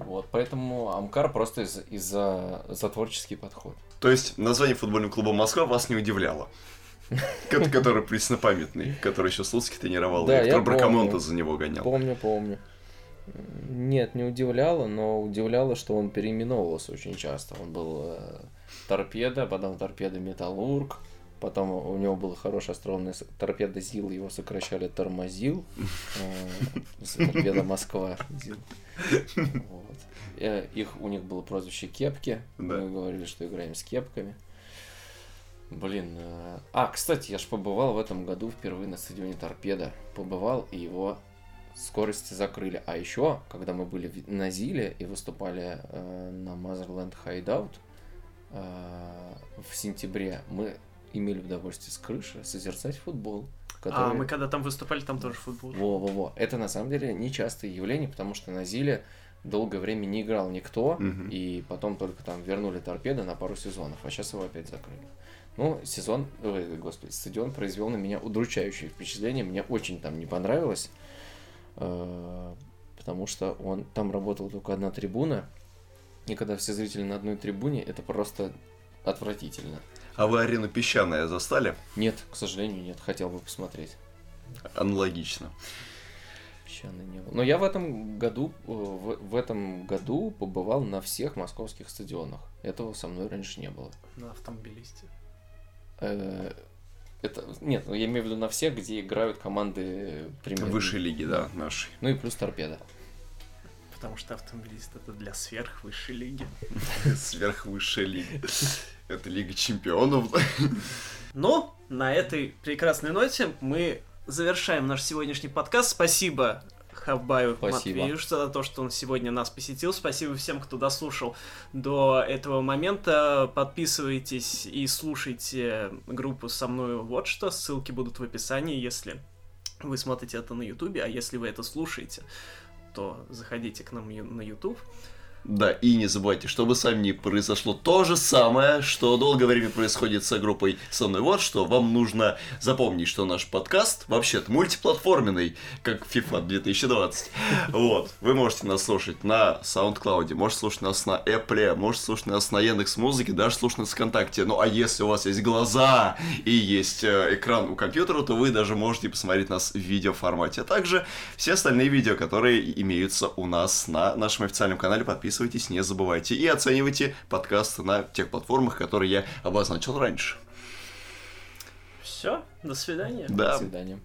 Вот, поэтому Амкар просто из- из-за за творческий подход. То есть название футбольного клуба Москва вас не удивляло? Ко- Который преснопамятный, который еще Слуцкий тренировал, Да, и Виктор Бракамонта за него гонял. Помню, помню. Нет, не удивляло, но удивляло, что он переименовывался очень часто. Он был э, торпеда, потом торпеда металлург, потом у него было хорошее остроумное торпеда ЗИЛ, его сокращали тормозил, э, торпеда Москва ЗИЛ. Вот. Э, Их, у них было прозвище Кепки, Да. мы говорили, что играем с кепками. Блин, э, а, кстати, я ж побывал в этом году впервые на стадионе Торпеда. Побывал, и его скорости закрыли. А еще, когда мы были в- на Зиле и выступали э, на Motherland Hideout э, в сентябре, мы имели удовольствие с крыши созерцать футбол. А, который- мы когда там выступали, там тоже футбол. Во-во-во. Это на самом деле нечастое явление, потому что на Зиле долгое время не играл никто, Мгм. и потом только там вернули торпеды на пару сезонов, а сейчас его опять закрыли. Ну, сезон, ой, господи, стадион произвел на меня удручающее впечатление, мне очень там не понравилось, э, потому что он там работала только одна трибуна, и когда все зрители на одной трибуне, это просто отвратительно. А вы арену песчаная застали? Нет, к сожалению, нет, хотел бы посмотреть. Аналогично. Песчаный не был. Но я в этом году, э, в, в этом году побывал на всех московских стадионах. Этого со мной раньше не было. На автомобилисте. Э, Это, нет, ну, я имею в виду на всех, где играют команды премьер Высшей лиги, да, нашей. Ну и плюс торпеда. Потому что автомобилист это для сверхвысшей лиги. Сверхвысшая лига. Это Лига Чемпионов. Ну, на этой прекрасной ноте мы завершаем наш сегодняшний подкаст. Спасибо Хавбаю Спасибо. Матвею за то, что он сегодня нас посетил. Спасибо всем, кто дослушал до этого момента. Подписывайтесь и слушайте группу со мной вот что. Ссылки будут в описании, если вы смотрите это на Ютубе, а если вы это слушаете, то заходите к нам на Ютуб. Да, и не забывайте, чтобы с вами не произошло то же самое, что долгое время происходит с группой со мной. Вот что вам нужно запомнить, что наш подкаст вообще-то мультиплатформенный, как FIFA 2020. Вот, вы можете нас слушать на SoundCloud, можете слушать нас на Apple, можете слушать нас на Яндекс Музыке, даже слушать нас ВКонтакте. Ну а если у вас есть глаза и есть э, экран у компьютера, то вы даже можете посмотреть нас в видеоформате. А также все остальные видео, которые имеются у нас на нашем официальном канале. Подписывайтесь, не забывайте. И оценивайте подкасты на тех платформах, которые я обозначил раньше. Все, до свидания. До Да, свидания.